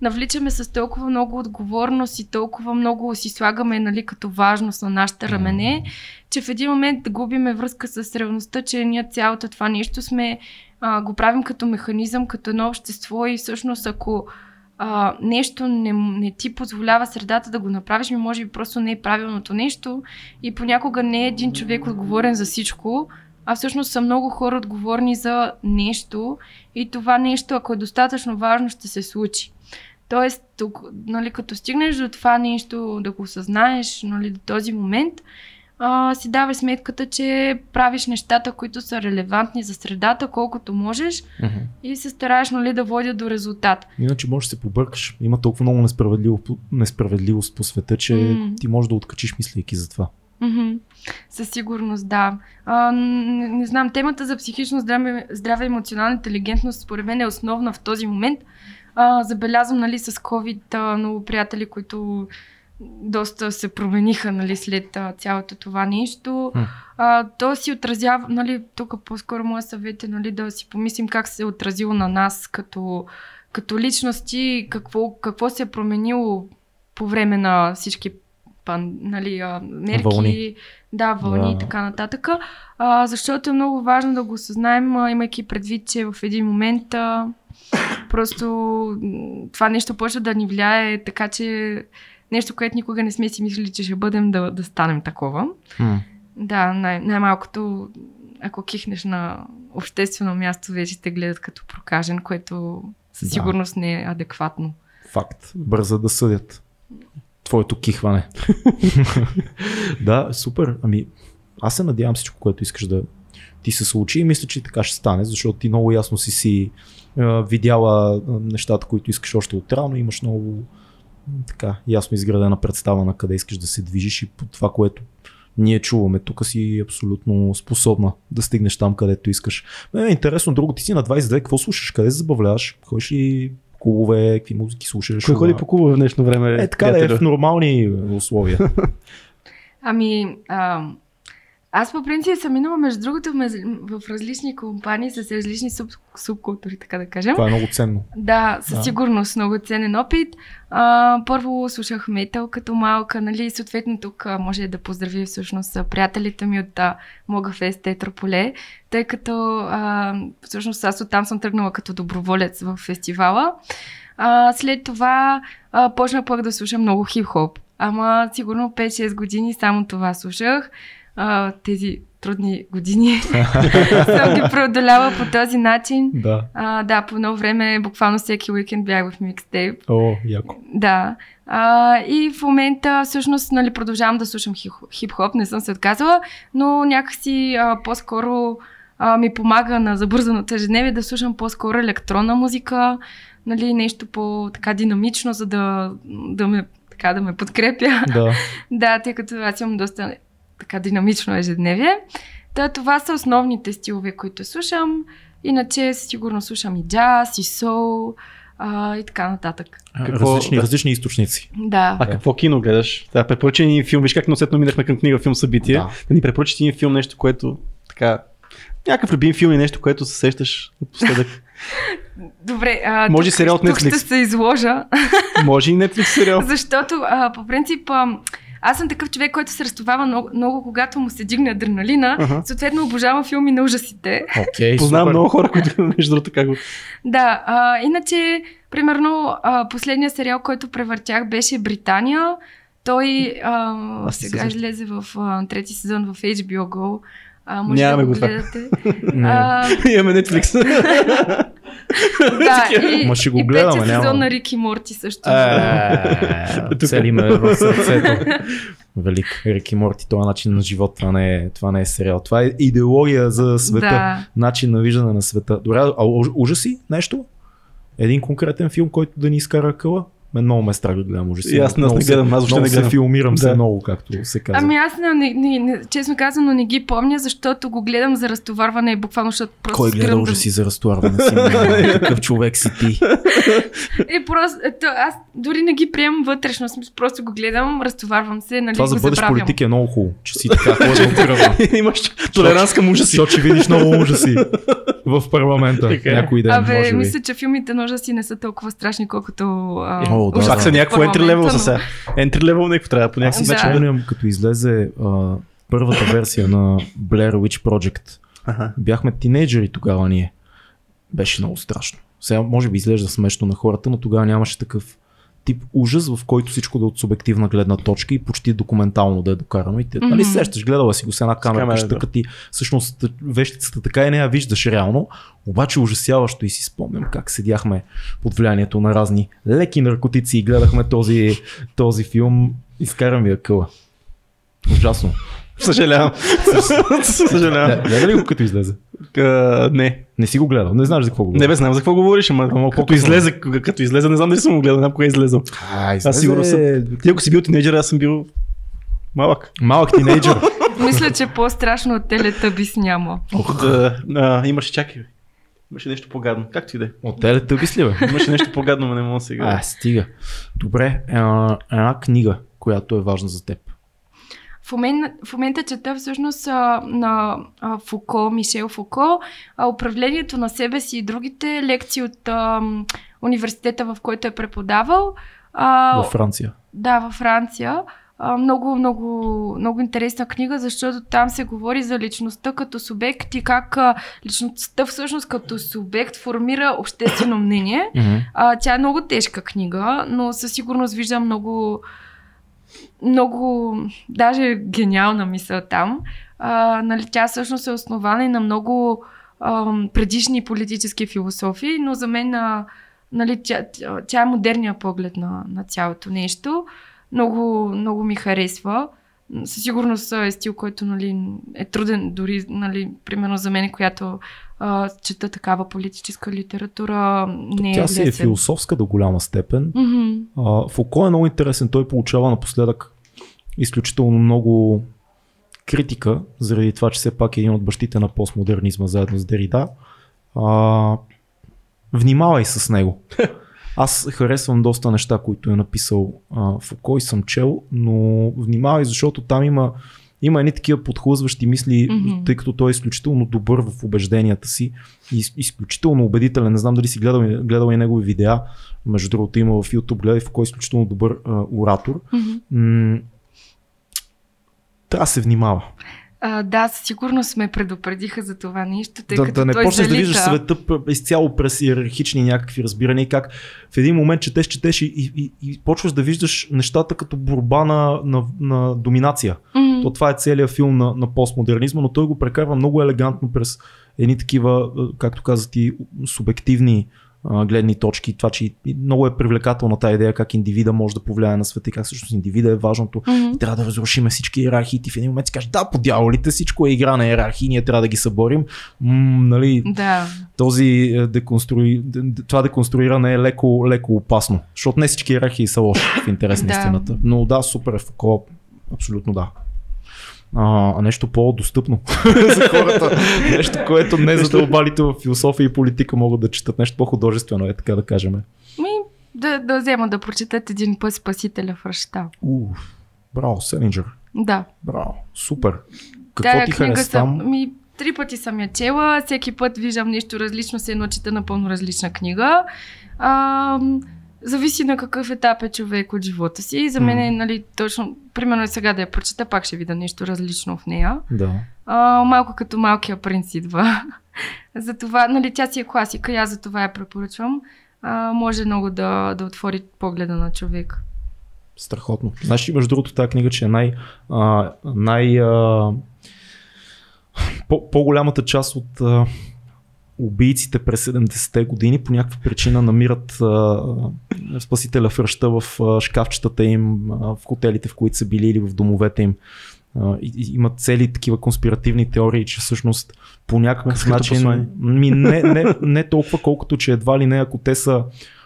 навличаме с толкова много отговорност и толкова много си слагаме нали, като важност на нашите рамене, че в един момент губиме връзка с реалността, че ние цялото това нещо сме а, го правим като механизъм, като едно общество и всъщност ако а, нещо не, не ти позволява средата да го направиш, ми може би просто не е правилното нещо и понякога не е един човек отговорен за всичко, а всъщност са много хора отговорни за нещо и това нещо, ако е достатъчно важно, ще се случи. Тоест, тук, нали, като стигнеш до това нещо, да го осъзнаеш нали, до този момент, а, си даваш сметката, че правиш нещата, които са релевантни за средата, колкото можеш Мгм. и се стараеш нали, да водят до резултат. Иначе можеш да се побъркаш. Има толкова много несправедливо, несправедливост по света, че М. ти можеш да откачиш мислейки за това. Мгм. Със сигурност, да. А, не, не знам, темата за психично здраве, здраве и емоционална интелигентност според мен е основна в този момент. А, забелязвам, нали, с COVID а, много приятели, които доста се промениха, нали, след а, цялото това нещо. А, то си отразява, нали, тук по-скоро моят съвет е, нали, да си помислим как се е отразило на нас като, като личности, какво, какво се е променило по време на всички пан, нали, а, мерки, Вълни. да, вълни Да. и така нататък. А, защото е много важно да го осъзнаем, а, имайки предвид, че в един момент а, просто това нещо почва да ни влияе, така че нещо, което никога не сме си мислили, че ще бъдем да, да станем такова. М. Да, най- най-малкото, ако кихнеш на обществено място, вече те гледат като прокажен, което със Да. сигурност не е адекватно. Факт. Бърза да съдят. Твоето кихване. да, супер. Ами, аз се надявам всичко, което искаш да ти се случи и мисля, че така ще стане, защото ти много ясно си си видяла нещата, които искаш още от рано, имаш много така ясно изградена представа на къде искаш да се движиш и по това, което ние чуваме тук си абсолютно способна да стигнеш там, където искаш. Мен е интересно, друго, ти си на 22, какво слушаш, къде се забавляваш, ходиш ли клубове, какви музики слушаш? Кой ходи по клуба в днешно време? Е, така да е в нормални условия. Ами, а, аз по принцип съм минала, между другото, в различни компании с различни суб, субкултури, така да кажем. Това е много ценно. Да, със Да. сигурност много ценен опит. А, първо слушах метал като малка, нали, съответно тук може да поздравя всъщност приятелите ми от а, Мога Фест Тетрополе, тъй като а, всъщност аз оттам съм тръгнала като доброволец в фестивала. А, след това а, почнах пък да слушам много хип-хоп. Ама сигурно 5-6 години само това слушах. А, тези трудни години съм ги преодоляла по този начин. Да. А, да, по едно време, буквално всеки уикенд бях в микстейп. О, яко. Да. А, и в момента всъщност нали, продължавам да слушам хип- хип-хоп, не съм се отказала, но някакси а, по-скоро а, ми помага на забързаното ежедневие да слушам по-скоро електронна музика, нали, нещо по-така динамично, за да, да ме така да ме подкрепя. Да. Да, тъй като аз имам доста така динамично ежедневие. Та, това са основните стилове, които слушам. Иначе сигурно слушам и джаз, и соул а, и така нататък. Какво- Различни, да. различни източници. Да. А какво кино гледаш? Да, препоръча ни филм. Виж как носетно минахме към книга, филм, събитие. Да. Да. ни препоръчаш един филм, нещо, което така... Някакъв любим филм и нещо, което се сещаш напоследък. Добре, а, Може тук, сериал от тук ще Netflix. се изложа, Може и Netflix сериал. защото а, по принцип а, аз съм такъв човек, който се разтовава много, много когато му се дигне адреналина. Аха. Съответно обожавам филми на ужасите. Окей, Познавам много хора, които между другото как го... Да, а, иначе, примерно, а, последният сериал, който превъртях, беше Британия. Той а, Аз сега излезе в а, трети сезон в HBO Go. А, може Нямаме да го гледате. Имаме Netflix. да, и, Ма ще го и гледаме, петия няма. сезон на Рики Морти също. Е, Тук. Цели ме в сърцето. Велик Рики Морти, това е начин на живот, това не е, това не е сериал. Това е идеология за света, Да. начин на виждане на света. Добре, а уж- ужаси нещо? Един конкретен филм, който да ни изкара къла? Мен много ме страга да гледам ужаси. И аз не- аз Много не се- гледам, аз въобще не се гледам. филмирам се Да. много, както се казва. Ами аз не, не, не, не, честно казано не ги помня, защото го гледам за разтоварване, буквално защото просто Кой гледа спирам ужаси за разтоварване си? Какъв човек си ти? Да... И просто, ето, аз дори не ги приемам вътрешно, смисъл, просто го гледам, разтоварвам се, нали Това за го бъдещ забравям. политик е много хубаво, че си така кръвна. Имаш толеранс към ужаси. Защото ще видиш много ужаси в парламента. Е. Някой ден, Абе, мисля, че филмите на ужаси не са толкова страшни, колкото О, да. Пак са някакво level парламента, са сега. Entry level някакво трябва по някакъв Аз Да. вече спомням, като излезе а, първата версия на Blair Witch Project. Аха. Бяхме тинейджери тогава ние. Беше много страшно. Сега може би изглежда смешно на хората, но тогава нямаше такъв тип ужас, в който всичко да е от субективна гледна точка и почти документално да е докарано. И те, нали Мгм. сещаш, гледала си го с една камера, камера, камера да. ти всъщност вещицата така и не я виждаш реално, обаче ужасяващо и си спомням как седяхме под влиянието на разни леки наркотици и гледахме този, този филм. Изкара ми я къла. Ужасно. Съжалявам. Съжалявам. Да, гледа ли го като излезе? Не. Не си го гледал, не знаеш за какво го Не бе, знам за какво говориш, ама Ама като по-късно. излезе, като излезе, не знам дали съм го гледал, не знам кога е излезъл. А, Аз сигурно съм. Ти ако си бил тинейджър, аз съм бил малък. Малък тинейджър. Мисля, че по-страшно от телетъбис няма. Да, а, имаше, чакай. Имаше нещо по-гадно. Както и да е. От телета би ли, бе? Имаше нещо по-гадно, но не мога сега. А, стига. Добре, а, една книга, която е важна за теб. В момента, в момента чета всъщност а, на а, Фуко, Мишел Фуко, а, управлението на себе си и другите лекции от а, университета, в който е преподавал. А, Във Франция. Да, във Франция. А, много, много, много интересна книга, защото там се говори за личността като субект и как а, личността всъщност като субект формира обществено мнение. А, тя е много тежка книга, но със сигурност виждам много, много, даже гениална мисъл там. А, нали, тя всъщност е основана и на много ам, предишни политически философии, но за мен а, нали, тя, тя е модерния поглед на, на цялото нещо. Много, много ми харесва. Със сигурност е стил, който нали, е труден дори, нали, примерно за мен, която а, чета такава политическа литература, не е Тя си е философска до голяма степен. Мгм. А, Фуко е много интересен. Той получава напоследък изключително много критика, заради това, че все пак е един от бащите на постмодернизма заедно с Дерида. А, внимавай с него. Аз харесвам доста неща, които е написал а, Фуко и съм чел, но внимавай, защото там има, има едни такива подхлъзващи мисли, mm-hmm. тъй като той е изключително добър в убежденията си и из- изключително убедителен. Не знам дали си гледал, гледал и негови видеа. Между другото има в YouTube, гледай Фуко е изключително добър а, оратор. Мгм. М- трябва да се внимава. А, да, със сигурност ме предупредиха за това нещо, тъй да, като да не почнеш да залита. виждаш света изцяло през иерархични някакви разбирания и как в един момент четеш, четеш и, и, и, и почваш да виждаш нещата като борба на, на, на доминация. Мгм. То това е целият филм на, на постмодернизма, но той го прекарва много елегантно през едни такива, както каза ти, субективни гледни точки. Това, че и- и много е привлекателна тази идея как индивида може да повлияе на света и как всъщност индивида е важното. Мгм. Трябва да разрушим всички иерархии. Ти в един момент си кажеш, да, по дяволите, всичко е игра на иерархии, ние трябва да ги съборим. М, нали, Да. този е, деконструи... това деконструиране е леко, леко опасно, защото не всички иерархии са лоши в интерес на истината. Но да, супер е абсолютно да. А, нещо по-достъпно за хората. Нещо, което не задълбалите в философия и политика могат да четат. Нещо по-художествено е, така да кажем. Ми, да, да взема да прочетат един път Спасителя в Ръща. Уф, браво, Селинджер. Да. Браво, супер. Какво Тая ти книга хареса съм, там? ми, три пъти съм я чела, всеки път виждам нещо различно, се едно чета напълно различна книга. А, зависи на какъв етап е човек от живота си. И за мен е, нали, точно, примерно и сега да я прочета, пак ще видя нещо различно в нея. Да. А, малко като малкия принц идва. затова, нали, тя си е класика и аз за това я препоръчвам. А, може много да, да отвори погледа на човек. Страхотно. Знаеш ли, между другото, тази книга, че е най... А, най а, по, по-голямата част от а, убийците през 70-те години по някаква причина намират а, спасителя в ръща в а, шкафчетата им, а, в хотелите, в които са били или в домовете им. А, и, и, имат цели такива конспиративни теории, че всъщност по някакъв начин, послание. ми, не, не, не толкова колкото, че едва ли не, ако те са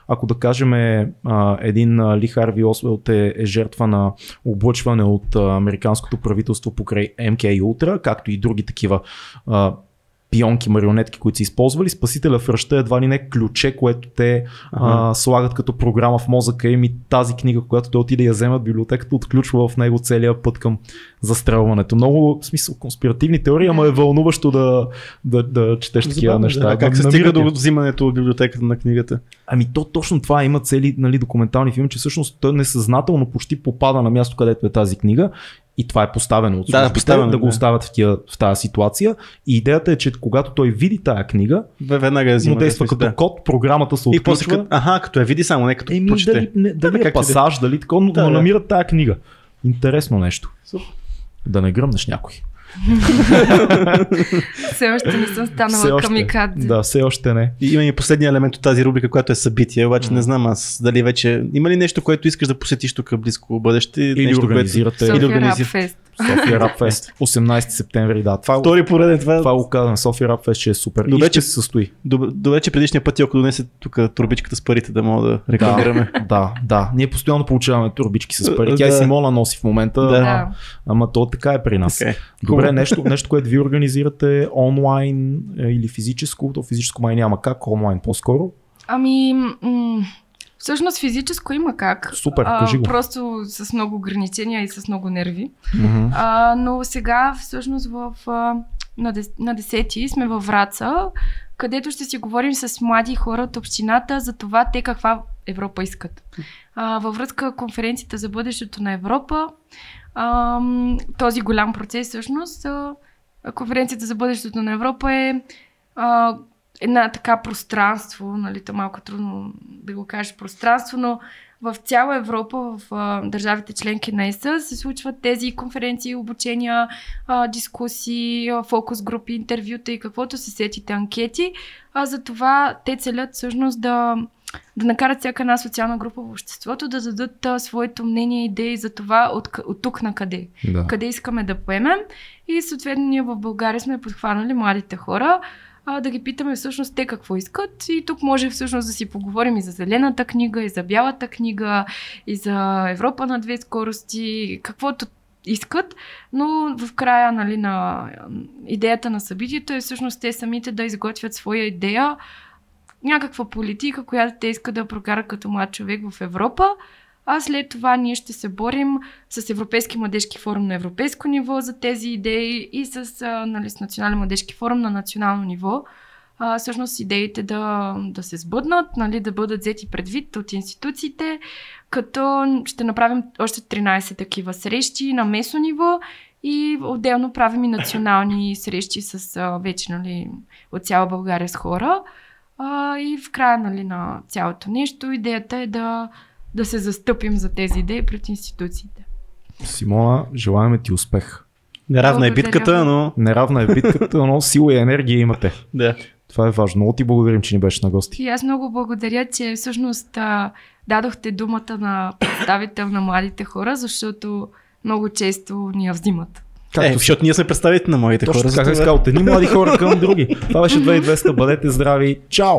ако да кажем а, един а, Ли Харви Освелт е, е жертва на облъчване от а, американското правителство покрай MK Ultra, както и други такива а, пионки, марионетки, които са използвали. Спасителя в ръща е едва ли не ключе, което те а, слагат като програма в мозъка им и тази книга, която той отиде да я вземе от библиотеката, отключва в него целия път към застрелването. Много, в смисъл, конспиративни теории, ама е вълнуващо да, да, да четеш такива Забавно, неща. Да, как Да се стига до взимането от библиотеката на книгата? Ами то точно това има цели нали, документални филми, че всъщност той несъзнателно почти попада на място, където е тази книга и това е поставено от Да, поставено, да го оставят в, тия, в тази ситуация. И идеята е, че когато той види тая книга, Веднага я взима. му действа да, като да. код, програмата се И отключва. после като, аха, като я види само, не като Еми, прочете. дали, не, дали Да, е как да. пасаж, дали такова, но, Да, но да. намират тая книга. Интересно нещо. Супер. Да не гръмнеш някой. Все още не съм Все станала още. камикадзе. Да, все още не. И има и последния елемент от тази рубрика, която е събитие, обаче не знам аз дали вече има ли нещо, което искаш да посетиш тук близко бъдеще. Или нещо, организирате Или София Рап организир- Фест. София Рап Фест. 18 септември, да. Това, Втори пореден това. това го казвам. София Рап Фест, че е супер. Добре, и ще че- се състои. Добре, добре, че предишния път ако донесе тук турбичката с парите да мога да рекламираме. Да, да. Ние постоянно получаваме турбички с пари. Тя и Да. Симона носи в момента. Да. ама- Да. Ама то така е при нас. Е. Добре, нещо, нещо, което ви организирате онлайн е, или физическо, то физическо май няма как, онлайн по-скоро. Ами, м- всъщност физическо има как. Супер, кажи го. Просто с много ограничения и с много нерви. Мгм. А, но сега всъщност в, а, на, дес, на 10 сме във Враца, където ще си говорим с млади хора от общината за това те каква Европа искат. А, във връзка конференцията за бъдещето на Европа, а, този голям процес всъщност, а, конференцията за бъдещето на Европа е а, една така пространство, нали, то малко трудно да го кажеш пространство, но в цяла Европа, в а, държавите членки на ЕС се случват тези конференции, обучения, а, дискусии, а, фокус групи, интервюта и каквото се сетите, анкети. А за това те целят всъщност да, да накарат всяка една социална група в обществото да дадат а, своето мнение идеи за това от, от тук на къде Да. къде искаме да поемем. И съответно ние в България сме подхванали младите хора, а, да ги питаме всъщност те какво искат. И тук може всъщност да си поговорим и за зелената книга, и за бялата книга, и за Европа на две скорости, каквото искат, но в края нали, на идеята на събитието е всъщност те самите да изготвят своя идея, някаква политика, която те искат да прокарат като млад човек в Европа, а след това ние ще се борим с Европейски младежки форум на европейско ниво за тези идеи и с, а, нали, с Национален младежки форум на национално ниво. А, всъщност идеите да, да се сбъднат, нали, да бъдат взети предвид от институциите, като ще направим още 13 такива срещи на местно ниво и отделно правим и национални срещи с а, вече нали, от цяла България с хора. А, и в края нали, на цялото нещо идеята е да, да се застъпим за тези идеи пред институциите. Симона, желаем ти успех. Неравна е битката, но Неравна е битката, но сила и енергия имате. да. Това е важно. Много ти благодарим, че ни беше на гости. И аз много благодаря, че всъщност дадохте думата на представител на младите хора, защото много често ни я взимат. Е, защото ние сме представители на моите Точно хора. така затова- как сказал, от едни млади хора към други. Това беше 2200. Бъдете здрави. Чао!